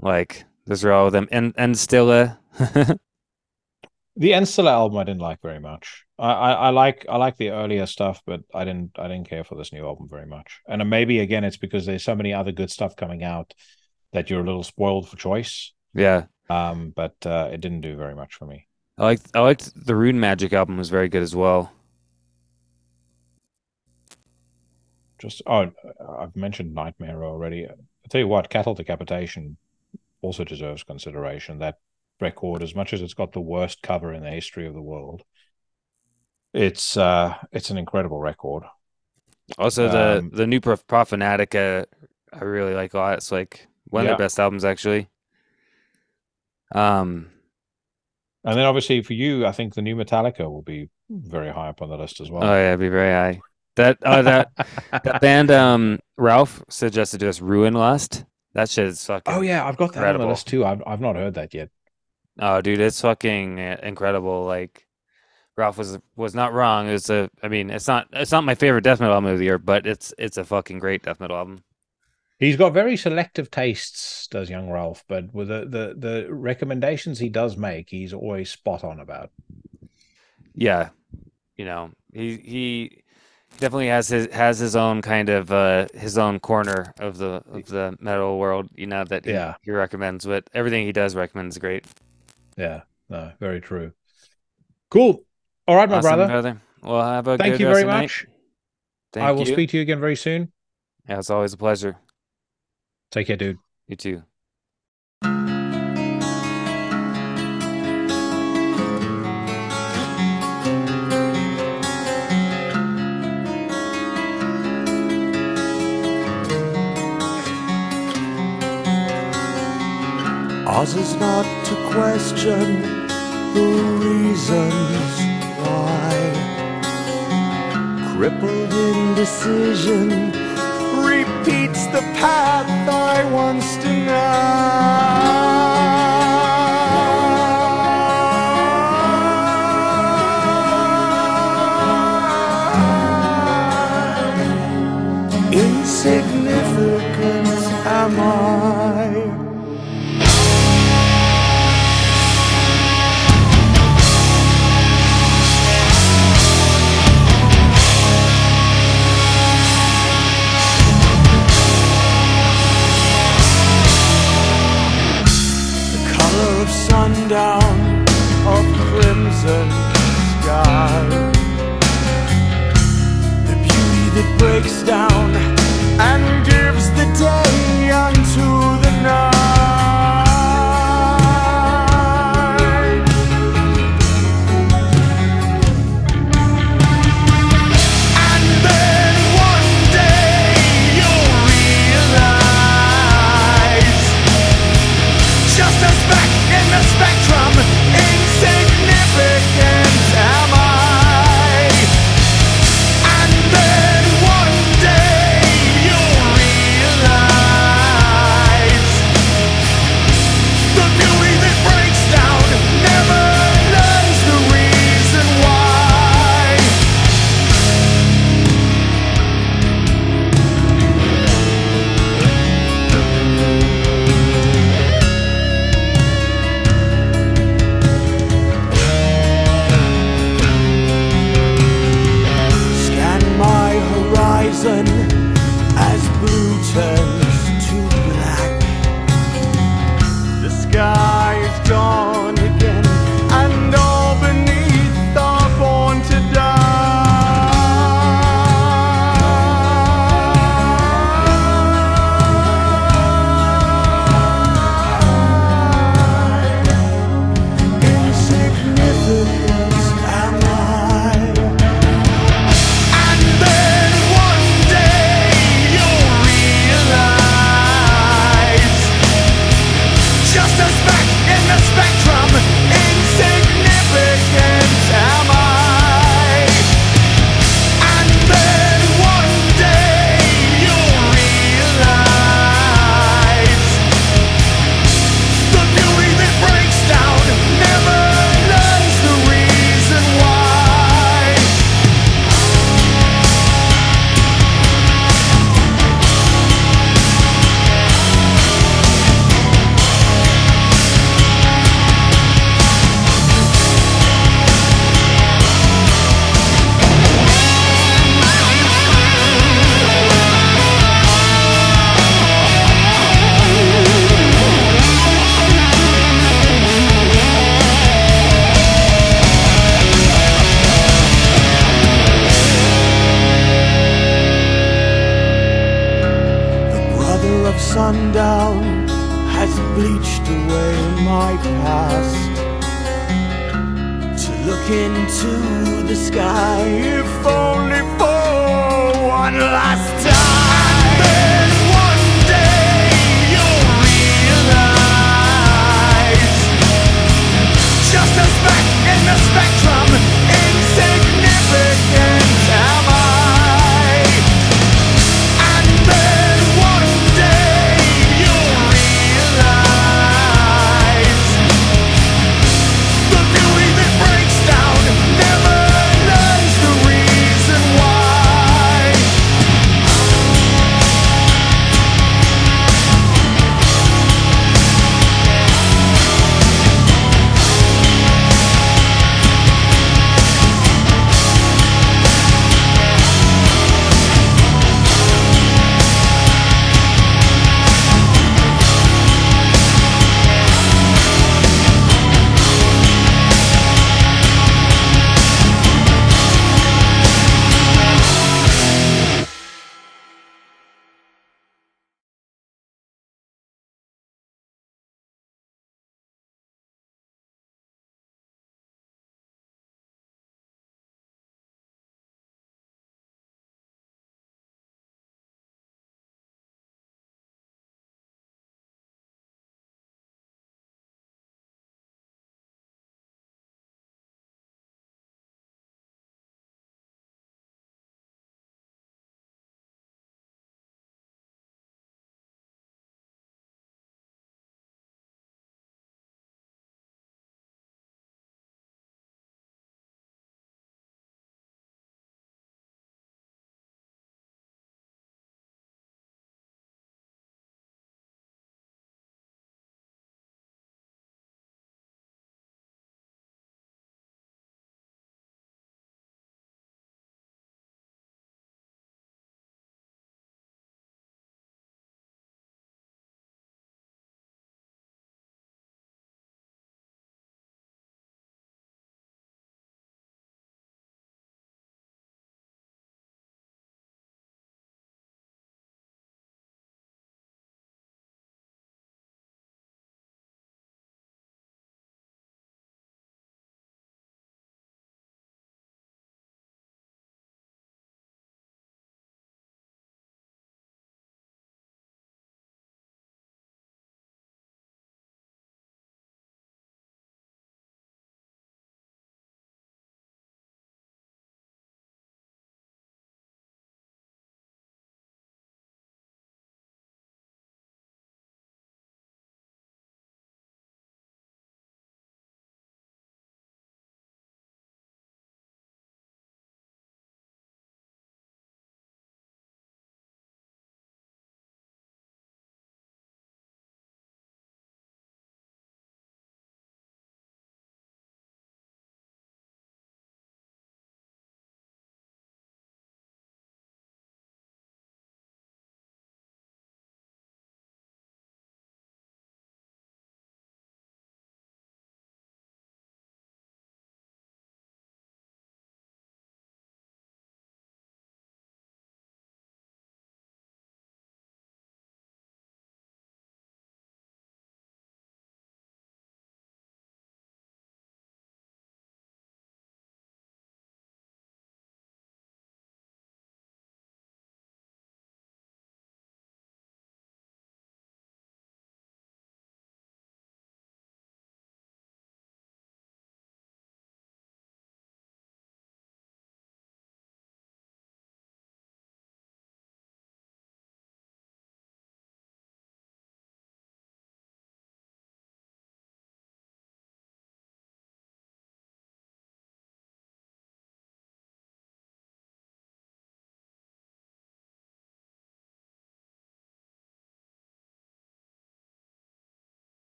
A: Like those are all of them. And and Stilla. (laughs)
B: The Enstella album I didn't like very much. I, I, I like I like the earlier stuff, but I didn't I didn't care for this new album very much. And maybe again it's because there's so many other good stuff coming out that you're a little spoiled for choice.
A: yeah.
B: Um, but uh, it didn't do very much for me.
A: I liked I liked the Rune Magic album was very good as well.
B: Just oh, I've mentioned Nightmare already. I tell you what, Cattle Decapitation also deserves consideration. That record, as much as it's got the worst cover in the history of the world, it's uh, it's an incredible record.
A: Also the
B: Um,
A: the new Prof- Profanatica I really like a lot. It's like one of
B: Yeah.
A: their best albums actually. Um
B: And then obviously for you, I think the new Metallica will be very high up on the list as well.
A: oh yeah, it'd be very high. That uh, that (laughs) that band um Ralph suggested to us Ruin Lust. That shit is fucking
B: oh yeah, I've got that on
A: Incredible.
B: the list too. I've I've not heard that yet.
A: Oh, dude, it's fucking uh, incredible. Like Ralph was was not wrong. It's a, I mean, it's not it's not my favorite death metal album of the year, but it's it's a fucking great death metal album.
B: He's got very selective tastes, does young Ralph, but with the the, the recommendations he does make, he's always spot on about.
A: Yeah, you know, he he definitely has his has his own kind of uh his own corner of the of the metal world. You know that he,
B: Yeah.
A: he recommends, but everything he does recommends is great.
B: Yeah, no, very true. Cool. All right, my
A: Awesome,
B: brother.
A: Well, have a
B: Thank
A: good
B: you very
A: of
B: much.
A: Thank
B: I will
A: you.
B: speak to you again very soon.
A: Yeah, it's always a pleasure.
B: Take care, dude.
A: You too.
C: Ours is not to question the reasons why. Crippled indecision repeats the path I once denied. Insignificant am I. breaks down and gives the day